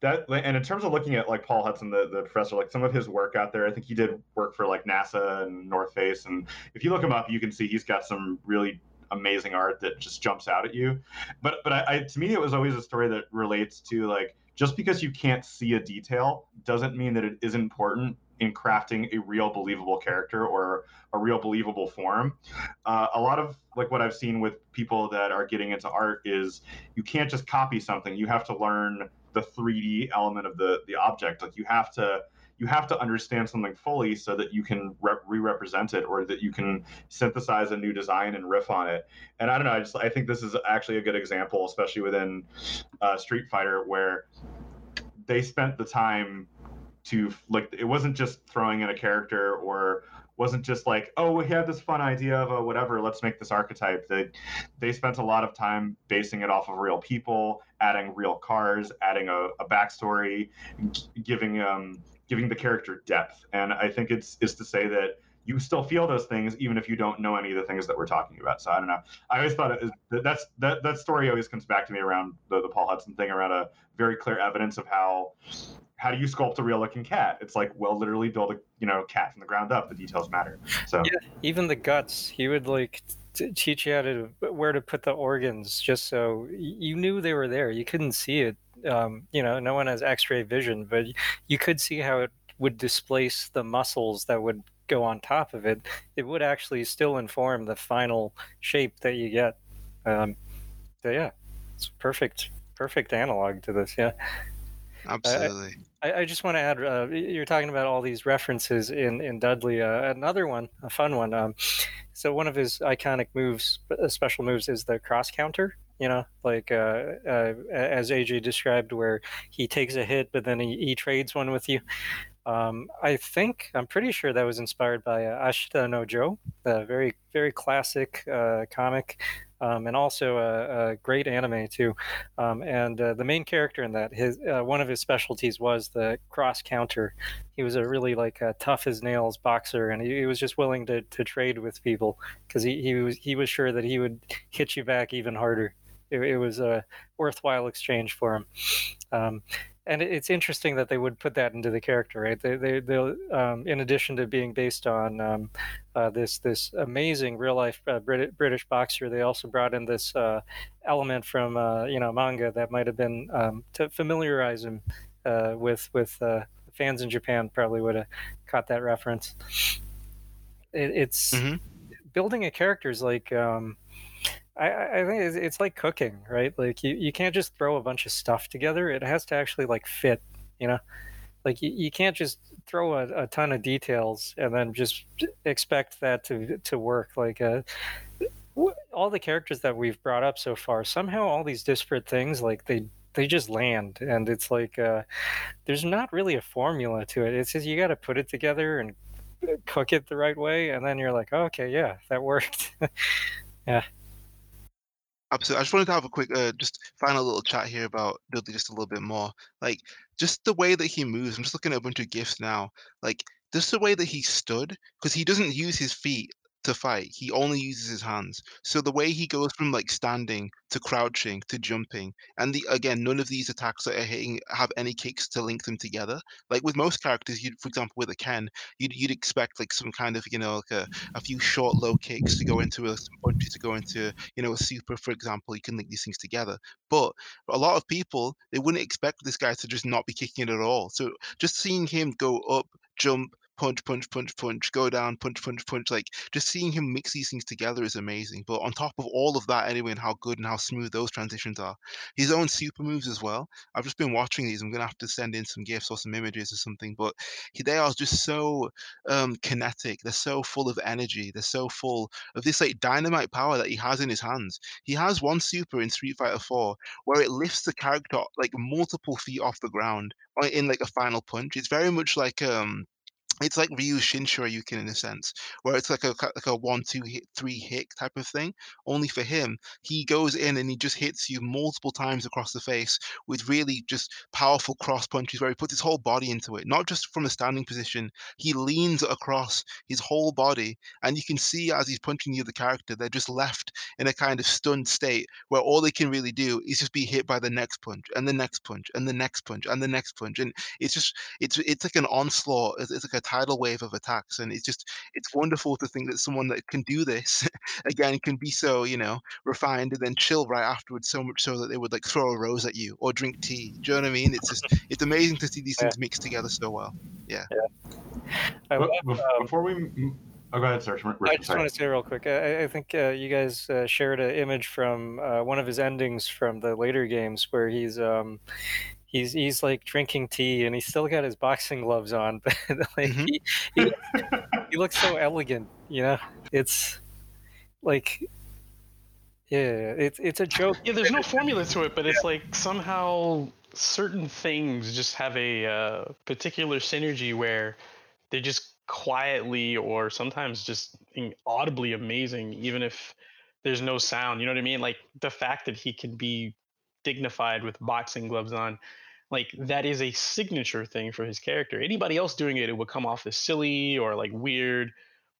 that and in terms of looking at like paul hudson the, the professor like some of his work out there i think he did work for like nasa and north face and if you look him up you can see he's got some really amazing art that just jumps out at you. But but I, I, to me it was always a story that relates to like just because you can't see a detail doesn't mean that it is important in crafting a real believable character or a real believable form. Uh, a lot of like what I've seen with people that are getting into art is you can't just copy something. You have to learn the 3D element of the the object. Like you have to you have to understand something fully so that you can re-represent it or that you can synthesize a new design and riff on it and i don't know i just i think this is actually a good example especially within uh, street fighter where they spent the time to like it wasn't just throwing in a character or wasn't just like oh we had this fun idea of a whatever let's make this archetype they they spent a lot of time basing it off of real people adding real cars adding a, a backstory g- giving um giving the character depth and i think it's is to say that you still feel those things even if you don't know any of the things that we're talking about. So I don't know. I always thought it, that's that that story always comes back to me around the, the Paul Hudson thing around a very clear evidence of how how do you sculpt a real looking cat? It's like well, literally build a you know cat from the ground up. The details matter. So yeah, even the guts, he would like t- teach you how to where to put the organs, just so you knew they were there. You couldn't see it. Um, you know, no one has X-ray vision, but you could see how it would displace the muscles that would go on top of it, it would actually still inform the final shape that you get. Um, so yeah, it's perfect, perfect analog to this. Yeah, absolutely. I, I just want to add, uh, you're talking about all these references in in Dudley. Uh, another one, a fun one. Um, so one of his iconic moves, uh, special moves, is the cross counter you know, like uh, uh, as AJ described, where he takes a hit, but then he, he trades one with you. Um, I think I'm pretty sure that was inspired by uh, Ashita no Joe, a very very classic uh, comic, um, and also a, a, great anime too. Um, and uh, the main character in that, his uh, one of his specialties was the cross counter. He was a really like a tough as nails boxer, and he, he was just willing to, to trade with people because he, he was he was sure that he would hit you back even harder. It, it was a worthwhile exchange for him. Um, and it's interesting that they would put that into the character, right? They, they, they'll, um, in addition to being based on um, uh, this this amazing real life uh, Brit- British boxer, they also brought in this uh, element from uh, you know manga that might have been um, to familiarize him uh, with with uh, fans in Japan. Probably would have caught that reference. It, it's mm-hmm. building a character is like. Um, I, I think it's, it's like cooking, right? Like you, you can't just throw a bunch of stuff together. It has to actually like fit, you know? Like you, you can't just throw a, a ton of details and then just expect that to to work. Like uh, all the characters that we've brought up so far, somehow all these disparate things, like they they just land, and it's like uh, there's not really a formula to it. It's just you got to put it together and cook it the right way, and then you're like, oh, okay, yeah, that worked. (laughs) yeah. Absolutely. I just wanted to have a quick, uh, just final little chat here about Dudley just a little bit more. Like, just the way that he moves. I'm just looking at a bunch of gifs now. Like, just the way that he stood, because he doesn't use his feet to fight. He only uses his hands. So the way he goes from like standing to crouching to jumping, and the again, none of these attacks that are hitting have any kicks to link them together. Like with most characters, you for example with a Ken, you'd you'd expect like some kind of you know like a, a few short low kicks to go into a punches to go into you know a super for example. You can link these things together. But a lot of people they wouldn't expect this guy to just not be kicking it at all. So just seeing him go up, jump, punch, punch, punch, punch, go down, punch, punch, punch. Like just seeing him mix these things together is amazing. But on top of all of that, anyway, and how good and how smooth those transitions are, his own super moves as well. I've just been watching these. I'm gonna have to send in some gifs or some images or something. But he, they are just so um, kinetic. They're so full of energy. They're so full of this like dynamite power that he has in his hands. He has one super in Street Fighter 4 where it lifts the character like multiple feet off the ground uh, in like a final punch. It's very much like um it's like Ryu Shin-Shoryuken in a sense, where it's like a like a one, two, hit, three hit type of thing. Only for him, he goes in and he just hits you multiple times across the face with really just powerful cross punches, where he puts his whole body into it, not just from a standing position. He leans across his whole body, and you can see as he's punching you the other character, they're just left in a kind of stunned state where all they can really do is just be hit by the next punch and the next punch and the next punch and the next punch, and it's just it's it's like an onslaught. It's, it's like a tidal wave of attacks, and it's just it's wonderful to think that someone that can do this (laughs) again can be so you know refined and then chill right afterwards, so much so that they would like throw a rose at you or drink tea. Do you know what I mean? It's just (laughs) it's amazing to see these things yeah. mixed together so well. Yeah. yeah. I, um, before we Oh, go ahead, sir. I just want to say real quick. I, I think uh, you guys uh, shared an image from uh, one of his endings from the later games where he's um, he's he's like drinking tea and he's still got his boxing gloves on, (laughs) but like mm-hmm. he, he, he looks so elegant. You know, it's like yeah, it's it's a joke. Yeah, there's no formula to it, but it's like somehow certain things just have a uh, particular synergy where they're just quietly or sometimes just audibly amazing, even if there's no sound. You know what I mean? Like the fact that he can be dignified with boxing gloves on, like that is a signature thing for his character. Anybody else doing it, it would come off as silly or like weird.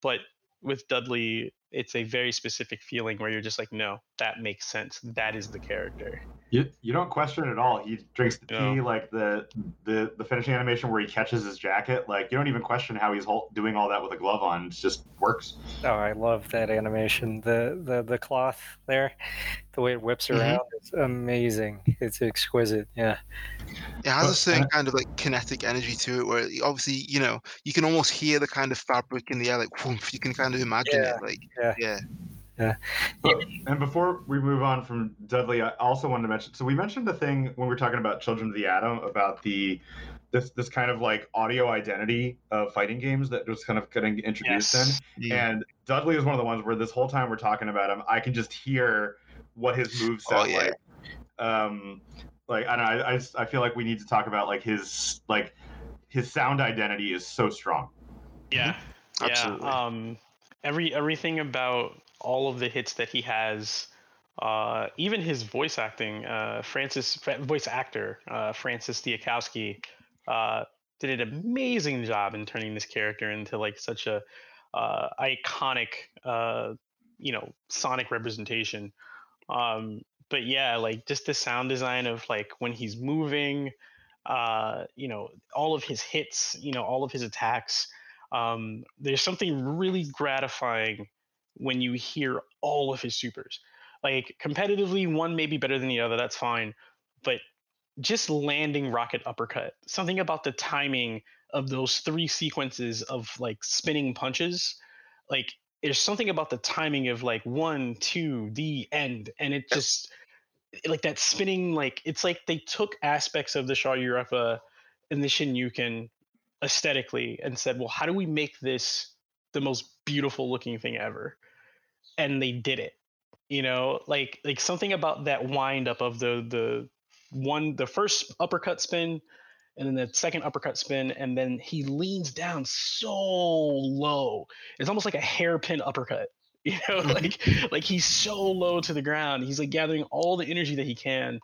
But with Dudley, it's a very specific feeling where you're just like, no, that makes sense. That is the character. You, you don't question it at all. He drinks the tea, like the the the finishing animation where he catches his jacket. Like you don't even question how he's doing all that with a glove on. It just works. Oh, I love that animation. The the the cloth there, the way it whips mm-hmm. around, it's amazing. It's exquisite. Yeah. It has a certain kind of like kinetic energy to it, where obviously you know you can almost hear the kind of fabric in the air, like whoomph, you can kind of imagine yeah. it, like yeah. yeah. Yeah. and before we move on from Dudley, I also wanted to mention. So we mentioned the thing when we were talking about Children of the Atom about the this this kind of like audio identity of fighting games that was kind of getting introduced yes. in. Yeah. And Dudley is one of the ones where this whole time we're talking about him, I can just hear what his moves oh, sound oh, yeah. like. Um, like I don't know, I, I I feel like we need to talk about like his like his sound identity is so strong. Yeah. Absolutely. Yeah. Um, every everything about all of the hits that he has, uh, even his voice acting, uh, Francis voice actor uh, Francis Diakowsky uh, did an amazing job in turning this character into like such a uh, iconic, uh, you know, sonic representation. Um, but yeah, like just the sound design of like when he's moving, you know, all of his hits, you know, all of his attacks. Um, there's something really gratifying when you hear all of his supers. Like competitively, one may be better than the other, that's fine. But just landing rocket uppercut, something about the timing of those three sequences of like spinning punches, like there's something about the timing of like one, two, the end, and it just like that spinning, like it's like they took aspects of the Shoryureppa and the Shoryuken aesthetically and said, well, how do we make this the most beautiful looking thing ever? and they did it you know like like something about that wind up of the the one the first uppercut spin and then the second uppercut spin and then he leans down so low it's almost like a hairpin uppercut (laughs) you know mm-hmm. like like he's so low to the ground he's like gathering all the energy that he can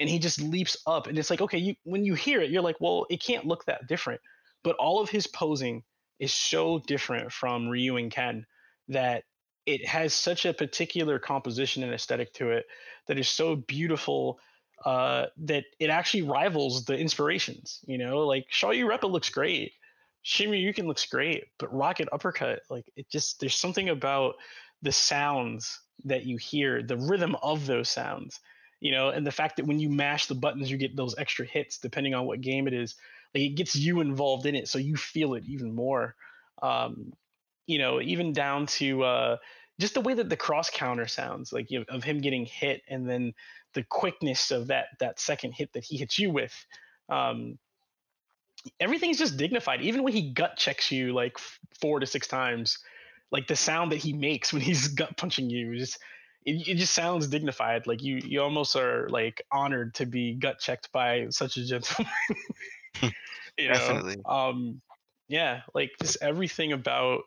and he just leaps up and it's like okay you when you hear it you're like well it can't look that different but all of his posing is so different from ryu and ken that it has such a particular composition and aesthetic to it that is so beautiful uh, that it actually rivals the inspirations. You know, like Shoryureppa looks great, Shoryuken looks great, but Rocket Uppercut, like it just there's something about the sounds that you hear, the rhythm of those sounds, you know, and the fact that when you mash the buttons, you get those extra hits depending on what game it is. Like it gets you involved in it, so you feel it even more. Um, you know, even down to uh, just the way that the cross counter sounds, like you know, of him getting hit, and then the quickness of that that second hit that he hits you with. Um, everything's just dignified. Even when he gut checks you like four to six times, like the sound that he makes when he's (laughs) gut punching you, it, it just sounds dignified. Like you you almost are like honored to be gut checked by such a gentleman. (laughs) (laughs) you know? Definitely. Um, yeah, like just everything about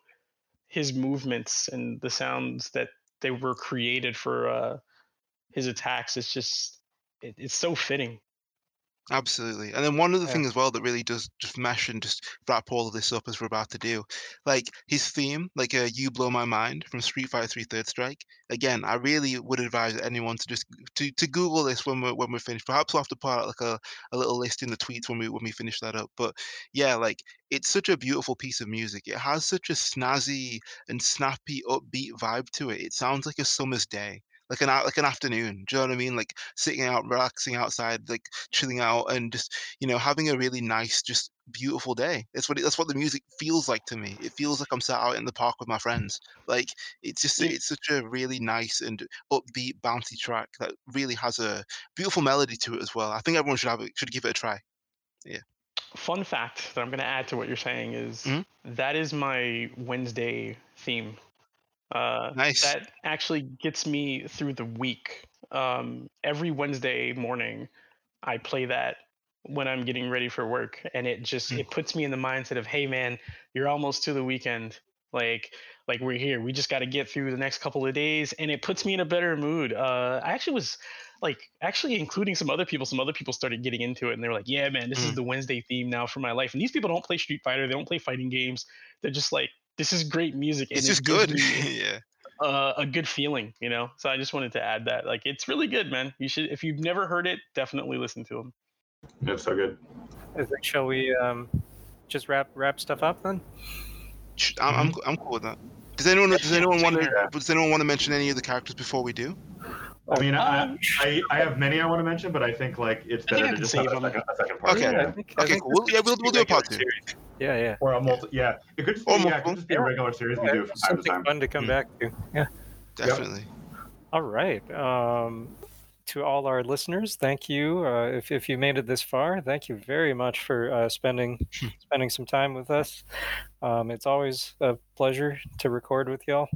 his movements and the sounds that they were created for uh, his attacks It's just it, it's so fitting Absolutely. And then one other yeah. thing as well that really does just mesh and just wrap all of this up as we're about to do, like his theme, like uh, "You Blow My Mind" from Street Fighter Three Third Strike. Again, I really would advise anyone to just to, to Google this when we're when we're finished. Perhaps we'll have to put out like a, a little list in the tweets when we when we finish that up. But yeah, like it's such a beautiful piece of music. It has such a snazzy and snappy, upbeat vibe to it. It sounds like a summer's day like an like an afternoon. Do you know what I mean? Like sitting out, relaxing outside, like chilling out, and just you know having a really nice, just beautiful day. That's what it, that's what the music feels like to me. It feels like I'm sat out in the park with my friends. Like it's just it's such a really nice and upbeat, bouncy track that really has a beautiful melody to it as well. I think everyone should have it, should give it a try. Yeah. Fun fact that I'm going to add to what you're saying is mm-hmm. that is my Wednesday theme uh, nice. That actually gets me through the week. Um, every Wednesday morning, I play that when I'm getting ready for work, and it just mm. it puts me in the mindset of, hey man, you're almost to the weekend. Like like we're here. We just got to get through the next couple of days, and it puts me in a better mood. Uh, I actually was like actually including some other people. Some other people started getting into it, and they were like, "Yeah, man, this mm. is the Wednesday theme now for my life." And these people don't play Street Fighter. They don't play fighting games. They're just like, "This is great music." It's just it good. (laughs) yeah. Uh, a good feeling, you know. So I just wanted to add that. Like, it's really good, man. You should, if you've never heard it, definitely listen to them. It's so good. I think shall we um, just wrap wrap stuff up then? I'm, I'm, mm-hmm. I'm cool with that. Does anyone does anyone want to does anyone want to mention any of the characters before we do? I mean, I, um, I, I have many I want to mention, but I think like it's better to just have a second, a second part. Okay, yeah, think, okay, cool. We'll, yeah, we'll, we'll do a part two. Yeah, yeah. Or a multi. Yeah, it could just be, yeah, it could just be a regular series yeah, we do from time to time. Fun to come mm. back to. Yeah, definitely. Yep. All right. Um, to all our listeners, thank you. Uh, if, if you made it this far, thank you very much for uh, spending (laughs) spending some time with us. Um, it's always a pleasure to record with y'all.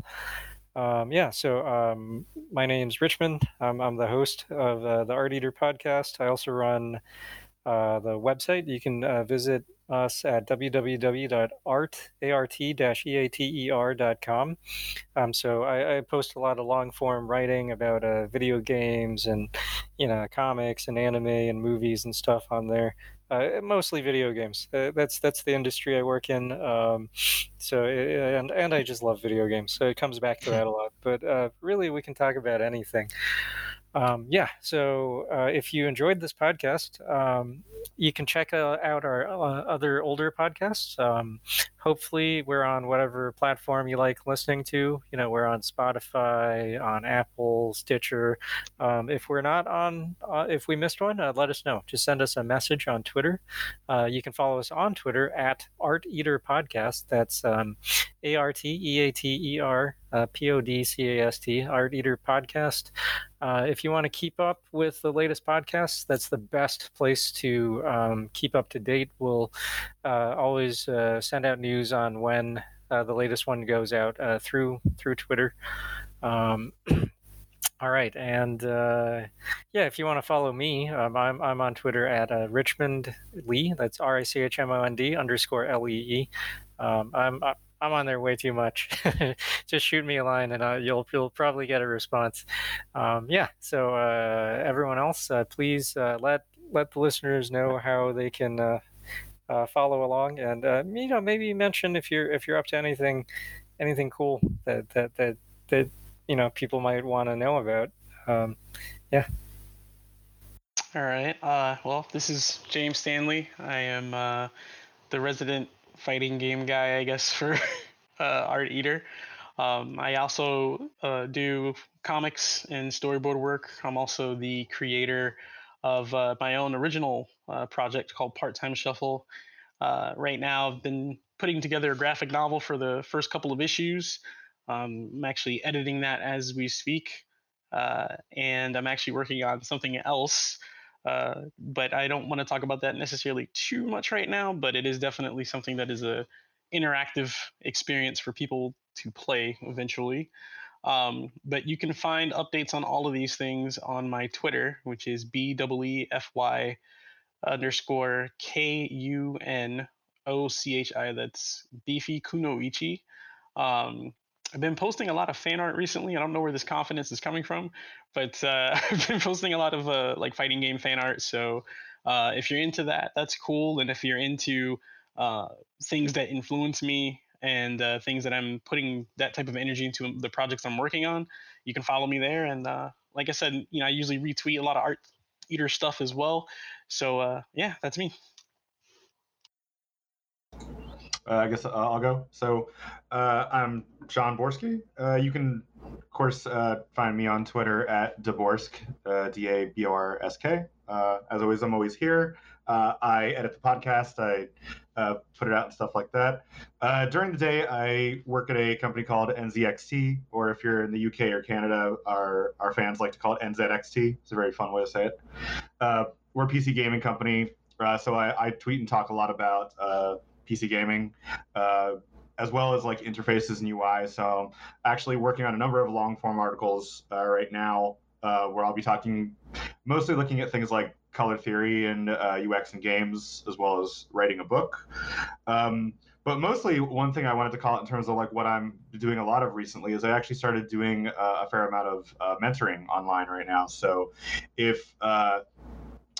Um, yeah, so um, my name's Richmond. I'm, I'm the host of uh, the Art Eater podcast. I also run uh, the website. You can uh, visit us at www.art-eater.com. Um, so I, I, post a lot of long form writing about uh, video games and you know comics and anime and movies and stuff on there. Uh, mostly video games. Uh, that's that's the industry I work in. Um, so and and I just love video games. So it comes back to (laughs) that a lot. But uh, really, we can talk about anything um, yeah, so uh, if you enjoyed this podcast, um, you can check uh, out our uh, other older podcasts. Um, hopefully, we're on whatever platform you like listening to. You know, we're on Spotify, on Apple, Stitcher. Um, if we're not on, uh, if we missed one, uh, let us know. Just send us a message on Twitter. Uh, you can follow us on Twitter at Art Eater Podcast. That's um, A R T E A T E R P O D C A S T, Art Eater Podcast. Uh, if you want to keep up with the latest podcasts, that's the best place to um, keep up to date. We'll uh, always uh, send out news on when uh, the latest one goes out uh, through through Twitter. Um, (clears throat) all right, and uh, yeah, if you want to follow me, um, I'm I'm on Twitter at Richmond Lee. That's R I C H M O N D underscore L E E. Um, I'm I'm on there way too much. (laughs) Just shoot me a line, and uh, you'll you'll probably get a response. Um, yeah. So uh, everyone else, uh, please uh, let let the listeners know how they can uh, uh, follow along, and you know maybe mention if you're if you're up to anything anything cool that that that that you know people might want to know about. Um, yeah. All right. well, this is James Stanley. I am the resident fighting game guy, I guess, (laughs) for uh, Art Eater. Um, I also uh, do comics and storyboard work. I'm also the creator of uh, my own original uh, project called Part Time Shuffle. Uh, right now, I've been putting together a graphic novel for the first couple of issues. Um, I'm actually editing that as we speak. Uh, and I'm actually working on something else uh, but I don't want to talk about that necessarily too much right now. But it is definitely something that is a interactive experience for people to play eventually. Um, but you can find updates on all of these things on my Twitter, which is b w e f y underscore k u n o c h i. That's beefy kunoichi. Um, I've been posting a lot of fan art recently. I don't know where this confidence is coming from, but uh, (laughs) I've been posting a lot of uh, like fighting game fan art. So uh, if you're into that, that's cool. And if you're into uh, things that influence me and uh, things that I'm putting that type of energy into the projects I'm working on, you can follow me there. And uh, like I said, you know, I usually retweet a lot of art eater stuff as well. So yeah, that's me. Uh, I guess uh, I'll go. So uh, I'm John Borsky. Uh, you can, of course, uh, find me on Twitter at Daborsk, uh, D A B O R S K. as always, I'm always here. I edit the podcast. I put it out and stuff like that. during the day, I work at a company called NZXT, or if you're in the UK or Canada, our our fans like to call it NZXT. It's a very fun way to say it. we're a PC gaming company, so I, I, tweet and talk a lot about PC gaming, uh, as well as like interfaces and UI. So actually working on a number of long form articles uh, right now uh, where I'll be talking, mostly looking at things like color theory and uh, UX and games, as well as writing a book. Um, but mostly, one thing I wanted to call it in terms of like what I'm doing a lot of recently is I actually started doing uh, a fair amount of uh, mentoring online right now. So if uh,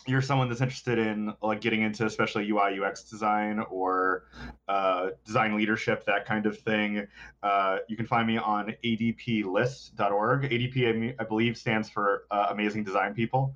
you're someone that's interested in like getting into especially UI UX design or uh, design leadership, that kind of thing, uh, you can find me on adplist.org. ADP, I believe, stands for uh, Amazing Design People.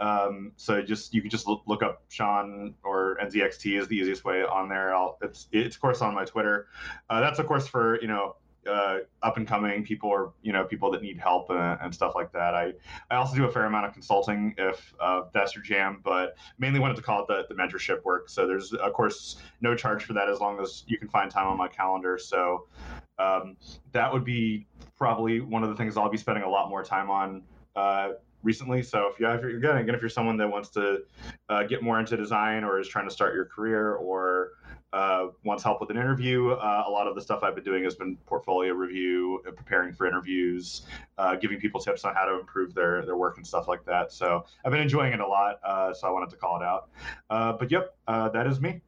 Um, so just you can just look up Sean or NZXT is the easiest way on there. I'll, it's it's of course on my Twitter. Uh, that's of course for you know uh, up and coming people or you know people that need help and, and, stuff like that. I I also do a fair amount of consulting if uh, that's your jam, but mainly wanted to call it the, the mentorship work. So there's of course no charge for that as long as you can find time on my calendar. So um, that would be probably one of the things I'll be spending a lot more time on. Uh, recently. So if you have, again, again, if you're someone that wants to uh, get more into design or is trying to start your career or uh, wants help with an interview, uh, a lot of the stuff I've been doing has been portfolio review, uh, preparing for interviews, uh, giving people tips on how to improve their their work and stuff like that. So I've been enjoying it a lot. Uh, so I wanted to call it out. But yep, that is me.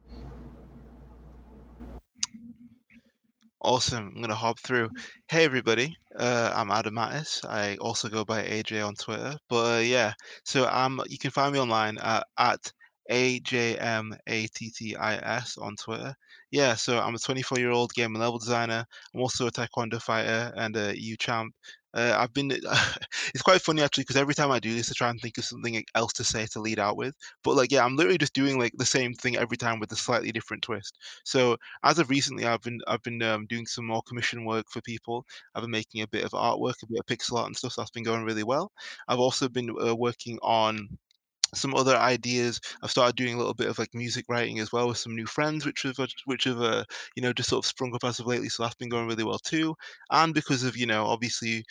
Awesome. I'm going to hop through. Hey, everybody. Uh, I'm Adam Mattis. I also go by AJ on Twitter. But uh, yeah, so um, you can find me online uh, at a J M A T T I S on Twitter. Yeah, so I'm a 24 year old game and level designer. I'm also a Taekwondo fighter and a EU champ. Uh, I've been, (laughs) it's quite funny actually because every time I do this, I try and think of something else to say to lead out with. But like, yeah, I'm literally just doing like the same thing every time with a slightly different twist. So as of recently, I've been I've been um, doing some more commission work for people. I've been making a bit of artwork, a bit of pixel art and stuff. So that's been going really well. I've also been uh, working on some other ideas. I've started doing a little bit of like music writing as well with some new friends, which have uh, which have uh, you know just sort of sprung up as of lately. So that's been going really well too. And because of you know obviously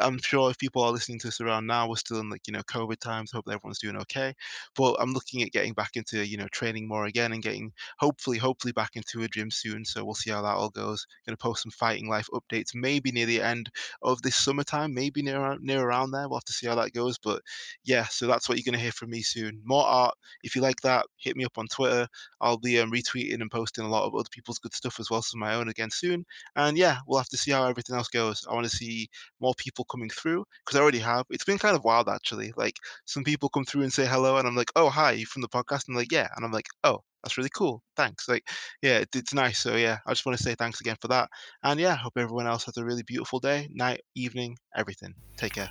I'm sure if people are listening to this around now, we're still in like you know COVID times. Hope everyone's doing okay. But I'm looking at getting back into you know training more again and getting hopefully hopefully back into a gym soon. So we'll see how that all goes. Going to post some fighting life updates maybe near the end of this summertime, maybe near near around there. We'll have to see how that goes. But yeah, so that's what you're going to hear from me soon. More art. If you like that, hit me up on Twitter. I'll be um, retweeting and posting a lot of other people's good stuff as well, some my own again soon. And yeah, we'll have to see how everything else goes. I want to see more people coming through because I already have. It's been kind of wild actually. Like some people come through and say hello, and I'm like, oh hi, you from the podcast? And like, yeah, and I'm like, oh, that's really cool. Thanks. Like, yeah, it, it's nice. So yeah, I just want to say thanks again for that. And yeah, hope everyone else has a really beautiful day, night, evening, everything. Take care.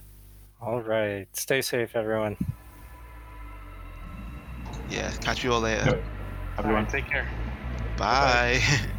All right. Stay safe, everyone. Yeah, catch you all later. Yep. Everyone, take care. Bye. Bye. (laughs)